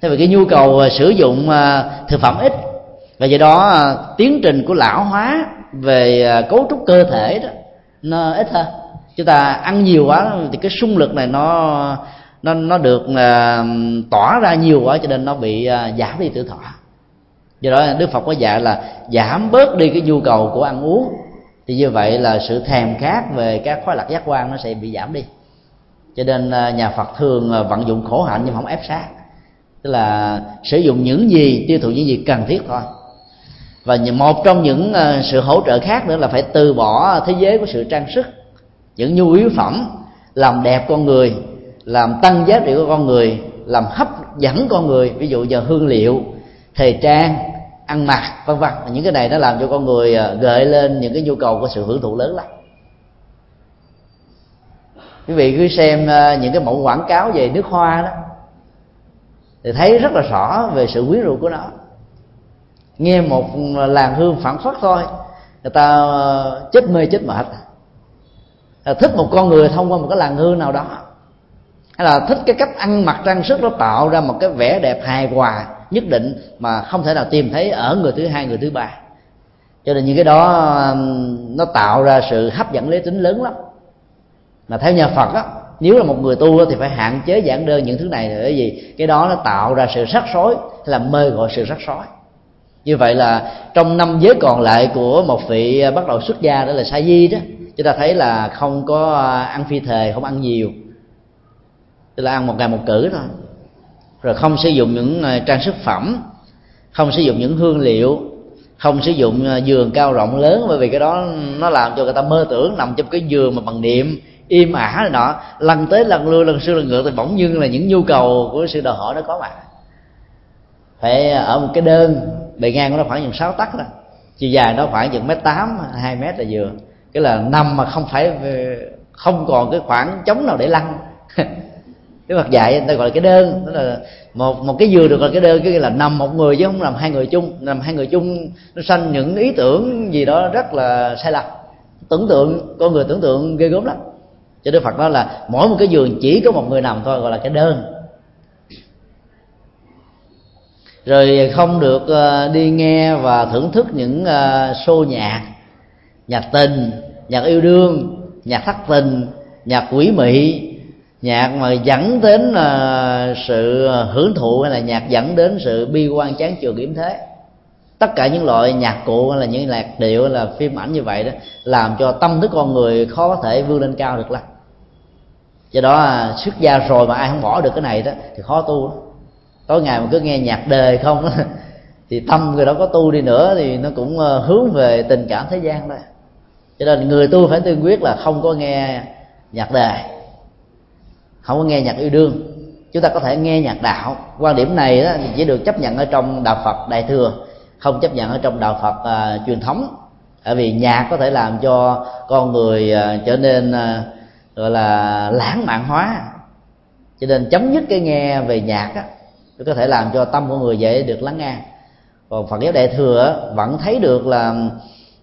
Thế vì cái nhu cầu sử dụng thực phẩm ít. Và do đó tiến trình của lão hóa về cấu trúc cơ thể đó nó ít hơn. Chúng ta ăn nhiều quá thì cái xung lực này nó nó nó được uh, tỏa ra nhiều quá cho nên nó bị uh, giảm đi tuổi thọ. Do đó đức phật có dạy là giảm bớt đi cái nhu cầu của ăn uống. Thì như vậy là sự thèm khát về các khoái lạc giác quan nó sẽ bị giảm đi. Cho nên uh, nhà phật thường uh, vận dụng khổ hạnh nhưng không ép sát. Tức là sử dụng những gì tiêu thụ những gì cần thiết thôi. Và một trong những uh, sự hỗ trợ khác nữa là phải từ bỏ thế giới của sự trang sức những nhu yếu phẩm làm đẹp con người làm tăng giá trị của con người, làm hấp dẫn con người, ví dụ giờ hương liệu, thời trang, ăn mặc, vân vân. Những cái này nó làm cho con người ờ, gợi lên những cái nhu cầu của sự hưởng thụ lớn lắm. Quý vị cứ xem ờ, những cái mẫu quảng cáo về nước hoa đó, thì thấy rất là rõ về sự quyến rũ của nó. Nghe một làn hương phản phất thôi, người ta ờ, chết mê chết mệt. Thích một con người thông qua một cái làn hương nào đó hay là thích cái cách ăn mặc, trang sức nó tạo ra một cái vẻ đẹp hài hòa, nhất định mà không thể nào tìm thấy ở người thứ hai, người thứ ba. Cho nên những cái đó um, nó tạo ra sự hấp dẫn lý tính lớn lắm. Mà theo nhà phật á, nếu là một người tu thì phải hạn chế giảng đơn những thứ này, bởi vì cái đó nó tạo ra sự sắc sói là mê gọi sự sắc sói như vậy là trong năm giới còn lại của một vị uh, bắt đầu xuất gia đó là sa di đó, chúng ta thấy là không có uh, ăn phi thề, không ăn nhiều tức là ăn một ngày một cử thôi. Rồi không sử dụng những ờ, trang sức phẩm, không sử dụng những hương liệu, không sử dụng ờ, giường cao rộng lớn, bởi vì cái đó nó làm cho người ta mơ tưởng nằm trong cái giường mà bằng niệm, im ả này nọ. Lần tới lần lui, lần xưa lần ngược thì bỗng dưng là những nhu cầu của sự đòi hỏi nó có mặt phải ở một cái đơn, bề ngang của nó khoảng chừng sáu tấc đó chiều dài nó khoảng chừng mét tám, hai mét là vừa. Cái là nằm mà không phải ờ, không còn cái khoảng trống nào để lăn. cái Phật dạy người ta gọi là cái đơn. Đó là một một cái giường được gọi là cái đơn cái là nằm một người chứ không làm hai người chung nằm hai người chung nó sanh những ý tưởng gì đó rất là sai lầm. Tưởng tượng con người tưởng tượng ghê gớm lắm. Cho đức phật nói là mỗi một cái giường chỉ có một người nằm thôi gọi là cái đơn. Rồi không được ờ, đi nghe và thưởng thức những ờ, show nhạc nhạc tình nhạc yêu đương nhạc thất tình nhạc quỷ mị nhạc mà dẫn đến uh, sự hưởng thụ hay là nhạc dẫn đến sự bi quan chán chường yếm thế. Tất cả những loại nhạc cụ hay là những nhạc điệu hay là phim ảnh như vậy đó làm cho tâm thức con người khó có thể vươn lên cao được lắm. Do đó à, xuất gia rồi mà ai không bỏ được cái này đó thì khó tu đó. tối ngày mà cứ nghe nhạc đời không đó, thì tâm người đó có tu đi nữa thì nó cũng ờ, hướng về tình cảm thế gian thôi. Cho nên người tu phải tuyên quyết là không có nghe nhạc đề không có nghe nhạc yêu đương. Chúng ta có thể nghe nhạc đạo. Quan điểm này đó thì chỉ được chấp nhận ở trong đạo phật đại thừa không chấp nhận ở trong đạo phật à, truyền thống. Bởi vì nhạc có thể làm cho con người à, trở nên à, gọi là lãng mạn hóa. Cho nên chấm dứt cái nghe về nhạc á nó có thể làm cho tâm của người dễ được lắng nghe. Còn phật giáo đại thừa vẫn thấy được là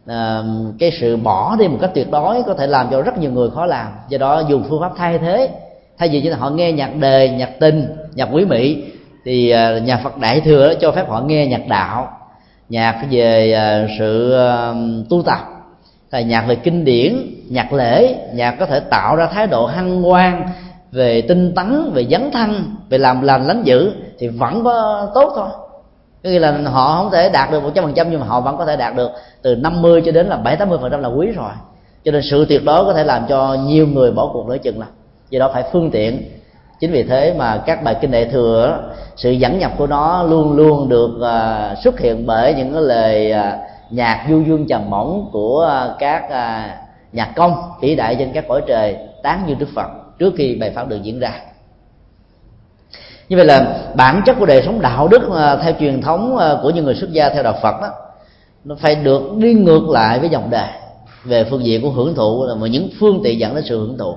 à, cái sự bỏ đi một cách tuyệt đối có thể làm cho rất nhiều người khó làm. Do đó dùng phương pháp thay thế thay vì chúng họ nghe nhạc đề, nhạc tinh nhạc quý mỹ, thì à, nhà phật đại thừa cho phép họ nghe nhạc đạo, nhạc về à, sự tu tập, là nhạc về kinh điển, nhạc lễ, nhạc có thể tạo ra thái độ hăng hoan, về tinh tấn, về dấn thân, về làm lành lánh dữ thì vẫn có tốt thôi. Có nghĩa là họ không thể đạt được một trăm phần trăm nhưng mà họ vẫn có thể đạt được từ 50 cho đến là bảy tám mươi phần trăm là quý rồi. Cho nên sự tuyệt đối có thể làm cho nhiều người bỏ cuộc nửa chừng là do đó phải phương tiện. Chính vì thế mà các bài kinh đại thừa, sự dẫn nhập của nó luôn luôn được à, xuất hiện bởi những cái lời à, nhạc du dương trầm mỏng của các à, nhạc công vĩ đại trên các cõi trời tán như đức phật trước khi bài pháp được diễn ra. Như vậy là bản chất của đời sống đạo đức theo truyền thống của những người xuất gia theo đạo phật đó nó phải được đi ngược lại với dòng đề về phương diện của hưởng thụ, là những phương tiện dẫn đến sự hưởng thụ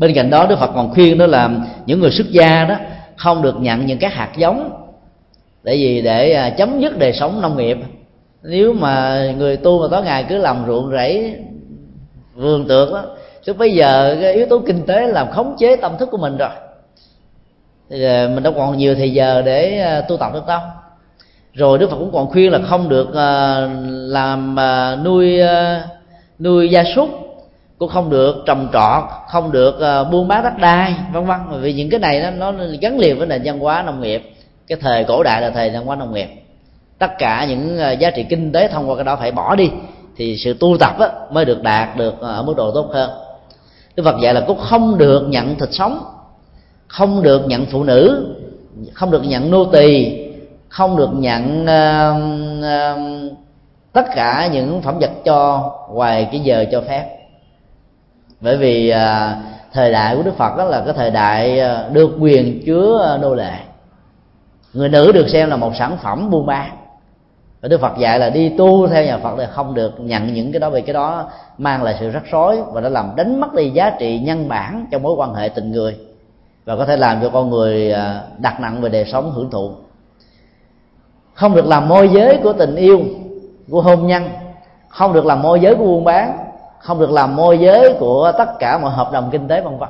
bên cạnh đó, đức phật còn khuyên đó là những người xuất gia đó không được nhận những cái hạt giống. Để gì để chấm dứt đời sống nông nghiệp, nếu mà người tu mà tối ngày cứ làm ruộng rẫy, vườn tược đó lúc bây giờ cái yếu tố kinh tế làm khống chế tâm thức của mình rồi. Thì à, mình đâu còn nhiều thời giờ để à, tu tập được đâu. Rồi đức phật cũng còn khuyên là không được làm nuôi nuôi gia súc cũng không được trồng trọt không được uh, buôn bán đất đai vân vân. Vì những cái này nó, nó gắn liền với nền văn hóa nông nghiệp. Cái thời cổ đại là thời văn hóa nông nghiệp. Tất cả những uh, giá trị kinh tế thông qua cái đó phải bỏ đi thì sự tu tập á, mới được đạt được ở mức độ tốt hơn. Cái Phật dạy là cũng không được nhận thịt sống không được nhận phụ nữ không được nhận nô tỳ không được nhận uh, uh, tất cả những phẩm vật cho ngoài cái giờ cho phép bởi vì à, thời đại của đức phật đó là cái thời đại à, được quyền chứa nô lệ. Người nữ được xem là một sản phẩm buôn bán. Và đức phật dạy là đi tu theo nhà phật thì không được nhận những cái đó vì cái đó mang lại sự rắc rối và nó làm đánh mất đi giá trị nhân bản trong mối quan hệ tình người và có thể làm cho con người à, đặt nặng về đời sống hưởng thụ. Không được làm môi giới của tình yêu của hôn nhân không được làm môi giới của buôn bán không được làm môi giới của tất cả mọi hợp đồng kinh tế vân vân.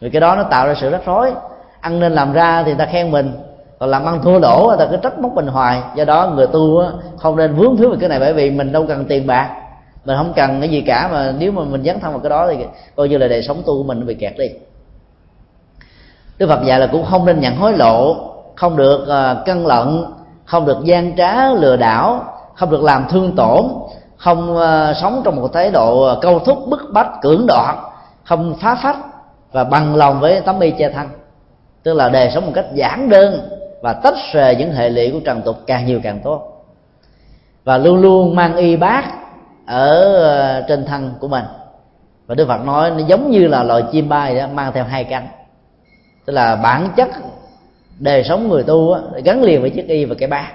Vì cái đó nó tạo ra sự rắc rối. Ăn nên làm ra thì ta khen mình, còn làm ăn thua lỗ người ta cứ trách móc mình hoài. Do đó người tu không nên vướng víu về cái này, bởi vì mình đâu cần tiền bạc. Mình không cần cái gì cả, mà nếu mà mình dấn thân vào cái đó thì coi như là đời sống tu của mình nó bị kẹt đi. Đức Phật dạy là cũng không nên nhận hối lộ, không được ờ, cân lận, không được gian trá lừa đảo, không được làm thương tổn không uh, sống trong một thái độ ờ, câu thúc bức bách cưỡng đoạt không phá phách và bằng lòng với tấm y che thân. Tức là đề sống một cách giản đơn và tách rời những hệ lụy của trần tục càng nhiều càng tốt. Và luôn luôn mang y bát ở ờ, trên thân của mình. Và đức phật nói nó giống như là loài chim bay đó mang theo hai cánh. Tức là bản chất đời sống người tu á, gắn liền với chiếc y và cái bát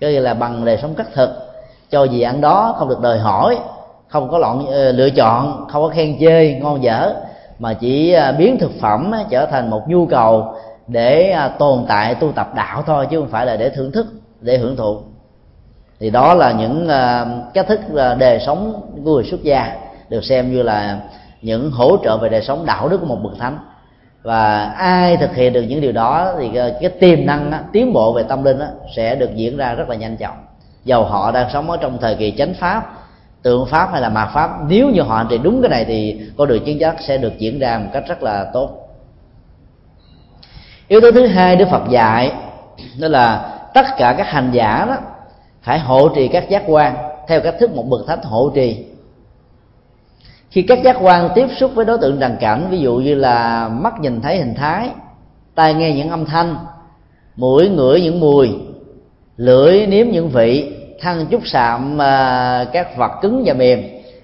cái là bằng đời sống cắt thực cho gì ăn đó, không được đòi hỏi, không có lọn ờ, lựa chọn, không có khen chê, ngon dở, mà chỉ ờ, biến thực phẩm trở thành một nhu cầu để à, tồn tại, tu tập đạo thôi, chứ không phải là để thưởng thức, để hưởng thụ. Thì đó là những ờ, cách thức đề sống của người xuất gia, được xem như là những hỗ trợ về đời sống đạo đức của một bậc thánh. Và ai thực hiện được những điều đó thì cái tiềm năng tiến bộ về tâm linh sẽ được diễn ra rất là nhanh chóng dầu họ đang sống ở trong thời kỳ chánh pháp, tượng pháp hay là mạt pháp, nếu như họ hành trì đúng cái này thì con đường chứng giác sẽ được diễn ra một cách rất là tốt. Yếu tố thứ hai đức phật dạy, đó là tất cả các hành giả đó phải hộ trì các giác quan theo cách thức một bậc thánh hộ trì. Khi các giác quan tiếp xúc với đối tượng trần cảnh, ví dụ như là mắt nhìn thấy hình thái, tai nghe những âm thanh, mũi ngửi những mùi lưỡi nếm những vị thân chút sạm à, các vật cứng và mềm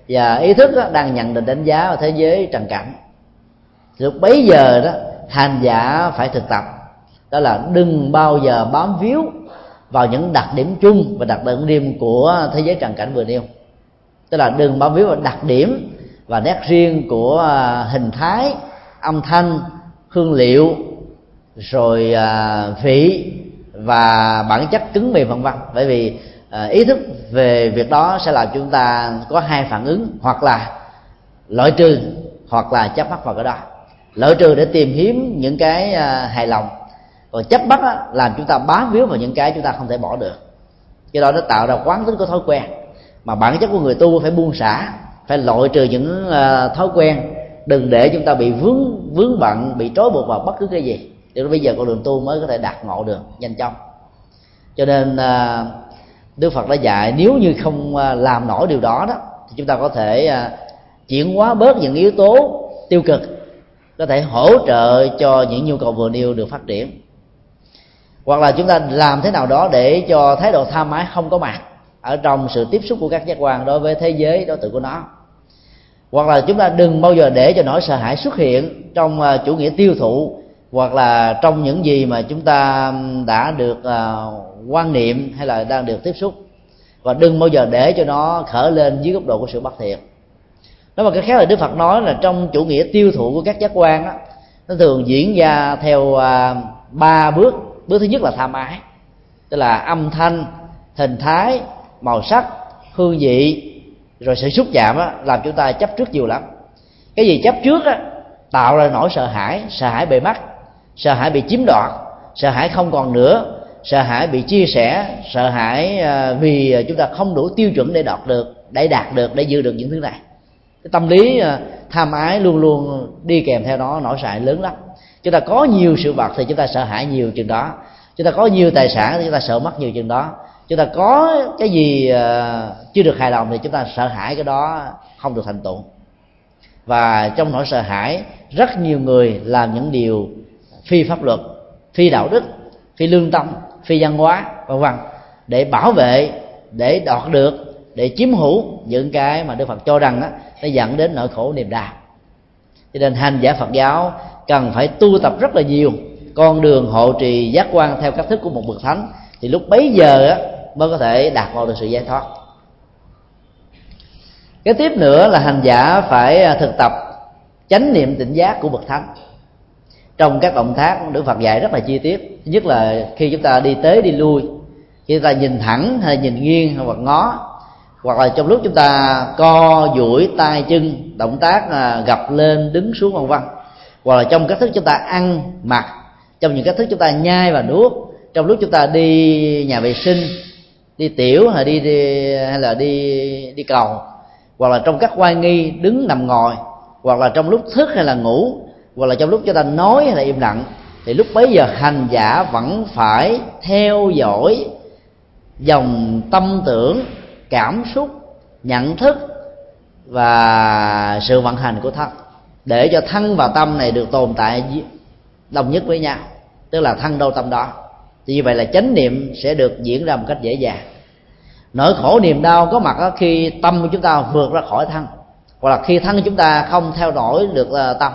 và ý thức đó, đang nhận định đánh giá ở thế giới trần cảnh. Lúc bấy giờ đó hành giả phải thực tập đó là đừng bao giờ bám víu vào những đặc điểm chung và đặc điểm riêng của thế giới trần cảnh vừa nêu. Tức là đừng bám víu vào đặc điểm và nét riêng của à, hình thái âm thanh hương liệu rồi à, vị và bản chất cứng mềm vân vân. Bởi vì ờ, ý thức về việc đó sẽ làm chúng ta có hai phản ứng hoặc là loại trừ hoặc là chấp mắc vào cái đó. Loại trừ để tìm kiếm những cái ờ, hài lòng. Còn chấp bắt á, làm chúng ta bám víu vào những cái chúng ta không thể bỏ được. Cái đó nó tạo ra quán tính của thói quen. Mà bản chất của người tu phải buông xả phải loại trừ những ờ, thói quen đừng để chúng ta bị vướng vướng bận bị trói buộc vào bất cứ cái gì thì bây giờ con đường tu mới có thể đạt ngộ được, nhanh chóng. Cho nên à, đức phật đã dạy, nếu như không à, làm nổi điều đó đó, thì chúng ta có thể à, chuyển hóa bớt những yếu tố tiêu cực, có thể hỗ trợ cho những nhu cầu vừa nêu được phát triển. Hoặc là chúng ta làm thế nào đó để cho thái độ tham ái không có mặt ở trong sự tiếp xúc của các giác quan đối với thế giới, đối tượng của nó. Hoặc là chúng ta đừng bao giờ để cho nỗi sợ hãi xuất hiện trong chủ nghĩa tiêu thụ hoặc là trong những gì mà chúng ta đã được uh, quan niệm hay là đang được tiếp xúc. Và đừng bao giờ để cho nó khởi lên dưới góc độ của sự bất thiện. Nói một cái khác là đức phật nói là trong chủ nghĩa tiêu thụ của các giác quan đó, nó thường diễn ra theo uh, ba bước. Bước thứ nhất là tham ái tức là âm thanh hình thái màu sắc hương vị rồi sự xúc chạm á, làm chúng ta chấp trước nhiều lắm. Cái gì chấp trước á, tạo ra nỗi sợ hãi sợ hãi bề mắt sợ hãi bị chiếm đoạt, sợ hãi không còn nữa, sợ hãi bị chia sẻ, sợ hãi ờ, vì chúng ta không đủ tiêu chuẩn để đạt được, để đạt được, để giữ được những thứ này. Cái tâm lý ờ, tham ái luôn luôn đi kèm theo đó, nỗi sợ hãi lớn lắm. Chúng ta có nhiều sự vật thì chúng ta sợ hãi nhiều chừng đó. Chúng ta có nhiều tài sản thì chúng ta sợ mất nhiều chừng đó. Chúng ta có cái gì ờ, chưa được hài lòng thì chúng ta sợ hãi cái đó không được thành tựu. Và trong nỗi sợ hãi, rất nhiều người làm những điều phi pháp luật phi đạo đức phi lương tâm phi văn hóa vân vân để bảo vệ để đoạt được để chiếm hữu những cái mà đức phật cho rằng đó, nó dẫn đến nỗi khổ niềm đau. Cho nên hành giả phật giáo cần phải tu tập rất là nhiều con đường hộ trì giác quan theo cách thức của một bậc thánh thì lúc bấy giờ á, mới có thể đạt vào được sự giải thoát. Cái tiếp nữa là hành giả phải à, thực tập chánh niệm tỉnh giác của bậc thánh trong các động tác đức phật dạy rất là chi tiết. Nhất là khi chúng ta đi tới đi lui khi chúng ta nhìn thẳng hay nhìn nghiêng hoặc ngó hoặc là trong lúc chúng ta co duỗi tay chân động tác à, gập lên đứng xuống vân vân. Hoặc là trong cách thức chúng ta ăn mặc trong những cách thức chúng ta nhai và nuốt trong lúc chúng ta đi nhà vệ sinh đi tiểu hay đi, đi hay là đi đi cầu. Hoặc là trong các quay nghi đứng nằm ngồi hoặc là trong lúc thức hay là ngủ hoặc là trong lúc chúng ta nói hay là im lặng, thì lúc bấy giờ hành giả vẫn phải theo dõi dòng tâm tưởng, cảm xúc, nhận thức và sự vận hành của thân. Để cho thân và tâm này được tồn tại đồng nhất với nhau, tức là thân đâu tâm đó. Thì như vậy là chánh niệm sẽ được diễn ra một cách dễ dàng. Nỗi khổ niềm đau có mặt khi tâm của chúng ta vượt ra khỏi thân, hoặc là khi thân chúng ta không theo dõi được ờ, tâm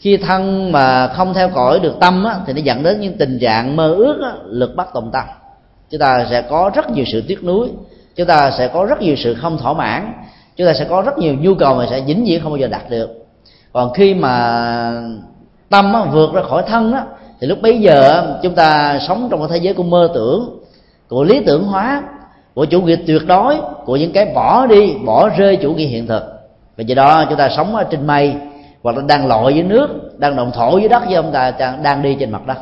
khi thân mà không theo cõi được tâm á, thì nó dẫn đến những tình trạng mơ ước á, lực bắt tồn tâm chúng ta sẽ có rất nhiều sự tiếc nuối chúng ta sẽ có rất nhiều sự không thỏa mãn chúng ta sẽ có rất nhiều nhu cầu mà sẽ vĩnh viễn không bao giờ đạt được. Còn khi mà tâm á, vượt ra khỏi thân á, thì lúc bấy giờ chúng ta sống trong cái thế giới của mơ tưởng của lý tưởng hóa của chủ nghĩa tuyệt đối của những cái bỏ đi bỏ rơi chủ nghĩa hiện thực. Và do đó chúng ta sống ở trên mây hoặc là đang lội dưới nước, đang động thổ dưới đất với ông ta đang đi trên mặt đất.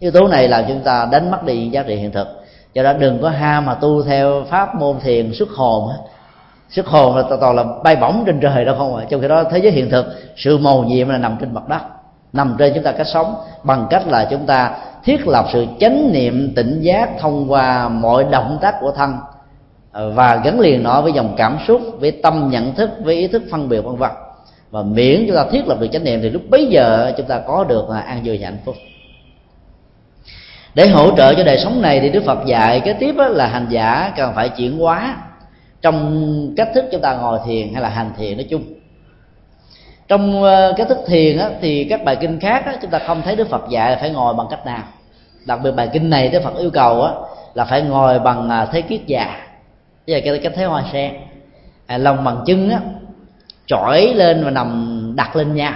Yếu tố này làm chúng ta đánh mất đi giá trị hiện thực. Cho đó đừng có ham mà tu theo pháp môn thiền, xuất hồn xuất hồn là toàn là bay bổng trên trời đâu không ạ? Trong khi đó thế giới hiện thực, sự màu nhiệm là nằm trên mặt đất. Nằm trên chúng ta cách sống. Bằng cách là chúng ta thiết lập sự chánh niệm tỉnh giác thông qua mọi động tác của thân. Và gắn liền nó với dòng cảm xúc, với tâm nhận thức, với ý thức phân biệt vân vân và miễn chúng ta thiết lập được chánh niệm thì lúc bấy giờ chúng ta có được à, an vui và hạnh phúc. Để hỗ trợ cho đời sống này thì đức phật dạy cái tiếp là hành giả cần phải chuyển hóa trong cách thức chúng ta ngồi thiền hay là hành thiền nói chung. Trong ờ, cách thức thiền á, thì các bài kinh khác á, chúng ta không thấy đức phật dạy là phải ngồi bằng cách nào. Đặc biệt bài kinh này đức phật yêu cầu á, là phải ngồi bằng à, thế kiết già. Tức là cái, cách thế hoa sen à, lòng bằng chân á trỗi lên và nằm đặt lên nhau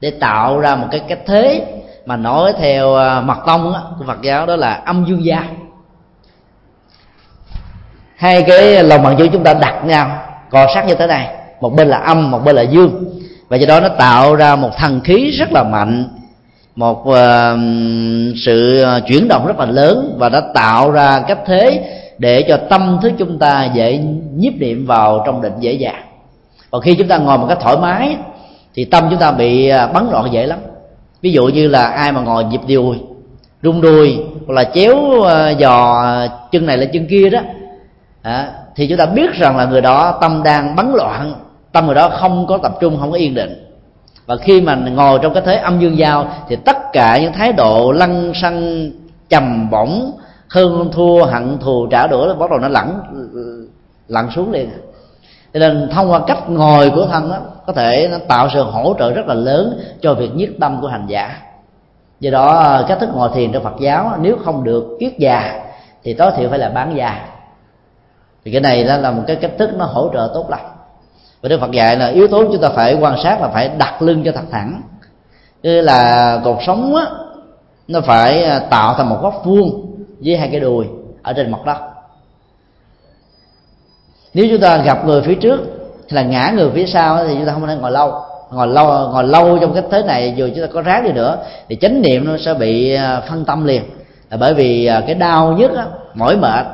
để tạo ra một cái cách thế mà nói theo à, mật tông đó, của Phật giáo đó là âm dương gia. Hai cái lòng bằng chân chúng ta đặt nhau cò sát như thế này một bên là âm một bên là dương. Và do đó nó tạo ra một thần khí rất là mạnh một uh, sự chuyển động rất là lớn và đã tạo ra cách thế để cho tâm thức chúng ta dễ nhiếp niệm vào trong định dễ dàng và khi chúng ta ngồi một cách thoải mái thì tâm chúng ta bị à, bắn loạn dễ lắm. Ví dụ như là ai mà ngồi nhịp đùi rung đùi hoặc là chéo à, giò chân này lên chân kia đó à, thì chúng ta biết rằng là người đó tâm đang bắn loạn tâm người đó không có tập trung không có yên định. Và khi mà ngồi trong cái thế âm dương giao thì tất cả những thái độ lăng xăng trầm bổng hơn thua hận thù trả đũa bắt đầu nó lẳng lặn xuống liền cho nên thông qua cách ngồi của thân đó có thể nó tạo sự hỗ trợ rất là lớn cho việc nhiếp tâm của hành giả. Do đó, cách thức ngồi thiền trong phật giáo nếu không được kiết già, thì tối thiểu phải là bán già. Thì cái này đó là một cái cách thức nó hỗ trợ tốt lắm. Và đức phật dạy là yếu tố chúng ta phải quan sát là phải đặt lưng cho thật thẳng. Tức là cột sống á, nó phải à, tạo thành một góc vuông với hai cái đùi ở trên mặt đất nếu chúng ta gặp người phía trước hay là ngã người phía sau thì chúng ta không thể ngồi lâu. Ngồi lâu ngồi lâu trong cái thế này dù chúng ta có ráng đi nữa thì chánh niệm nó sẽ bị à, phân tâm liền. Là bởi vì à, cái đau nhất á, mỏi mệt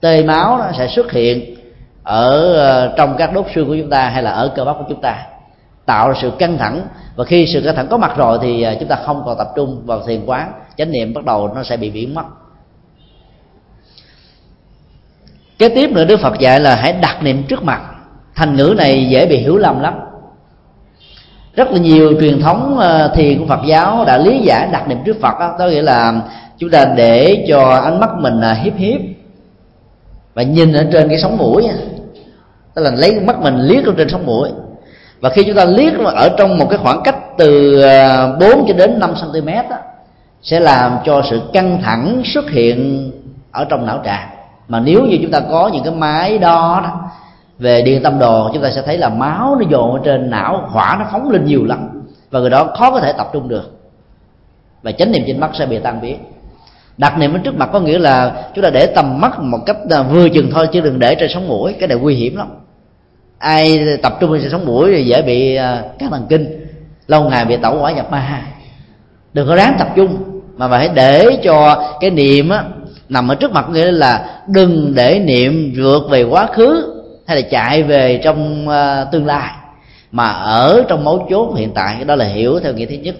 tê máu nó sẽ xuất hiện ở à, trong các đốt xương của chúng ta hay là ở cơ bắp của chúng ta tạo ra sự căng thẳng. Và khi sự căng thẳng có mặt rồi thì chúng ta không còn tập trung vào thiền quán chánh niệm bắt đầu nó sẽ bị biến mất. Kế tiếp nữa đức phật dạy là hãy đặt niệm trước mặt. Thành ngữ này dễ bị hiểu lầm lắm. Rất là nhiều truyền thống ờ, thiền của phật giáo đã lý giải đặt niệm trước phật đó, đó nghĩa là chúng ta để cho ánh mắt mình à, hiếp hiếp và nhìn ở trên cái sóng mũi tức là lấy mắt mình liếc lên trên sóng mũi. Và khi chúng ta liếc ở trong một cái khoảng cách từ ờ, 4 cho đến 5 cm đó, sẽ làm cho sự căng thẳng xuất hiện ở trong não trạng mà nếu như chúng ta có những cái máy đo đó, về điện tâm đồ chúng ta sẽ thấy là máu nó dồn ở trên não hỏa nó phóng lên nhiều lắm. Và người đó khó có thể tập trung được. Và chánh niệm trên mắt sẽ bị tan biến. Đặt niệm ở trước mặt có nghĩa là chúng ta để tầm mắt một cách là vừa chừng thôi chứ đừng để trên sống mũi cái này nguy hiểm lắm. Ai tập trung trên sống mũi thì dễ bị à, các thần kinh lâu ngày bị tẩu hỏa nhập ma. Đừng có ráng tập trung mà phải để cho cái niệm á, nằm ở trước mặt nghĩa là đừng để niệm vượt về quá khứ hay là chạy về trong uh, tương lai mà ở trong mấu chốt hiện tại. Đó là hiểu theo nghĩa thứ nhất.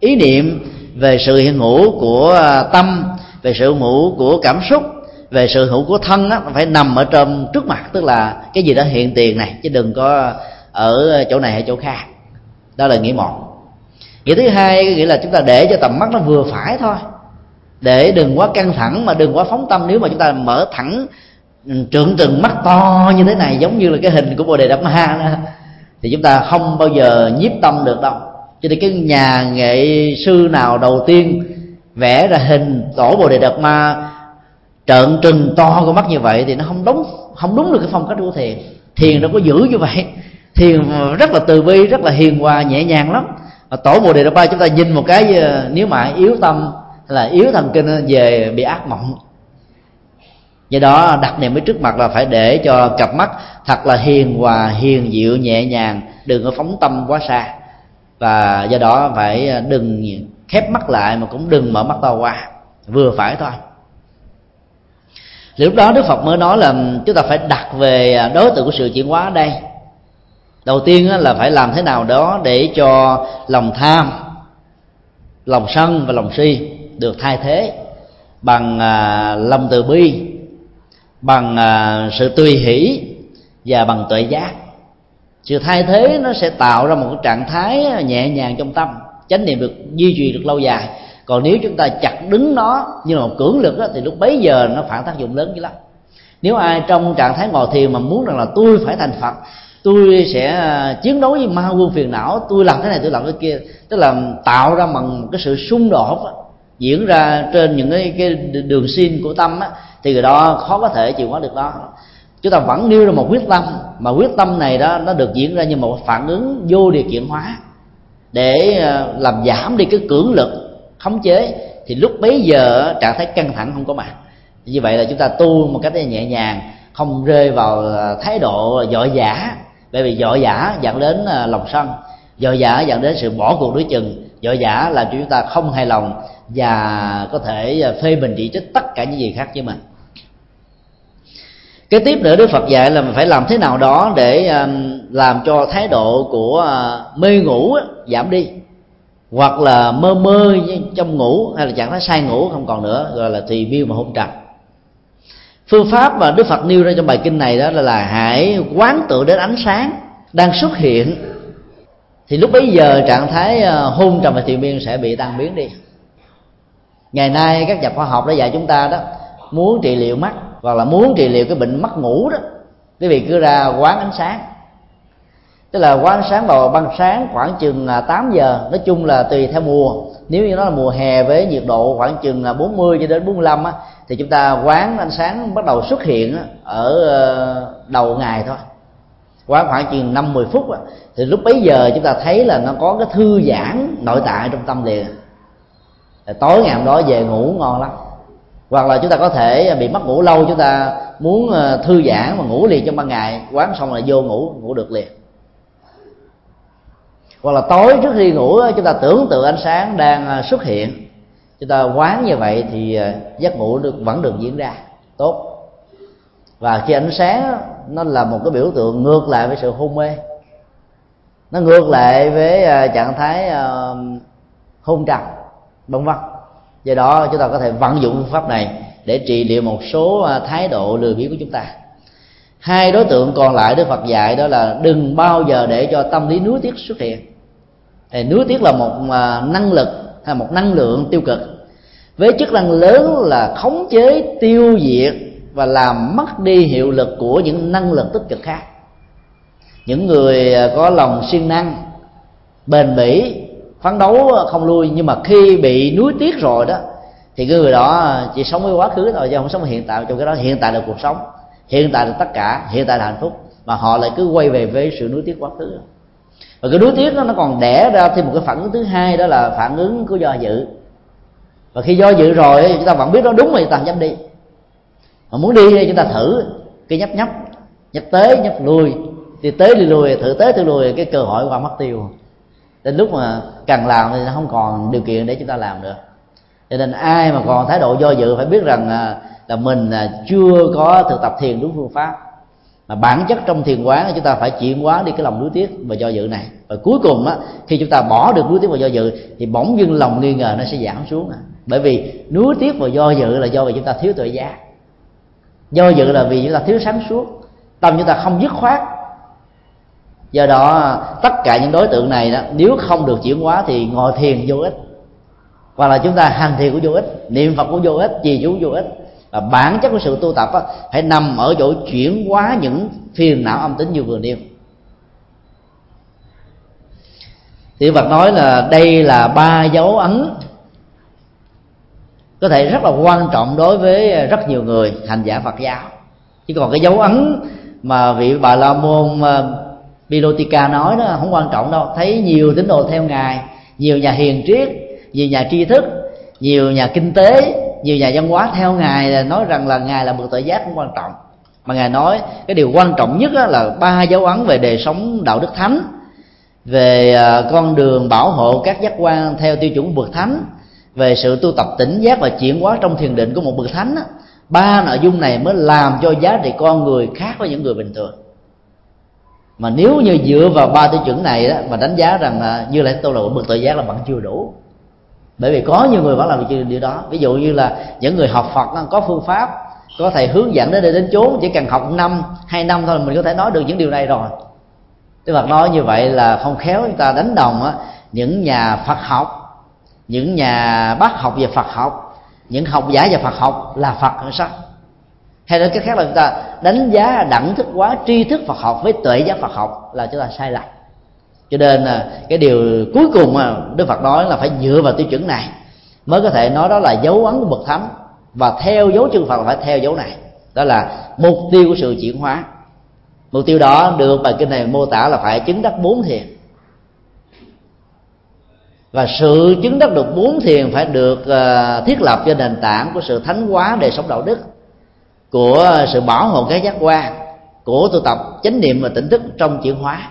Ý niệm về sự hiện hữu của ờ, tâm về sự hiện hữu của cảm xúc về sự hữu của thân á phải nằm ở trong trước mặt tức là cái gì đó hiện tiền này chứ đừng có ở chỗ này hay chỗ khác. Đó là nghĩa một. Nghĩa thứ hai nghĩa là chúng ta để cho tầm mắt nó vừa phải thôi để đừng quá căng thẳng mà đừng quá phóng tâm. Nếu mà chúng ta mở thẳng ừ, trượng từng mắt to như thế này giống như là cái hình của bồ đề đạt ma đó, thì chúng ta không bao giờ nhiếp tâm được đâu. Cho nên cái nhà nghệ sư nào đầu tiên vẽ ra hình tổ bồ đề đạt ma trợn trừng to con mắt như vậy thì nó không đúng không đúng được cái phong cách của thiền thiền nó có giữ như vậy. Thiền rất là từ bi rất là hiền hòa nhẹ nhàng lắm. Mà tổ bồ đề đạt ma chúng ta nhìn một cái ờ, nếu mà yếu tâm là yếu thần kinh về bị ác mộng. Do đó, đặt niệm ở trước mặt là phải để cho cặp mắt thật là hiền hòa, hiền dịu, nhẹ nhàng, đừng có phóng tâm quá xa. Và do đó phải à, đừng khép mắt lại mà cũng đừng mở mắt to qua, vừa phải thôi. Lúc đó đức phật mới nói là chúng ta phải đặt về à, đối tượng của sự chuyển hóa ở đây. Đầu tiên là phải làm thế nào đó để cho lòng tham, lòng sân và lòng si được thay thế bằng à, lòng từ bi bằng à, sự tùy hỷ và bằng tuệ giác. Sự thay thế nó sẽ tạo ra một cái trạng thái nhẹ nhàng trong tâm chánh niệm được duy trì được lâu dài. Còn nếu chúng ta chặt đứng nó như là một cưỡng lực đó, thì lúc bấy giờ nó phản tác dụng lớn dữ lắm. Nếu ai trong trạng thái ngồi thiền mà muốn rằng là tôi phải thành phật tôi sẽ à, chiến đấu với ma quân phiền não tôi làm thế này tôi làm thế kia tức là tạo ra bằng cái sự xung đột đó, diễn ra trên những cái, cái đường xin của tâm á, thì người đó khó có thể chịu hóa được đó. Chúng ta vẫn nêu ra một quyết tâm mà quyết tâm này đó nó được diễn ra như một phản ứng vô điều kiện hóa để ờ, làm giảm đi cái cưỡng lực khống chế. Thì lúc bấy giờ trạng thái căng thẳng không có mặt. Như vậy là chúng ta tu một cách nhẹ nhàng không rơi vào ờ, thái độ dội giả, bởi vì dội giả dẫn đến ờ, lòng sân dội giả dẫn đến sự bỏ cuộc đối chừng dội giả làm cho chúng ta không hài lòng và có thể à, phê bình chỉ trích tất cả những gì khác với mình. Cái tiếp nữa đức phật dạy là mình phải làm thế nào đó để à, làm cho thái độ của à, mê ngủ giảm đi. Hoặc là mơ mơ trong ngủ hay là trạng thái sai ngủ không còn nữa gọi là thì biêu mà hôn trầm. Phương pháp mà đức phật nêu ra trong bài kinh này đó là, là hãy quán tự đến ánh sáng đang xuất hiện. Thì lúc bấy giờ trạng thái hôn trầm và thiền miên sẽ bị tan biến đi ngày nay các nhà khoa học đã dạy chúng ta đó muốn trị liệu mắt hoặc là muốn trị liệu cái bệnh mất ngủ đó quý vị cứ ra quán ánh sáng. Tức là quán ánh sáng vào ban sáng khoảng chừng à, 8 giờ nói chung là tùy theo mùa. Nếu như nó là mùa hè với nhiệt độ khoảng chừng à, 40 cho đến 45 á, thì chúng ta quán ánh sáng bắt đầu xuất hiện ở ờ, đầu ngày thôi. Quán khoảng chừng năm mười phút á, thì lúc bấy giờ chúng ta thấy là nó có cái thư giãn nội tại trong tâm liền tối ngày hôm đó về ngủ ngon lắm. Hoặc là chúng ta có thể bị mất ngủ lâu, chúng ta muốn ờ, thư giãn mà ngủ liền trong ban ngày, quán xong là vô ngủ ngủ được liền. Hoặc là tối trước khi ngủ ờ, chúng ta tưởng tượng ánh sáng đang ờ, xuất hiện. Chúng ta quán như vậy thì giấc ngủ được, vẫn được diễn ra. Tốt. Và khi ánh sáng, nó là một cái biểu tượng ngược lại với sự hôn mê. Nó ngược lại với trạng thái hôn trầm vân vân do đó chúng ta có thể vận dụng phương pháp này để trị liệu một số à, thái độ lười biếng của chúng ta. Hai đối tượng còn lại đức phật dạy đó là đừng bao giờ để cho tâm lý nuối tiếc xuất hiện. Thì nuối tiếc là một à, năng lực hay một năng lượng tiêu cực. Với chức năng lớn là khống chế, tiêu diệt và làm mất đi hiệu lực của những năng lực tích cực khác. Những người à, có lòng siêng năng, bền bỉ phấn đấu ờ, không lui, nhưng mà khi bị nuối tiếc rồi đó, thì cái người đó chỉ sống với quá khứ thôi, chứ không sống hiện tại. Trong cái đó, hiện tại là cuộc sống, hiện tại là tất cả, hiện tại là hạnh phúc, mà họ lại cứ quay về với sự nuối tiếc quá khứ. Và cái nuối tiếc đó, nó còn đẻ ra thêm một cái phản ứng thứ hai, đó là phản ứng của do dự. Và khi do dự rồi chúng ta vẫn biết nó đúng rồi chúng ta dám đi. Mà muốn đi thì chúng ta thử cái nhấp nhấp nhấp tới, nhấp lui. Thì tới đi lui thử tới, thử lui cái cơ hội qua mất tiêu đến lúc mà cần làm thì nó không còn điều kiện để chúng ta làm được cho nên ai mà còn thái độ do dự phải biết rằng à, là, mình à, chưa có thực tập thiền đúng phương pháp. Mà bản chất trong thiền quán chúng ta phải chuyển hóa đi cái lòng nuối tiếc và do dự này. Và cuối cùng á khi chúng ta bỏ được nuối tiếc và do dự thì bỗng dưng lòng nghi ngờ nó sẽ giảm xuống à. bởi vì nuối tiếc và do dự là do vì chúng ta thiếu tuệ giác. Do dự là vì chúng ta thiếu sáng suốt. Tâm chúng ta không dứt khoát do đó tất cả những đối tượng này đó nếu không được chuyển hóa thì ngồi thiền vô ích. Hoặc là chúng ta hành thiền cũng vô ích niệm phật cũng vô ích gì cũng vô ích. Và bản chất của sự tu tập đó, phải nằm ở chỗ chuyển hóa những phiền não âm tính như vừa nêu. Thì Phật nói là đây là ba dấu ấn có thể rất là quan trọng đối với rất nhiều người hành giả Phật giáo. Chứ còn cái dấu ấn mà vị bà la môn ờ, Pilotica nói đó, không quan trọng đâu. Thấy nhiều tín đồ theo ngài, nhiều nhà hiền triết, nhiều nhà tri thức, nhiều nhà kinh tế, nhiều nhà văn hóa theo ngài là nói rằng là ngài là bậc tự giác cũng quan trọng. Mà ngài nói, cái điều quan trọng nhất là ba dấu ấn về đời sống đạo đức thánh, về à, con đường bảo hộ các giác quan theo tiêu chuẩn bậc thánh, về sự tu tập tỉnh giác và chuyển hóa trong thiền định của một bậc thánh ba nội dung này mới làm cho giá trị con người khác với những người bình thường mà nếu như dựa vào ba tiêu chuẩn này đó mà đánh giá rằng là như là tôi là một bậc tự giác là vẫn chưa đủ. Bởi vì có nhiều người vẫn làm được điều đó. Ví dụ như là những người học phật có phương pháp có thầy hướng dẫn đến đây đến chốn chỉ cần học năm hai năm thôi mình có thể nói được những điều này rồi. Tức Phật nói như vậy là không khéo chúng ta đánh đồng á, những nhà Phật học những nhà bác học về Phật học những học giả về Phật học là Phật hay sao? Hay nói cách khác là chúng ta đánh giá đẳng thức quá tri thức Phật học với tuệ giác Phật học là chúng ta sai lầm. Cho nên à, cái điều cuối cùng mà Đức Phật nói là phải dựa vào tiêu chuẩn này mới có thể nói đó là dấu ấn của bậc thánh. Và theo dấu chân Phật là phải theo dấu này. Đó là mục tiêu của sự chuyển hóa. Mục tiêu đó được bài kinh này mô tả là phải chứng đắc bốn thiền. Và sự chứng đắc được bốn thiền phải được à, thiết lập trên nền tảng của sự thánh hóa đời sống đạo đức của sự bảo hộ cái giác quan của tu tập chánh niệm và tỉnh thức trong chuyển hóa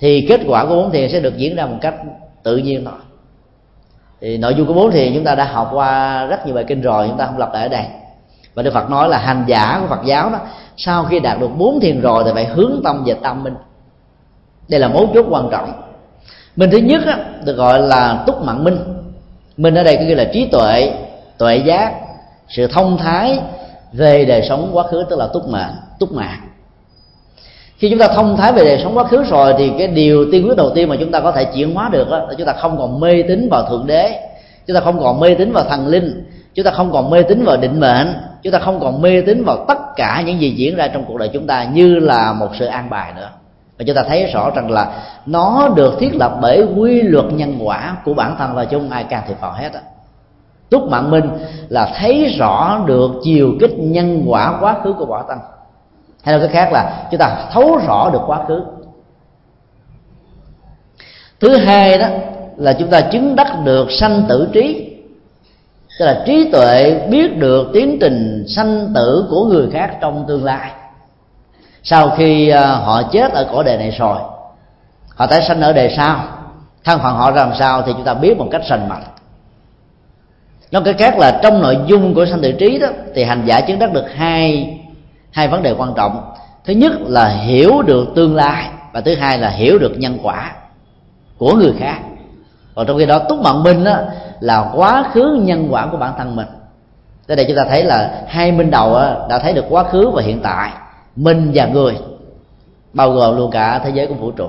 thì kết quả của bốn thiền sẽ được diễn ra một cách tự nhiên thôi. Thì nội dung của bốn thiền chúng ta đã học qua rất nhiều bài kinh rồi chúng ta không lặp lại ở đây. Và đức phật nói là hành giả của phật giáo đó sau khi đạt được bốn thiền rồi thì phải hướng tâm về tâm minh. Đây là mấu chốt quan trọng. Minh thứ nhất á, được gọi là túc mạng minh. Minh ở đây có nghĩa là trí tuệ tuệ giác sự thông thái về đời sống quá khứ tức là túc mạng túc mạng khi chúng ta thông thái về đời sống quá khứ rồi thì cái điều tiên quyết đầu tiên mà chúng ta có thể chuyển hóa được đó, là chúng ta không còn mê tín vào thượng đế chúng ta không còn mê tín vào thần linh chúng ta không còn mê tín vào định mệnh chúng ta không còn mê tín vào tất cả những gì diễn ra trong cuộc đời chúng ta như là một sự an bài nữa. Và chúng ta thấy rõ rằng là nó được thiết lập bởi quy luật nhân quả của bản thân và chung ai can thiệp vào hết á túc mạng minh là thấy rõ được chiều kích nhân quả quá khứ của quả tăng. Hay là cái khác là chúng ta thấu rõ được quá khứ. Thứ hai đó là chúng ta chứng đắc được sanh tử trí. Tức là trí tuệ biết được tiến trình sanh tử của người khác trong tương lai. Sau khi à, họ chết ở cõi đề này rồi, họ tái sanh ở đề sau. Thân phận họ làm sao thì chúng ta biết một cách sành mạch nói cái khác là trong nội dung của sanh tử trí đó thì hành giả chứng đắc được hai hai vấn đề quan trọng. Thứ nhất là hiểu được tương lai và thứ hai là hiểu được nhân quả của người khác. Còn trong khi đó túc mạng minh đó, là quá khứ nhân quả của bản thân mình. Tới đây chúng ta thấy là hai minh đầu đã thấy được quá khứ và hiện tại minh và người bao gồm luôn cả thế giới của vũ trụ.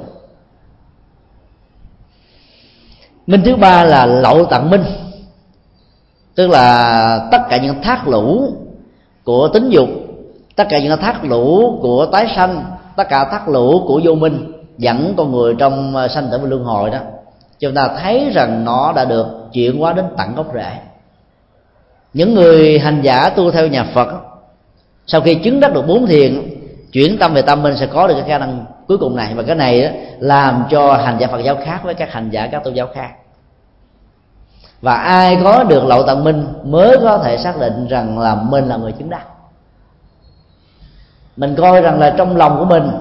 Minh thứ ba là lậu tặng minh tức là tất cả những thác lũ của tính dục tất cả những thác lũ của tái sanh tất cả thác lũ của vô minh dẫn con người trong à, sanh tử và luân hồi đó chúng ta thấy rằng nó đã được chuyển hóa đến tận gốc rễ. Những người hành giả tu theo nhà phật sau khi chứng đắc được bốn thiền chuyển tâm về tâm minh sẽ có được cái khả năng cuối cùng này. Và cái này đó, làm cho hành giả phật giáo khác với các hành giả các tôn giáo khác và ai có được lậu tận minh mới có thể xác định rằng là mình là người chứng đắc. Mình coi rằng là trong lòng của mình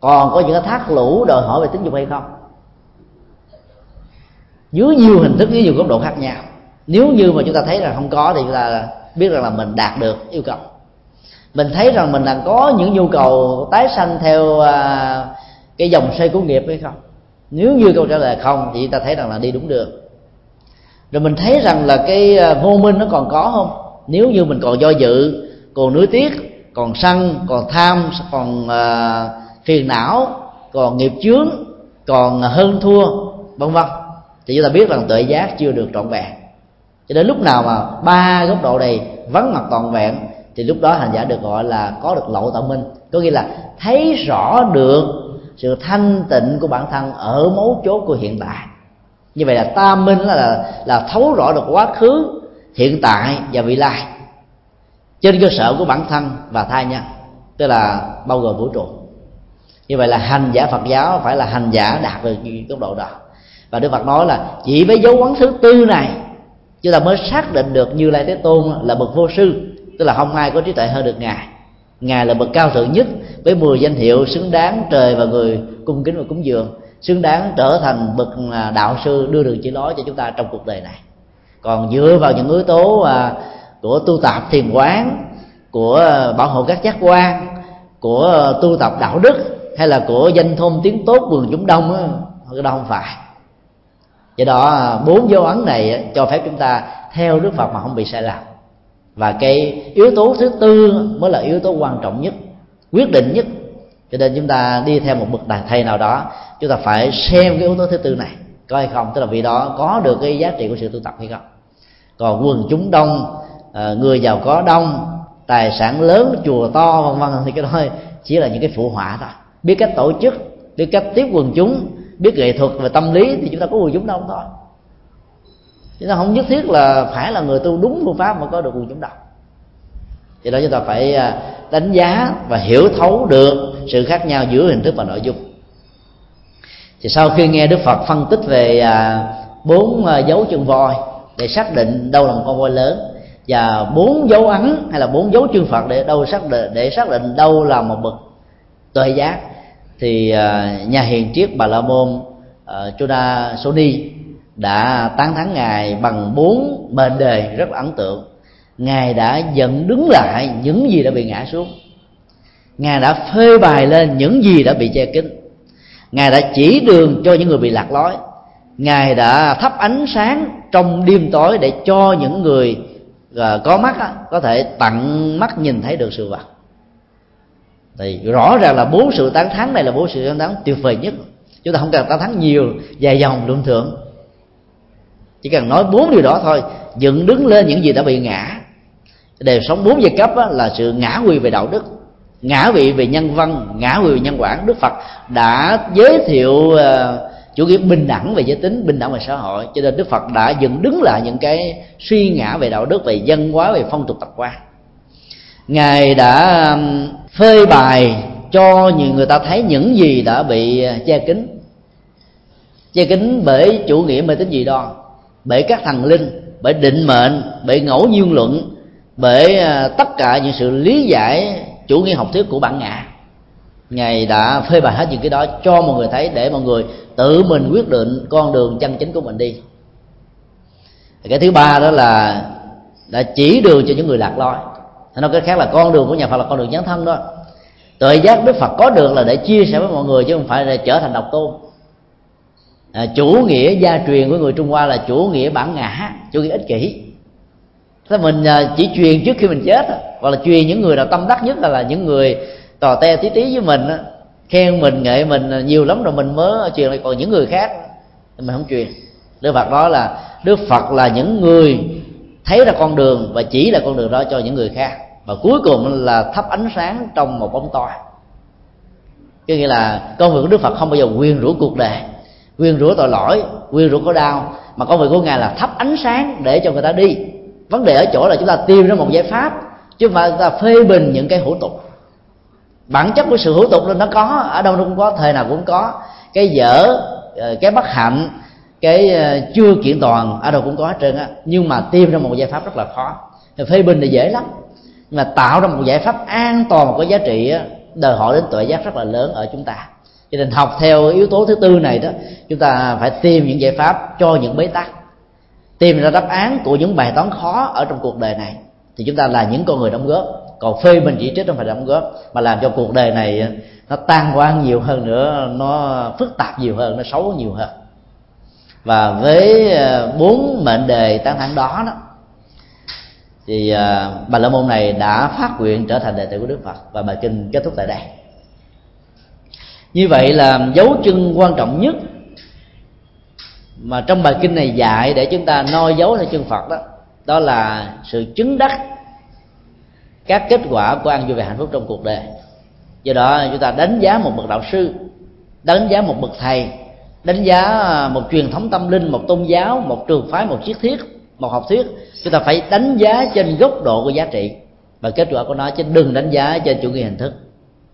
còn có những cái thác lũ đòi hỏi về tính dục hay không. Dưới nhiều hình thức, dưới nhiều góc độ khác nhau. Nếu như mà chúng ta thấy là không có thì chúng ta biết rằng là mình đạt được yêu cầu. Mình thấy rằng mình đang có những nhu cầu tái sanh theo à, cái dòng xoay của nghiệp hay không. Nếu như câu trả lời không thì ta thấy rằng là đi đúng đường rồi mình thấy rằng là cái à, vô minh nó còn có không? Nếu như mình còn do dự còn nuối tiếc còn sân còn tham còn uh, phiền não còn nghiệp chướng còn hơn thua vân vân. Thì chúng ta biết rằng tuệ giác chưa được trọn vẹn. Cho đến lúc nào mà ba góc độ này vắng mặt toàn vẹn thì lúc đó hành giả được gọi là có được lậu tạo minh. Có nghĩa là thấy rõ được sự thanh tịnh của bản thân ở mấu chốt của hiện tại như vậy là ta minh là, là là thấu rõ được quá khứ hiện tại và vị lai trên cơ sở của bản thân và thai nhân tức là bao gồm vũ trụ. Như vậy là hành giả phật giáo phải là hành giả đạt được cấp độ đó. Và đức phật nói là chỉ với dấu ấn thứ tư này chúng ta mới xác định được như lai thế tôn là bậc vô sư tức là không ai có trí tuệ hơn được ngài. Ngài là bậc cao thượng nhất với 10 danh hiệu xứng đáng trời và người cung kính và cúng dường xứng đáng trở thành bậc à, đạo sư đưa đường chỉ lối cho chúng ta trong cuộc đời này. Còn dựa vào những yếu tố à, của tu tập thiền quán, của à, bảo hộ các giác quan, của tu tập đạo đức, hay là của danh thôn tiếng tốt vườn chúng đông á, cái đó không phải. Do đó bốn dấu ấn này cho phép chúng ta theo đức phật mà không bị sai lầm. Và cái yếu tố thứ tư mới là yếu tố quan trọng nhất, quyết định nhất cho nên chúng ta đi theo một bậc đại thầy nào đó, chúng ta phải xem cái yếu tố thứ tư này, có hay không? Tức là vị đó có được cái giá trị của sự tu tập hay không? Còn quần chúng đông ờ, người giàu có đông, tài sản lớn, chùa to, vân vân, thì cái đó chỉ là những cái phụ họa thôi. Biết cách tổ chức, biết cách tiếp quần chúng, biết nghệ thuật và tâm lý thì chúng ta có quần chúng đông thôi. Chúng ta không nhất thiết là phải là người tu đúng phương pháp mà có được quần chúng đông do đó chúng ta phải à, đánh giá và hiểu thấu được sự khác nhau giữa hình thức và nội dung. Thì sau khi nghe đức phật phân tích về à, bốn à, dấu chân voi để xác định đâu là một con voi lớn và bốn dấu ấn hay là bốn dấu chân phật để đâu xác định để xác định đâu là một bậc tuệ giác thì nhà hiền triết bà la môn uh, Choda Soni đã tán thắng ngài bằng bốn mệnh đề rất là ấn tượng ngài đã dẫn đứng lại những gì đã bị ngã xuống. Ngài đã phê bài lên những gì đã bị che kín. Ngài đã chỉ đường cho những người bị lạc lối. Ngài đã thắp ánh sáng trong đêm tối để cho những người à, có mắt có thể tận mắt nhìn thấy được sự vật. Thì rõ ràng là bốn sự tán thắng này là bốn sự tán thắng tuyệt vời nhất. Chúng ta không cần tán thắng nhiều, dài dòng luận thượng chỉ cần nói bốn điều đó thôi, dựng đứng lên những gì đã bị ngã đời sống bốn giai cấp là sự ngã quy về đạo đức ngã vị về nhân văn ngã vị về nhân quản đức phật đã giới thiệu uh, chủ nghĩa bình đẳng về giới tính bình đẳng về xã hội. Cho nên đức phật đã dựng đứng lại những cái suy ngã về đạo đức về dân hóa về phong tục tập quán. Ngài đã phơi bài cho nhiều người ta thấy những gì đã bị ờ, che kín che kín bởi chủ nghĩa mê tín dị đoan bởi các thần linh bởi định mệnh bởi ngẫu nhiên luận bởi à, tất cả những sự lý giải chủ nghĩa học thuyết của bản ngã. Ngài đã phê bày hết những cái đó cho mọi người thấy để mọi người tự mình quyết định con đường chân chính của mình đi. Cái thứ ba đó là đã chỉ đường cho những người lạc lối. Nói cái khác là con đường của nhà phật là con đường nhắn thân đó. Tự giác đức phật có được là để chia sẻ với mọi người chứ không phải là trở thành độc tôn. À, chủ nghĩa gia truyền của người trung hoa là chủ nghĩa bản ngã chủ nghĩa ích kỷ thế mình à, chỉ truyền trước khi mình chết à, hoặc là truyền những người nào tâm đắc nhất là, là những người tò te tí tí với mình khen mình nghệ mình à, nhiều lắm rồi mình mới truyền lại. Còn những người khác mình không truyền. Đức phật đó là đức phật là những người thấy ra con đường và chỉ là con đường đó cho những người khác. Và cuối cùng là thắp ánh sáng trong một bóng tối. Có nghĩa là công việc của đức phật không bao giờ quyên rũ cuộc đời quyên rũ tội lỗi quyên rũ khổ đau mà công việc của ngài là thắp ánh sáng để cho người ta đi vấn đề ở chỗ là chúng ta tìm ra một giải pháp chứ mà ta phê bình những cái hủ tục. Bản chất của sự hữu tục nó có ở đâu nó cũng có thời nào cũng có. Cái dở ờ, cái bất hạnh cái ờ, chưa kiện toàn ở đâu cũng có hết trơn á. Nhưng mà tìm ra một giải pháp rất là khó. Phê bình thì dễ lắm. Nhưng mà tạo ra một giải pháp an toàn có giá trị á, đòi hỏi đến tuệ giác rất là lớn ở chúng ta. Cho nên học theo yếu tố thứ tư này đó chúng ta phải tìm những giải pháp cho những bế tắc tìm ra đáp án của những bài toán khó ở trong cuộc đời này, thì chúng ta là những con người đóng góp. Còn phê mình chỉ trích không phải đóng góp, mà làm cho cuộc đời này ờ, nó tan hoang nhiều hơn nữa, nó phức tạp nhiều hơn, nó xấu nhiều hơn. Và với ờ, bốn mệnh đề tán thẳng đó đó, thì ờ, bà la môn này đã phát nguyện trở thành đệ tử của đức phật, và bài kinh kết thúc tại đây. Như vậy là dấu chân quan trọng nhất mà trong bài kinh này dạy để chúng ta noi dấu theo chân phật đó đó là sự chứng đắc các kết quả của ăn vui về hạnh phúc trong cuộc đời. Do đó chúng ta đánh giá một bậc đạo sư, đánh giá một bậc thầy, đánh giá à, một truyền thống tâm linh, một tôn giáo, một trường phái, một triết thiết một học thuyết, chúng ta phải đánh giá trên góc độ của giá trị. Và kết quả của nó chứ đừng đánh giá trên chủ nghĩa hình thức.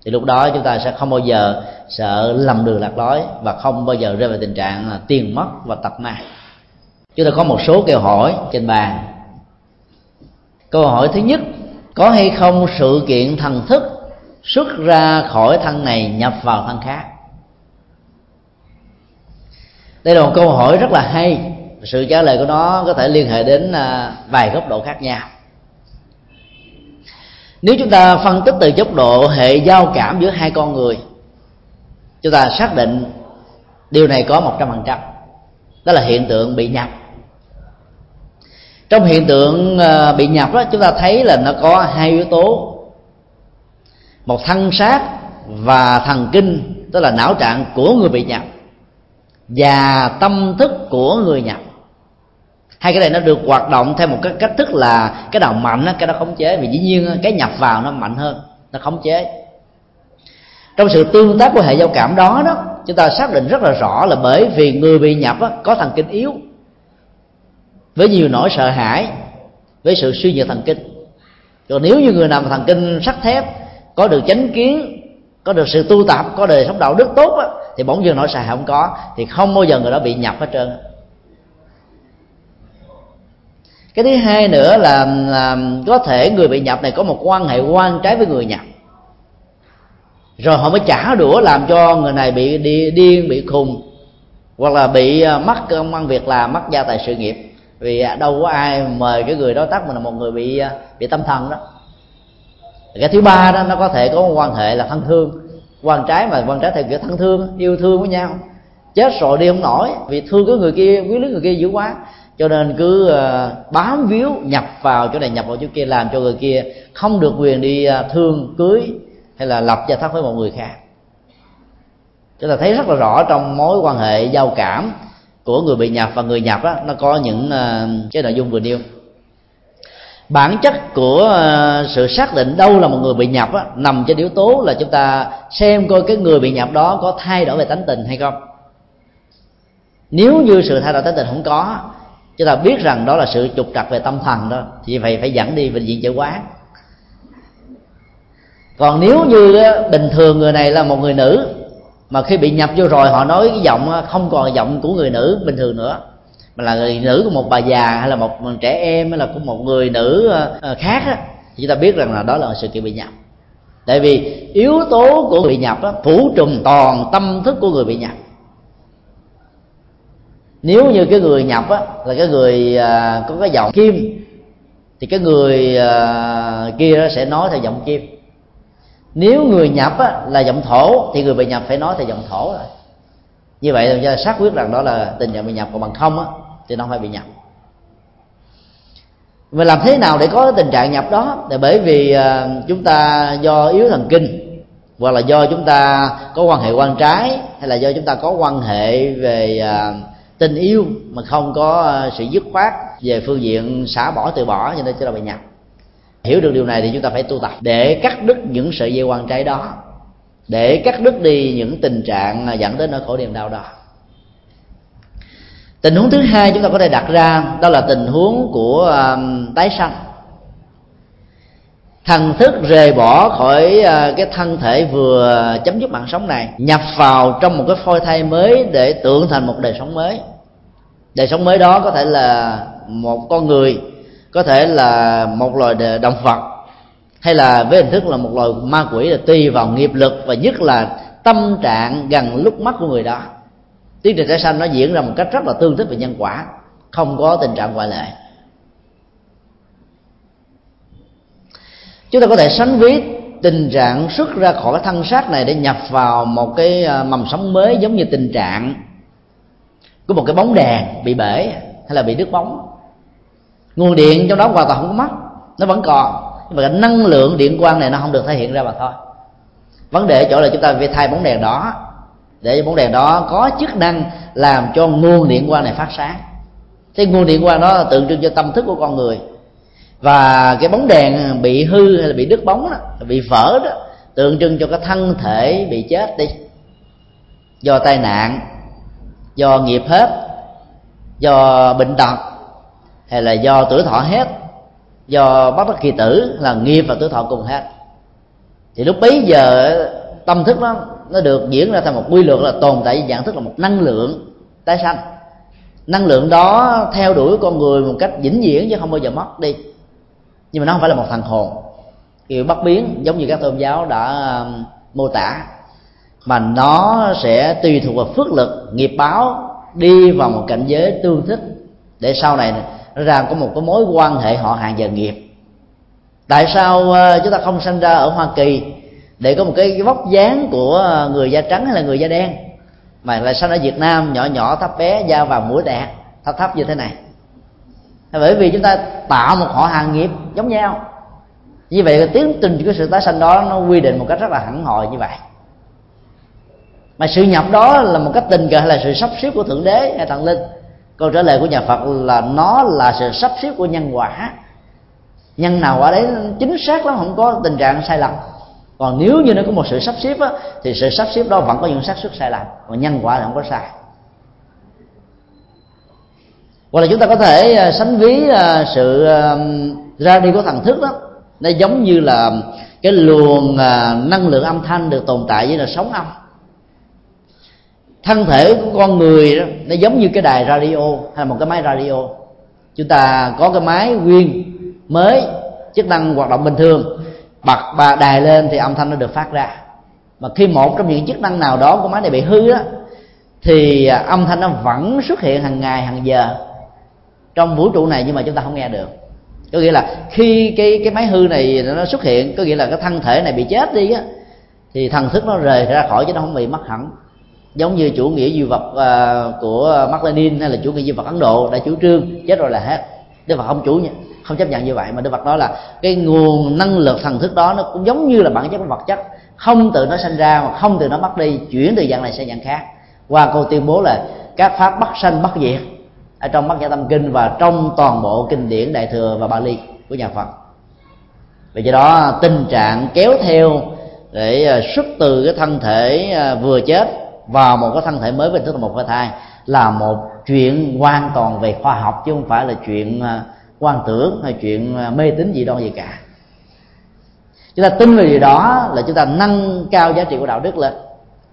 Thì lúc đó chúng ta sẽ không bao giờ sợ lầm đường lạc lối và không bao giờ rơi vào tình trạng là tiền mất và tật mang chúng ta có một số câu hỏi trên bàn. Câu hỏi thứ nhất, có hay không sự kiện thần thức xuất ra khỏi thân này nhập vào thân khác? Đây là một câu hỏi rất là hay. Sự trả lời của nó có thể liên hệ đến à, vài góc độ khác nhau. Nếu chúng ta phân tích từ góc độ hệ giao cảm giữa hai con người chúng ta xác định điều này có một trăm phần trăm. Đó là hiện tượng bị nhập. Trong hiện tượng ờ, bị nhập đó, chúng ta thấy là nó có hai yếu tố. Một thân xác và thần kinh, tức là não trạng của người bị nhập và tâm thức của người nhập. Hai cái này nó được hoạt động theo một cái cách thức là cái nào mạnh cái đó khống chế. Vì dĩ nhiên cái nhập vào nó mạnh hơn, nó khống chế trong sự tương tác của hệ giao cảm đó đó chúng ta xác định rất là rõ là bởi vì người bị nhập đó, có thần kinh yếu với nhiều nỗi sợ hãi với sự suy nhược thần kinh. Còn nếu như người nào mà thần kinh sắt thép có được chánh kiến có được sự tu tập có đời sống đạo đức tốt á, thì bỗng dưng nỗi sợ hãi không có thì không bao giờ người đó bị nhập hết trơn. Cái thứ hai nữa là, là có thể người bị nhập này có một quan hệ quan trái với người nhập rồi họ mới trả đũa làm cho người này bị đi, điên bị khùng hoặc là bị mất công ăn việc làm mất gia tài sự nghiệp. Vì à, đâu có ai mời cái người đó tác mình là một người bị à, bị tâm thần đó. Cái thứ ba đó nó có thể có một quan hệ là thân thương. Quan trái mà quan trái theo kiểu thân thương yêu thương với nhau. Chết rồi đi không nổi vì thương cái người kia quý lý người kia dữ quá. Cho nên cứ à, bám víu nhập vào chỗ này nhập vào chỗ kia làm cho người kia không được quyền đi thương cưới hay là lập gia thất với một người khác. Chúng ta thấy rất là rõ trong mối quan hệ giao cảm của người bị nhập và người nhập đó nó có những ờ, cái nội dung vừa nêu. Bản chất của ờ, sự xác định đâu là một người bị nhập đó, nằm trên yếu tố là chúng ta xem coi cái người bị nhập đó có thay đổi về tánh tình hay không. Nếu như sự thay đổi tánh tình không có chúng ta biết rằng đó là sự trục trặc về tâm thần đó thì phải phải dẫn đi bệnh viện chữa quán còn nếu như bình thường người này là một người nữ mà khi bị nhập vô rồi họ nói cái giọng không còn giọng của người nữ bình thường nữa mà là người nữ của một bà già hay là một trẻ em hay là của một người nữ à, khác thì chúng ta biết rằng là đó là sự kiện bị nhập. Tại vì yếu tố của bị nhập đó, phủ trùm toàn tâm thức của người bị nhập. Nếu như cái người nhập á, là cái người à, có cái giọng kim thì cái người à, kia sẽ nói theo giọng kim nếu người nhập á, là giọng thổ thì người bị nhập phải nói theo giọng thổ rồi. Như vậy là xác quyết rằng đó là tình trạng bị nhập còn bằng không á thì nó không phải bị nhập. Và làm thế nào để có tình trạng nhập đó? Là bởi vì à, chúng ta do yếu thần kinh hoặc là do chúng ta có quan hệ quan trái hay là do chúng ta có quan hệ về à, tình yêu mà không có à, sự dứt khoát về phương diện xả bỏ từ bỏ cho nên chúng ta bị nhập hiểu được điều này thì chúng ta phải tu tập. Để cắt đứt những sợi dây quan trái đó để cắt đứt đi những tình trạng dẫn đến nỗi khổ niềm đau đó. Tình huống thứ hai chúng ta có thể đặt ra đó là tình huống của um, tái sanh. Thần thức rời bỏ khỏi uh, cái thân thể vừa chấm dứt mạng sống này nhập vào trong một cái phôi thai mới để tượng thành một đời sống mới. Đời sống mới đó có thể là một con người có thể là một loài động vật, hay là với hình thức là một loài ma quỷ là tùy vào nghiệp lực và nhất là tâm trạng gần lúc mắt của người đó. Tiến trình tái sanh nó diễn ra một cách rất là tương thích về nhân quả, không có tình trạng ngoại lệ. Chúng ta có thể sánh ví tình trạng xuất ra khỏi cái thân xác này để nhập vào một cái à, mầm sống mới giống như tình trạng của một cái bóng đèn bị bể hay là bị đứt bóng nguồn điện trong đó hoàn toàn không có mất nó vẫn còn. Nhưng mà cái năng lượng điện quang này nó không được thể hiện ra mà thôi. Vấn đề ở chỗ là chúng ta phải thay bóng đèn đó để cho bóng đèn đó có chức năng làm cho nguồn điện quang này phát sáng. Cái nguồn điện quang đó tượng trưng cho tâm thức của con người. Và cái bóng đèn bị hư hay là bị đứt bóng đó, bị vỡ đó tượng trưng cho cái thân thể bị chết đi. Do tai nạn do nghiệp hết do bệnh tật hay là do tuổi thọ hết, do bất đắc kỳ tử là nghiệp và tuổi thọ cùng hết. Thì lúc bấy giờ tâm thức nó nó được diễn ra thành một quy luật là tồn tại dạng thức là một năng lượng tái sanh. Năng lượng đó theo đuổi con người một cách vĩnh viễn chứ không bao giờ mất đi. Nhưng mà nó không phải là một thằng hồn. Kiểu bất biến giống như các tôn giáo đã um, mô tả. Mà nó sẽ tùy thuộc vào phước lực, nghiệp báo đi vào một cảnh giới tương thích. Để sau này nó ra có một cái mối quan hệ họ hàng và nghiệp. Tại sao ờ, chúng ta không sinh ra ở hoa kỳ để có một cái vóc dáng của người da trắng hay là người da đen? Mà lại sinh ở việt nam nhỏ nhỏ, thấp bé, da vào mũi đẹp thấp thấp như thế này? Bởi vì chúng ta tạo một họ hàng nghiệp giống nhau. Như vậy cái tiến trình của sự tái sanh đó nó quy định một cách rất là hẳn hòi như vậy. Mà sự nhập đó là một cách tình cờ hay là sự sắp xếp của thượng đế hay thần linh? Câu trả lời của nhà phật là nó là sự sắp xếp của nhân quả. Nhân nào quả đấy chính xác lắm không có tình trạng sai lầm. Còn nếu như nó có một sự sắp xếp á, thì sự sắp xếp đó vẫn có những xác suất sai lầm còn nhân quả thì không có sai. Hoặc là chúng ta có thể à, sánh ví à, sự à, ra đi của thần thức đó. Nó giống như là cái luồng năng lượng âm thanh được tồn tại với là sóng âm thân thể của con người đó, nó giống như cái đài radio hay là một cái máy radio. Chúng ta có cái máy nguyên mới, chức năng hoạt động bình thường. Bật ba đài lên thì âm thanh nó được phát ra. Mà khi một trong những chức năng nào đó của máy này bị hư đó thì à, âm thanh nó vẫn xuất hiện hàng ngày, hàng giờ trong vũ trụ này nhưng mà chúng ta không nghe được. Có nghĩa là khi cái cái máy hư này nó xuất hiện, có nghĩa là cái thân thể này bị chết đi á, thì thần thức nó rời ra khỏi chứ nó không bị mất hẳn giống như chủ nghĩa duy vật uh, của Mark Lenin hay là chủ nghĩa duy vật Ấn Độ đã chủ trương chết rồi là hết. Đức Phật không chủ không chấp nhận như vậy mà Đức Phật nói là cái nguồn năng lực thần thức đó nó cũng giống như là bản chất của vật chất. Không từ nó sinh ra mà không từ nó mất đi chuyển từ dạng này sang dạng khác. Qua câu tuyên bố là các pháp bất sanh bất diệt ở trong bát nhã tâm kinh và trong toàn bộ kinh điển đại thừa và bali của nhà phật. Vì vậy đó tình trạng kéo theo để à, xuất từ cái thân thể à, vừa chết vào một cái thân thể mới về tức là một cái thai là một chuyện hoàn toàn về khoa học, chứ không phải là chuyện à, quan tưởng hay chuyện à, mê tín gì đâu gì cả. Chúng ta tin vào điều đó là chúng ta nâng cao giá trị của đạo đức lên.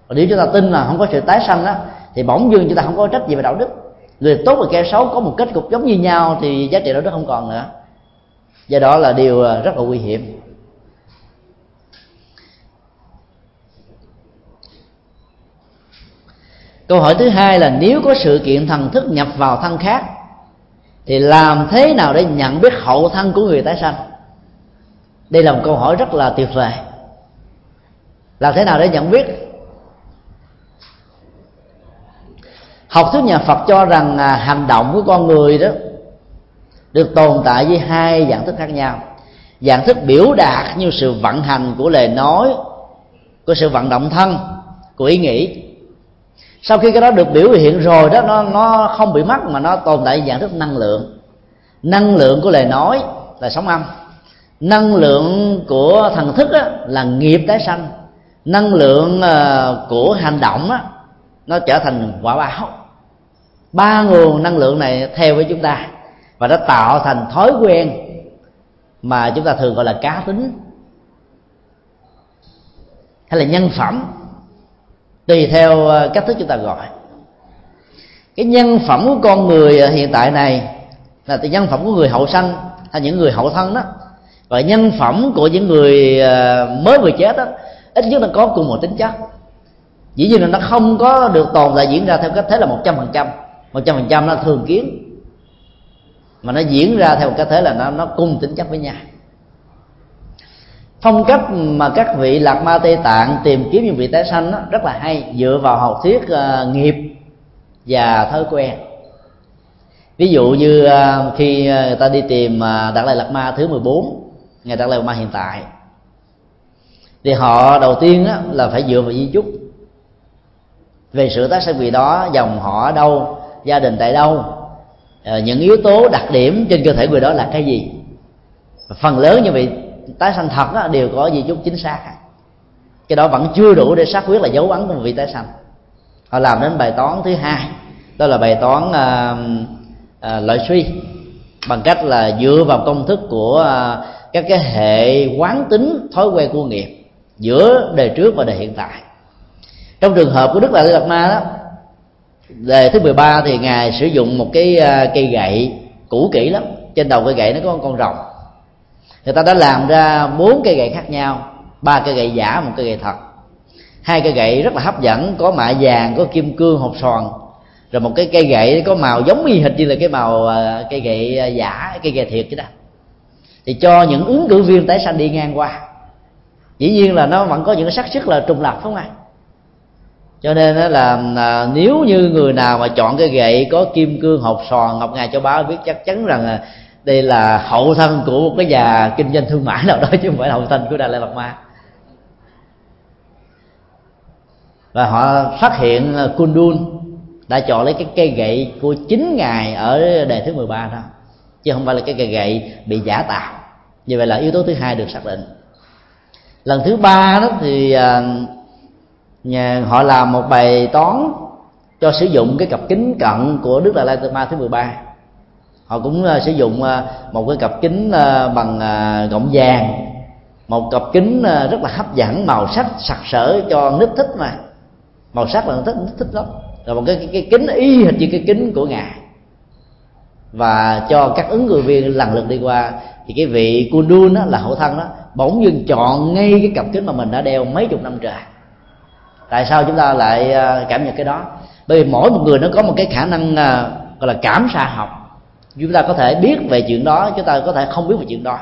Còn nếu chúng ta tin là không có sự tái sanh đó thì bỗng dưng chúng ta không có trách gì về đạo đức. Người tốt và kẻ xấu có một kết cục giống như nhau thì giá trị đạo đức không còn nữa. Do đó là điều à, rất là nguy hiểm. Câu hỏi thứ hai là nếu có sự kiện thần thức nhập vào thân khác thì làm thế nào để nhận biết hậu thân của người tái sanh đây là một câu hỏi rất là tuyệt vời. Làm thế nào để nhận biết? Học thuyết nhà phật cho rằng à, hành động của con người đó được tồn tại với hai dạng thức khác nhau. Dạng thức biểu đạt như sự vận hành của lời nói của sự vận động thân của ý nghĩ sau khi cái đó được biểu hiện rồi đó nó nó không bị mất mà nó tồn tại dạng thức năng lượng. Năng lượng của lời nói là sóng âm. Năng lượng của thần thức á, là nghiệp tái sanh. Năng lượng uh, của hành động á, nó trở thành quả báo. Ba nguồn năng lượng này theo với chúng ta và nó tạo thành thói quen mà chúng ta thường gọi là cá tính hay là nhân phẩm tùy theo ờ, cách thức chúng ta gọi. Cái nhân phẩm của con người ờ, hiện tại này là từ nhân phẩm của người hậu sanh, hay những người hậu thân đó. Và nhân phẩm của những người ờ, mới vừa chết đó, ít nhất là có cùng một tính chất. Dĩ nhiên là nó không có được tồn tại diễn ra theo cách thế là một trăm phần trăm. Một trăm phần trăm nó thường kiến. Mà nó diễn ra theo cách thế là nó nó cùng tính chất với nhau phong cách mà các vị lạc ma tây tạng tìm kiếm những vị tái sanh đó, rất là hay dựa vào học thuyết uh, nghiệp và thói quen. Ví dụ như uh, khi ờ, người ta đi tìm uh, đạt lai lạt ma thứ 14 ngày đạt lai lạt ma hiện tại thì họ đầu tiên á, là phải dựa vào di chúc. Về sự tái sanh vị đó dòng họ ở đâu gia đình tại đâu những yếu tố đặc điểm trên cơ thể người đó là cái gì. Phần lớn như vậy tái sanh thật đó, đều có gì chút chính xác. Cái đó vẫn chưa đủ để xác quyết là dấu ấn của một vị tái sanh. Họ làm đến bài toán thứ hai đó là bài toán à, à, loại suy bằng cách là dựa vào công thức của à, các cái hệ quán tính thói quen của nghiệp giữa đời trước và đời hiện tại. Trong trường hợp của đức đại lạt ma đó đề thứ 13 thì ngài sử dụng một cái à, cây gậy cũ kỹ lắm. Trên đầu cây gậy nó có con rồng người ta đã làm ra bốn cây gậy khác nhau ba cây gậy giả một cây gậy thật. Hai cây gậy rất là hấp dẫn có mạ vàng có kim cương hộp sòn, rồi một cái cây gậy có màu giống y hệt như là cái màu ờ, cây gậy ờ, giả cây gậy thiệt chứ đó. Thì cho những ứng cử viên tái sanh đi ngang qua. Dĩ nhiên là nó vẫn có những xác suất là trùng lập không ạ? Cho nên đó là à, nếu như người nào mà chọn cái gậy có kim cương hộp sòn ngọc ngà cho báo biết chắc chắn rằng là đây là hậu thân của một cái nhà kinh doanh thương mại nào đó, chứ không phải là hậu thân của đà lạt ma và họ phát hiện Kundun đã chọn lấy cái cây gậy của chính ngài ở đề thứ 13 đó, chứ không phải là cái cây gậy bị giả tạo. Như vậy là yếu tố thứ hai được xác định. Lần thứ ba đó thì à, nhà, họ làm một bài toán cho sử dụng cái cặp kính cận của đức đại la ma thứ 13 họ cũng uh, sử dụng uh, một cái cặp kính uh, bằng uh, gọng vàng. Một cặp kính uh, rất là hấp dẫn màu sắc sặc sỡ cho nít thích mà. Màu sắc là thích thích lắm. Rồi một cái, cái, cái kính y hệt như cái kính của ngài. Và cho các ứng cử viên lần lượt đi qua thì cái vị Kundun đó là hậu thân đó bỗng dưng chọn ngay cái cặp kính mà mình đã đeo mấy chục năm trời. Tại sao chúng ta lại cảm nhận cái đó? Bởi vì mỗi một người nó có một cái khả năng gọi là cảm xạ học chúng ta có thể biết về chuyện đó, chúng ta có thể không biết về chuyện đó.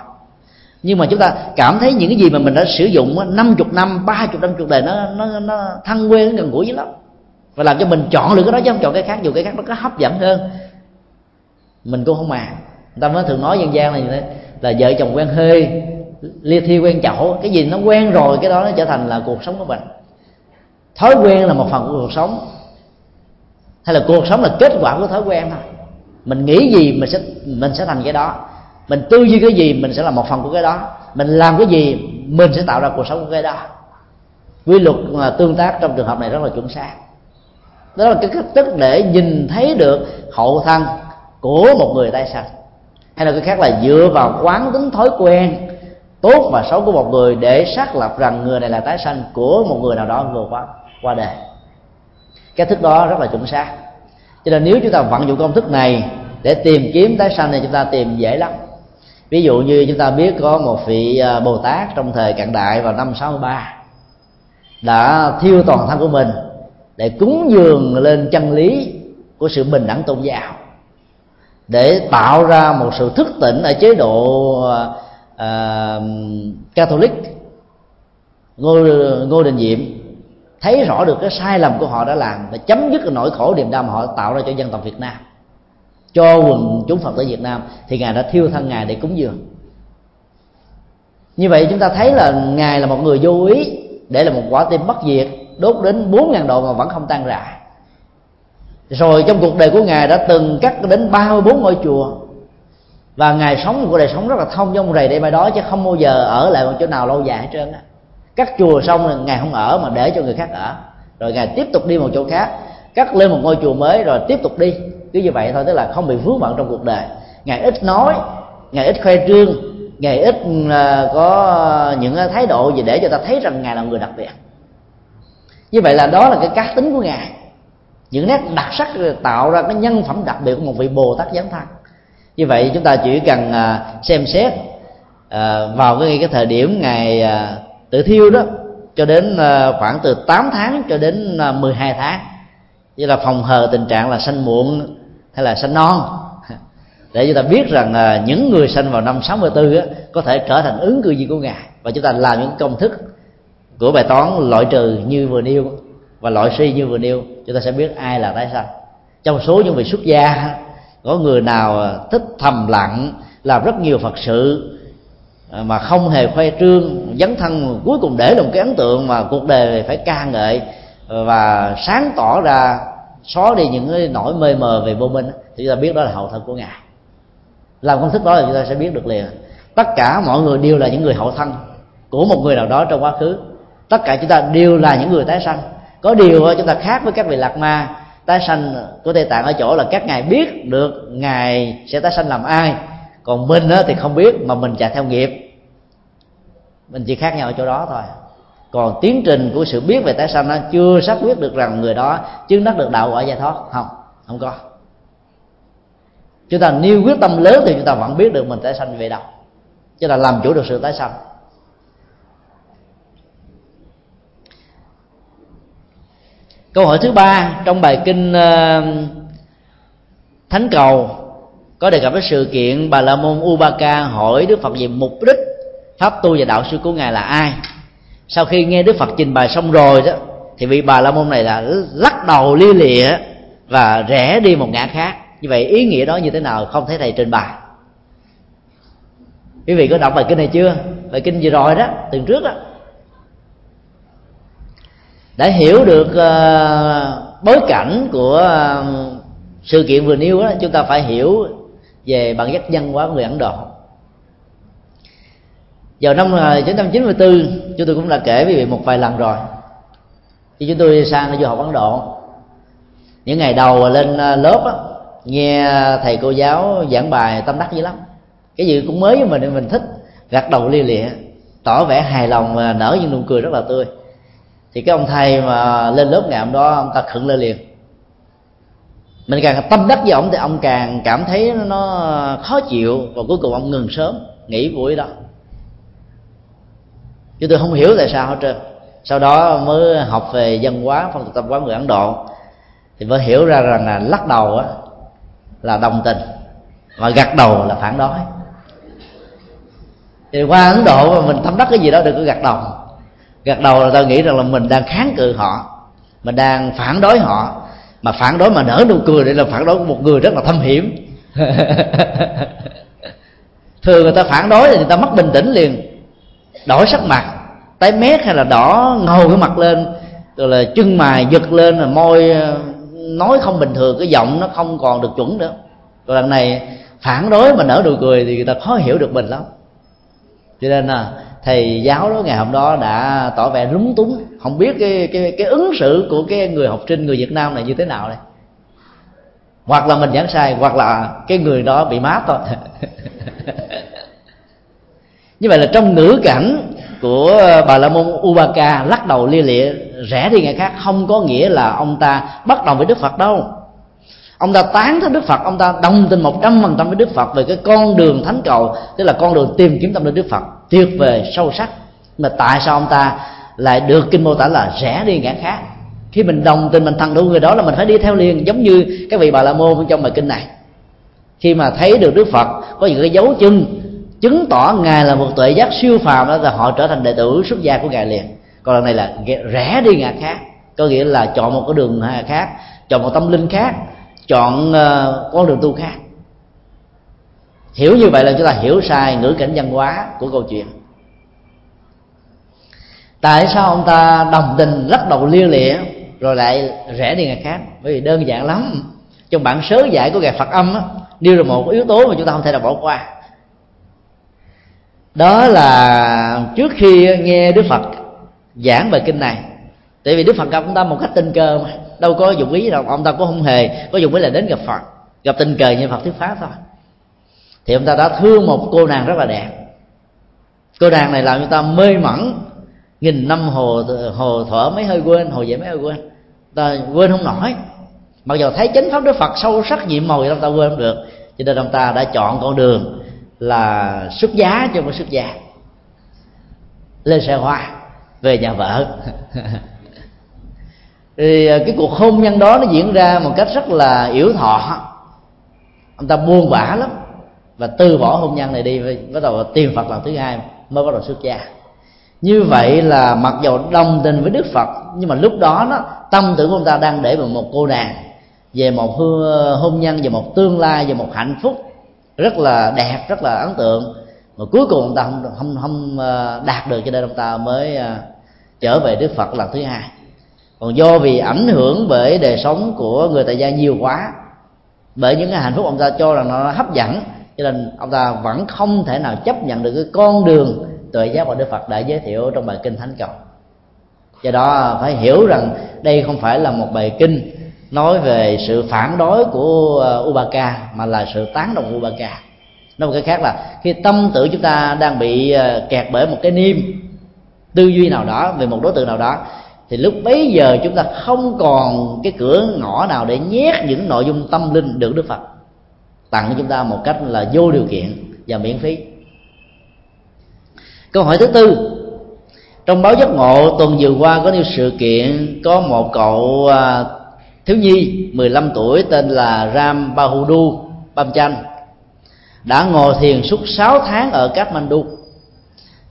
Nhưng mà chúng ta cảm thấy những cái gì mà mình đã sử dụng năm chục năm, ba chục năm chục đời, nó nó nó thân quen nó gần gũi với lắm. Và làm cho mình chọn lựa cái đó chứ không chọn cái khác, dù cái khác nó có hấp dẫn hơn. Mình cũng không mà. Người ta mới thường nói dân gian là như thế, là vợ chồng quen hơi lia thi quen chậu cái gì nó quen rồi, cái đó nó trở thành là cuộc sống của mình. Thói quen là một phần của cuộc sống. Hay là cuộc sống là kết quả của thói quen thôi mình nghĩ gì mình sẽ mình sẽ thành cái đó. Mình tư duy cái gì mình sẽ là một phần của cái đó. Mình làm cái gì mình sẽ tạo ra cuộc sống của cái đó. Quy luật mà tương tác trong trường hợp này rất là chuẩn xác. Đó là cái cách thức để nhìn thấy được hậu thân của một người tái sanh. Hay là cái khác là dựa vào quán tính thói quen tốt và xấu của một người để xác lập rằng người này là tái sanh của một người nào đó vừa qua qua đời. Cái thức đó rất là chuẩn xác cho nên nếu chúng ta vận dụng công thức này để tìm kiếm tái sanh thì chúng ta tìm dễ lắm. Ví dụ như chúng ta biết có một vị à, bồ tát trong thời cận đại vào năm 63 đã thiêu toàn thân của mình để cúng dường lên chân lý của sự bình đẳng tôn giáo để tạo ra một sự thức tỉnh ở chế độ uh, Catholic ngô ngô đình diệm thấy rõ được cái sai lầm của họ đã làm và chấm dứt cái nỗi khổ niềm đau mà họ tạo ra cho dân tộc Việt Nam, cho quần chúng Phật tử Việt Nam, thì ngài đã thiêu thân ngài để cúng dường. Như vậy chúng ta thấy là ngài là một người vô ý để là một quả tim bất diệt, đốt đến 4.000 độ mà vẫn không tan rã. Rồi trong cuộc đời của ngài đã từng cắt đến 34 ngôi chùa và ngài sống một cuộc đời sống rất là thông dong rầy đây mai đó, chứ không bao giờ ở lại một chỗ nào lâu dài hết trơn á cắt chùa xong là ngài không ở mà để cho người khác ở. Rồi ngài tiếp tục đi một chỗ khác, cắt lên một ngôi chùa mới rồi tiếp tục đi. Cứ như vậy thôi, tức là không bị vướng bận trong cuộc đời. Ngài ít nói, ngài ít khoe trương, ngài ít à, có những thái độ gì để cho ta thấy rằng ngài là người đặc biệt. Như vậy là đó là cái cá tính của ngài. Những nét đặc sắc tạo ra cái nhân phẩm đặc biệt của một vị bồ tát giáng thân. Như vậy chúng ta chỉ cần à, xem xét à, vào cái cái thời điểm ngày tự thiêu đó cho đến ờ, khoảng từ 8 tháng cho đến ờ, 12 tháng. Như là phòng hờ tình trạng là sanh muộn hay là sanh non. Để chúng ta biết rằng ờ, những người sanh vào năm 64 á, có thể trở thành ứng cư viên của ngài. Và chúng ta làm những công thức của bài toán loại trừ như vừa nêu và loại suy như vừa nêu chúng ta sẽ biết ai là tái sanh trong số những vị xuất gia có người nào thích thầm lặng làm rất nhiều phật sự Ờ, mà không hề khoe trương, dấn thân, cuối cùng để một cái ấn tượng mà cuộc đời phải ca ngợi và sáng tỏ ra, xóa đi những cái nỗi mê mờ về vô minh thì chúng ta biết đó là hậu thân của ngài. Làm công thức đó là chúng ta sẽ biết được liền. Tất cả mọi người đều là những người hậu thân của một người nào đó trong quá khứ. Tất cả chúng ta đều là những người tái sanh. Có điều chúng ta khác với các vị lạc ma, tái sanh của tây tạng ở chỗ là các ngài biết được ngài sẽ tái sanh làm ai. Còn mình thì không biết, mà mình chạy theo nghiệp mình chỉ khác nhau ở chỗ đó thôi. Còn tiến trình của sự biết về tái sanh nó chưa xác quyết được rằng người đó chứng đắc được đạo quả giải thoát. Không không có. Chúng ta nêu quyết tâm lớn thì chúng ta vẫn biết được mình tái sanh về đâu. Chứ là làm chủ được sự tái sanh. Câu hỏi thứ ba trong bài kinh ờ, thánh cầu có đề cập đến sự kiện bà la môn ubaka hỏi đức phật về mục đích pháp tu và đạo sư của ngài là ai? Sau khi nghe đức phật trình bày xong rồi đó thì vị bà la môn này là lắc đầu lia lịa và rẽ đi một ngã khác. Như vậy ý nghĩa đó như thế nào không thấy thầy trình bày. Quý vị có đọc bài kinh này chưa? Bài kinh vừa rồi đó từ trước đó. Đã hiểu được uh, bối cảnh của uh, sự kiện vừa nêu đó chúng ta phải hiểu về bản chất văn hóa của người Ấn Độ vào năm à, 1994 chúng tôi cũng đã kể với vị một vài lần rồi. Khi chúng tôi sang du học Ấn Độ. Những ngày đầu lên à, lớp á, nghe thầy cô giáo giảng bài tâm đắc dữ lắm. Cái gì cũng mới với mình mình thích gật đầu lia lịa tỏ vẻ hài lòng và nở những nụ cười rất là tươi. Thì cái ông thầy mà lên lớp ngày hôm đó ông ta khựng lên liền. Mình càng tâm đắc với ông thì ông càng cảm thấy nó khó chịu và cuối cùng ông ngừng sớm nghỉ buổi đó chứ tôi không hiểu tại sao hết trơn. Sau đó mới học về văn hóa, phong tục tập quán người ấn độ. Thì mới hiểu ra rằng là lắc đầu á, là đồng tình và gật đầu là phản đối. Thì qua ấn độ mà mình tâm đắc cái gì đó đừng có gật đầu. Gật đầu là tao nghĩ rằng là mình đang kháng cự họ, mình đang phản đối họ. Mà phản đối mà nở nụ cười để là phản đối của một người rất là thâm hiểm. Thường người ta phản đối thì người ta mất bình tĩnh liền đổi sắc mặt, tái mét hay là đỏ ngầu cái mặt lên, rồi là chân mày giật lên, rồi môi ờ, nói không bình thường, cái giọng nó không còn được chuẩn nữa. Rồi lần này phản đối mà nở nụ cười thì người ta khó hiểu được mình lắm. Cho nên là thầy giáo đó ngày hôm đó đã tỏ vẻ rúng túng, không biết cái cái cái ứng xử của cái người học sinh người Việt Nam này như thế nào đây. Hoặc là mình giảng sai, hoặc là cái người đó bị mát thôi như vậy là trong ngữ cảnh của ờ, bà la môn ubaka lắc đầu lia lịa, rẽ đi ngày khác, không có nghĩa là ông ta bắt đầu với đức phật đâu. Ông ta tán thán đức phật, ông ta đồng tình một trăm phần trăm với đức phật về cái con đường thánh cầu, tức là con đường tìm kiếm tâm linh đức phật, tuyệt vời, sâu sắc. Mà tại sao ông ta lại được kinh mô tả là rẽ đi ngã khác? Khi mình đồng tình, mình thằng đủ người đó là mình phải đi theo liền, giống như các vị bà la môn trong bài kinh này. Khi mà thấy được đức phật có những cái dấu chân chứng tỏ ngài là một tuệ giác siêu phàm đó là họ trở thành đệ tử xuất gia của ngài liền. Còn lần này là rẽ đi ngã khác có nghĩa là chọn một cái đường khác chọn một tâm linh khác chọn ờ, con đường tu khác. Hiểu như vậy là chúng ta hiểu sai ngữ cảnh văn hóa của câu chuyện. Tại sao ông ta đồng tình rất đầu lia lịa rồi lại rẽ đi ngày khác? Bởi vì đơn giản lắm. Trong bản sớ giải của ngài phật âm á, nêu ra một yếu tố mà chúng ta không thể nào bỏ qua đó là trước khi nghe đức phật giảng bài kinh này. Tại vì đức phật gặp ông ta một cách tình cờ mà, đâu có dụng ý đâu, ông ta cũng không hề có dụng ý là đến gặp phật, gặp tình cờ như phật thuyết pháp thôi. Thì ông ta đã thương một cô nàng rất là đẹp. Cô nàng này làm cho ta mê mẩn, nghìn năm hồ hồ thở mấy hơi quên, hồ dễ mấy hơi quên. Ta quên không nổi. Mặc dù thấy chánh pháp đức phật sâu sắc nhiệm màu thì ông ta quên không được, cho nên ông ta đã chọn con đường là xuất giá cho một xuất gia lên xe hoa về nhà vợ. Thì à, cái cuộc hôn nhân đó nó diễn ra một cách rất là yếu thọ. Ông ta buông bã lắm và từ bỏ hôn nhân này đi, bắt đầu tìm phật lần thứ hai mới bắt đầu xuất gia. Như vậy là mặc dù đồng tình với đức phật, nhưng mà lúc đó đó tâm tưởng của ông ta đang để vào một cô nàng về một hôn nhân, về một tương lai, về một hạnh phúc rất là đẹp, rất là ấn tượng. Mà cuối cùng ông ta không không không ờ, đạt được cho nên ông ta mới ờ, trở về đức phật lần thứ hai. Còn do vì ảnh hưởng bởi đời sống của người tại gia nhiều quá, bởi những cái hạnh phúc ông ta cho rằng nó hấp dẫn, cho nên ông ta vẫn không thể nào chấp nhận được cái con đường tuệ giác mà đức phật đã giới thiệu trong bài kinh thánh cầu. Do đó phải hiểu rằng đây không phải là một bài kinh nói về sự phản đối của ờ, Ubaka, mà là sự tán đồng Ubaka. Nói một cái khác là, khi tâm tưởng chúng ta đang bị ờ, kẹt bởi một cái niêm tư duy nào đó, về một đối tượng nào đó, thì lúc bấy giờ chúng ta không còn cái cửa ngõ nào để nhét những nội dung tâm linh được Đức Phật. Tặng cho chúng ta một cách là vô điều kiện và miễn phí. Câu hỏi thứ tư. Trong báo giấc ngộ, tuần vừa qua có nhiều sự kiện có một cậu ờ, thiếu nhi 15 tuổi, tên là Ram Bahudu, Bamchan, đã ngồi thiền suốt 6 tháng ở Kathmandu.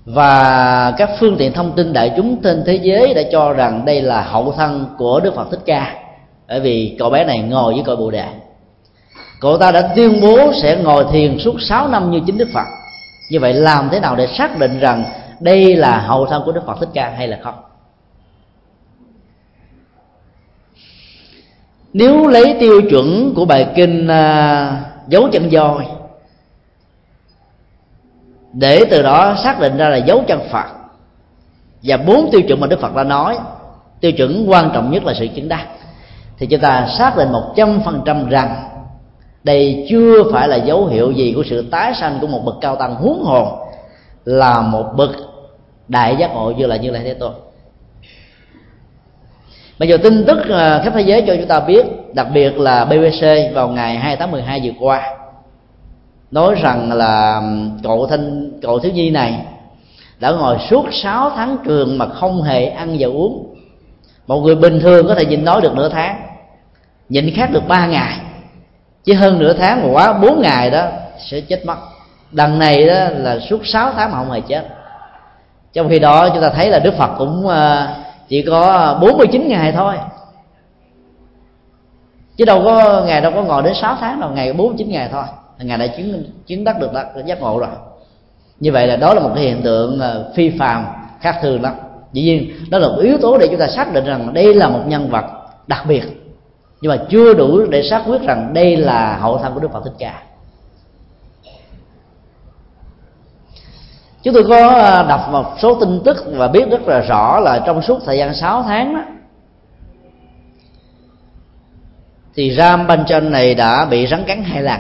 Và các phương tiện thông tin đại chúng trên thế giới đã cho rằng đây là hậu thân của Đức Phật Thích Ca, bởi vì cậu bé này ngồi với cội Bồ Đề. Cậu ta đã tuyên bố sẽ ngồi thiền suốt 6 năm như chính Đức Phật. Như vậy làm thế nào để xác định rằng đây là hậu thân của Đức Phật Thích Ca hay là không? Nếu lấy tiêu chuẩn của bài kinh à, dấu chân voi để từ đó xác định ra là dấu chân phật và bốn tiêu chuẩn mà đức phật đã nói tiêu chuẩn quan trọng nhất là sự chứng đắc thì chúng ta xác định một trăm phần trăm rằng đây chưa phải là dấu hiệu gì của sự tái sanh của một bậc cao tăng huống hồn là một bậc đại giác ngộ như là như là thế tôn bây giờ tin tức ờ, khắp thế giới cho chúng ta biết, đặc biệt là BBC vào ngày 2 tháng 12 vừa qua, nói rằng là cậu thanh, cậu thiếu nhi này đã ngồi suốt 6 tháng trường mà không hề ăn và uống. Một người bình thường có thể nhịn nói được nửa tháng, nhịn khác được ba ngày. Chứ hơn nửa tháng mà quá bốn ngày đó, sẽ chết mất. Đằng này đó là suốt 6 tháng mà không hề chết. Trong khi đó, chúng ta thấy là đức phật cũng ờ, chỉ có 49 ngày thôi. Chứ đâu có, ngày đâu có ngồi đến 6 tháng đâu, ngày 49 ngày thôi. Ngày đã chứng chứng đắc được giác ngộ rồi. Như vậy là đó là một cái hiện tượng ờ, phi phàm, khác thường lắm. Dĩ nhiên, đó là một yếu tố để chúng ta xác định rằng đây là một nhân vật đặc biệt. Nhưng mà chưa đủ để xác quyết rằng đây là hậu thân của đức phật thích ca. chúng tôi có ờ, đọc một số tin tức và biết rất là rõ là trong suốt thời gian 6 tháng đó, thì Ram Banchan này đã bị rắn cắn hai lần.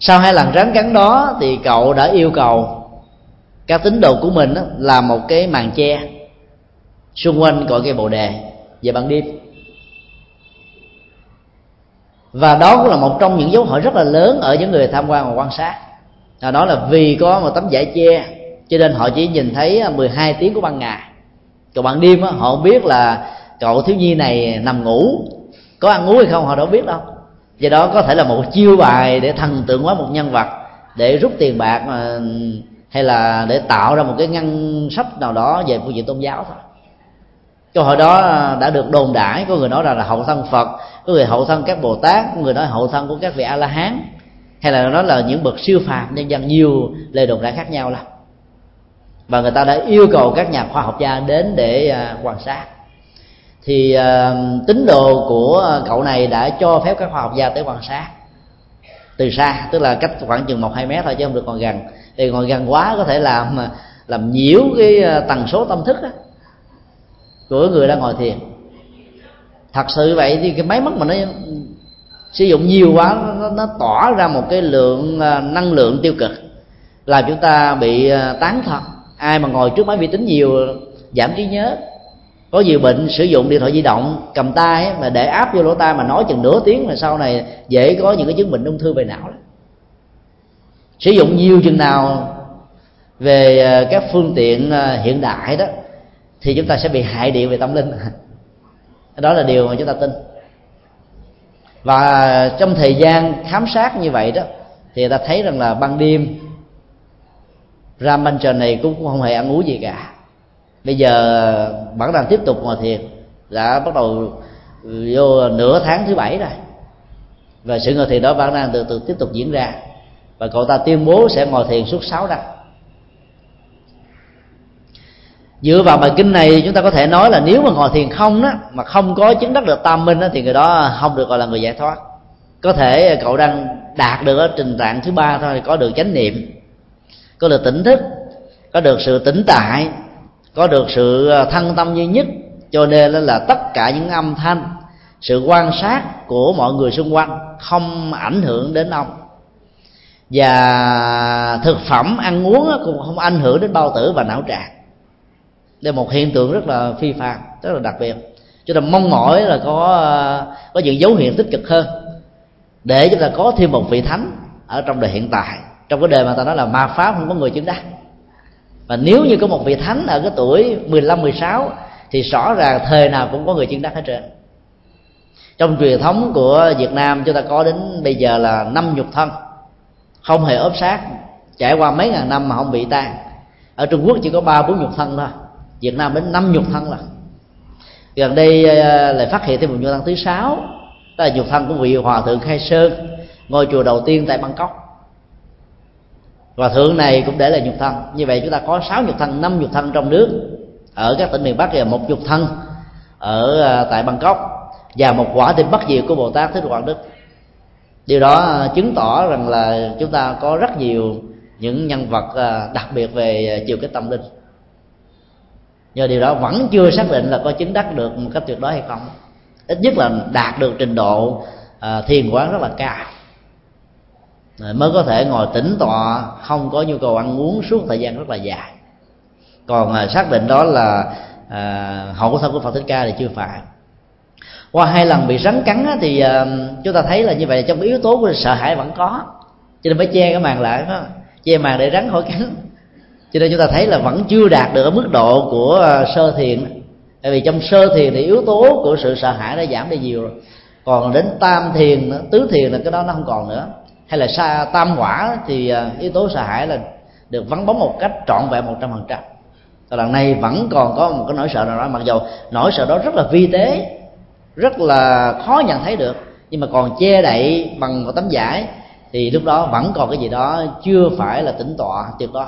Sau hai lần rắn cắn đó thì cậu đã yêu cầu các tín đồ của mình là một cái màn che xung quanh cội cây bồ đề về ban đêm. Và đó cũng là một trong những dấu hỏi rất là lớn ở những người tham quan và quan sát à, đó là vì có một tấm vải che cho nên họ chỉ nhìn thấy à, 12 tiếng của ban ngày. Còn ban đêm họ biết là cậu thiếu nhi này nằm ngủ. Có ăn uống hay không họ đâu biết đâu. Do đó có thể là một chiêu bài để thần tượng hóa một nhân vật để rút tiền bạc mà hay là để tạo ra một cái ngăn sách nào đó về phương diện tôn giáo thôi. Câu hỏi đó à, đã được đồn đãi có người nói rằng là hậu thân phật có người hậu thân các bồ tát có người nói hậu thân của các vị a la hán hay là nó là những bậc siêu phàm nhân dân nhiều lời đồn đại khác nhau lắm. Và người ta đã yêu cầu các nhà khoa học gia đến để à, quan sát. Thì uh, tín đồ của cậu này đã cho phép các khoa học gia tới quan sát. Từ xa tức là cách khoảng chừng một hai mét thôi chứ không được còn gần. Thì còn gần quá có thể làm à, làm nhiễu cái tần số tâm thức đó, của người đang ngồi thiền. Thật sự vậy thì cái máy móc mà nó sử dụng nhiều quá nó, nó tỏa ra một cái lượng à, năng lượng tiêu cực làm chúng ta bị à, tán thật ai mà ngồi trước máy vi tính nhiều giảm trí nhớ. Có nhiều bệnh sử dụng điện thoại di động cầm tay mà để áp vô lỗ tai mà nói chừng nửa tiếng là sau này dễ có những cái chứng bệnh ung thư về não lắm. Sử dụng nhiều chừng nào về à, các phương tiện hiện đại đó thì chúng ta sẽ bị hại điện về tâm linh. Đó là điều mà chúng ta tin và trong thời gian khám sát như vậy đó, thì ta thấy rằng là ban đêm Ramanjan này cũng không hề ăn uống gì cả. Bây giờ vẫn đang tiếp tục ngồi thiền, đã bắt đầu vô nửa tháng thứ bảy rồi. Và sự ngồi thiền đó vẫn đang từ từ tiếp tục diễn ra. Và cậu ta tuyên bố sẽ ngồi thiền suốt 6 năm dựa vào bài kinh này chúng ta có thể nói là nếu mà ngồi thiền không đó mà không có chứng đắc được tam minh đó, thì người đó không được gọi là người giải thoát. Có thể cậu đang đạt được ở trình trạng thứ ba thôi có được chánh niệm có được tỉnh thức có được sự tỉnh tại có được sự ờ, thân tâm duy nhất. Cho nên là tất cả những âm thanh sự quan sát của mọi người xung quanh không ảnh hưởng đến ông. Và thực phẩm ăn uống cũng không ảnh hưởng đến bao tử và não trạng đây là một hiện tượng rất là phi phàm rất là đặc biệt. Chúng ta mong mỏi là có ờ, có những dấu hiệu tích cực hơn để chúng ta có thêm một vị thánh ở trong đời hiện tại. Trong cái đời mà ta nói là ma pháp, không có người chứng đắc. Và nếu như có một vị thánh ở cái tuổi 15 16 thì rõ ràng thời nào cũng có người chứng đắc hết trơn. Trong truyền thống của Việt Nam, chúng ta có đến bây giờ là năm nhục thân, không hề ốp sát trải qua mấy ngàn năm mà không bị tan. Ở Trung Quốc chỉ có ba, bốn nhục thân thôi. Việt Nam đến năm nhục thân là gần đây ờ, lại phát hiện thêm một nhục thân thứ sáu, đó là nhục thân của vị hòa thượng khai sơn, ngôi chùa đầu tiên tại bangkok. Hòa thượng này cũng để là nhục thân. Như vậy chúng ta có sáu nhục thân, năm nhục thân trong nước, ở các tỉnh miền bắc là một nhục thân ở ờ, tại bangkok, và một quả tim bất diệt của bồ tát thích quảng đức điều đó ờ, chứng tỏ rằng là chúng ta có rất nhiều những nhân vật đặc biệt về chiều cái tâm linh do điều đó vẫn chưa xác định là có chứng đắc được một cách tuyệt đối hay không. Ít nhất là đạt được trình độ à, thiền quán rất là cao. Mới có thể ngồi tĩnh tọa không có nhu cầu ăn uống suốt thời gian rất là dài. Còn à, xác định đó là à, hậu thân của phật thích ca thì chưa phải. Qua hai lần bị rắn cắn á, thì à, chúng ta thấy là như vậy trong yếu tố của sợ hãi vẫn có. Cho nên phải che cái màn lại đó. Che màn để rắn khỏi cắn cho nên chúng ta thấy là vẫn chưa đạt được ở mức độ của ờ, sơ thiền. Tại vì trong sơ thiền thì yếu tố của sự sợ hãi đã giảm đi nhiều rồi. Còn đến tam thiền tứ thiền là cái đó nó không còn nữa. Hay là sa, tam quả thì ờ, yếu tố sợ hãi là được vắng bóng một cách trọn vẹn một trăm phần trăm. Lần này vẫn còn có một cái nỗi sợ nào đó. Mặc dù nỗi sợ đó rất là vi tế, rất là khó nhận thấy được, nhưng mà còn che đậy bằng một tấm vải thì lúc đó vẫn còn cái gì đó chưa phải là tỉnh tọa tuyệt đối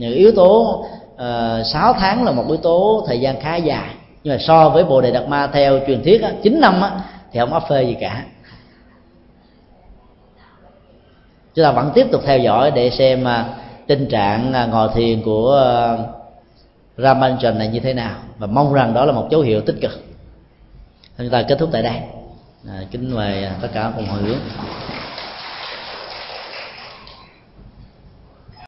những yếu tố ờ, uh, 6 tháng là một yếu tố thời gian khá dài. Nhưng mà so với bồ đề đạt ma theo truyền thuyết á, 9 năm á, thì không áp phê gì cả. Chúng ta vẫn tiếp tục theo dõi để xem uh, tình trạng uh, ngồi thiền của uh, Ramanujan này như thế nào. Và mong rằng đó là một dấu hiệu tích cực. Chúng ta kết thúc tại đây. À, kính mời tất cả cùng hồi hướng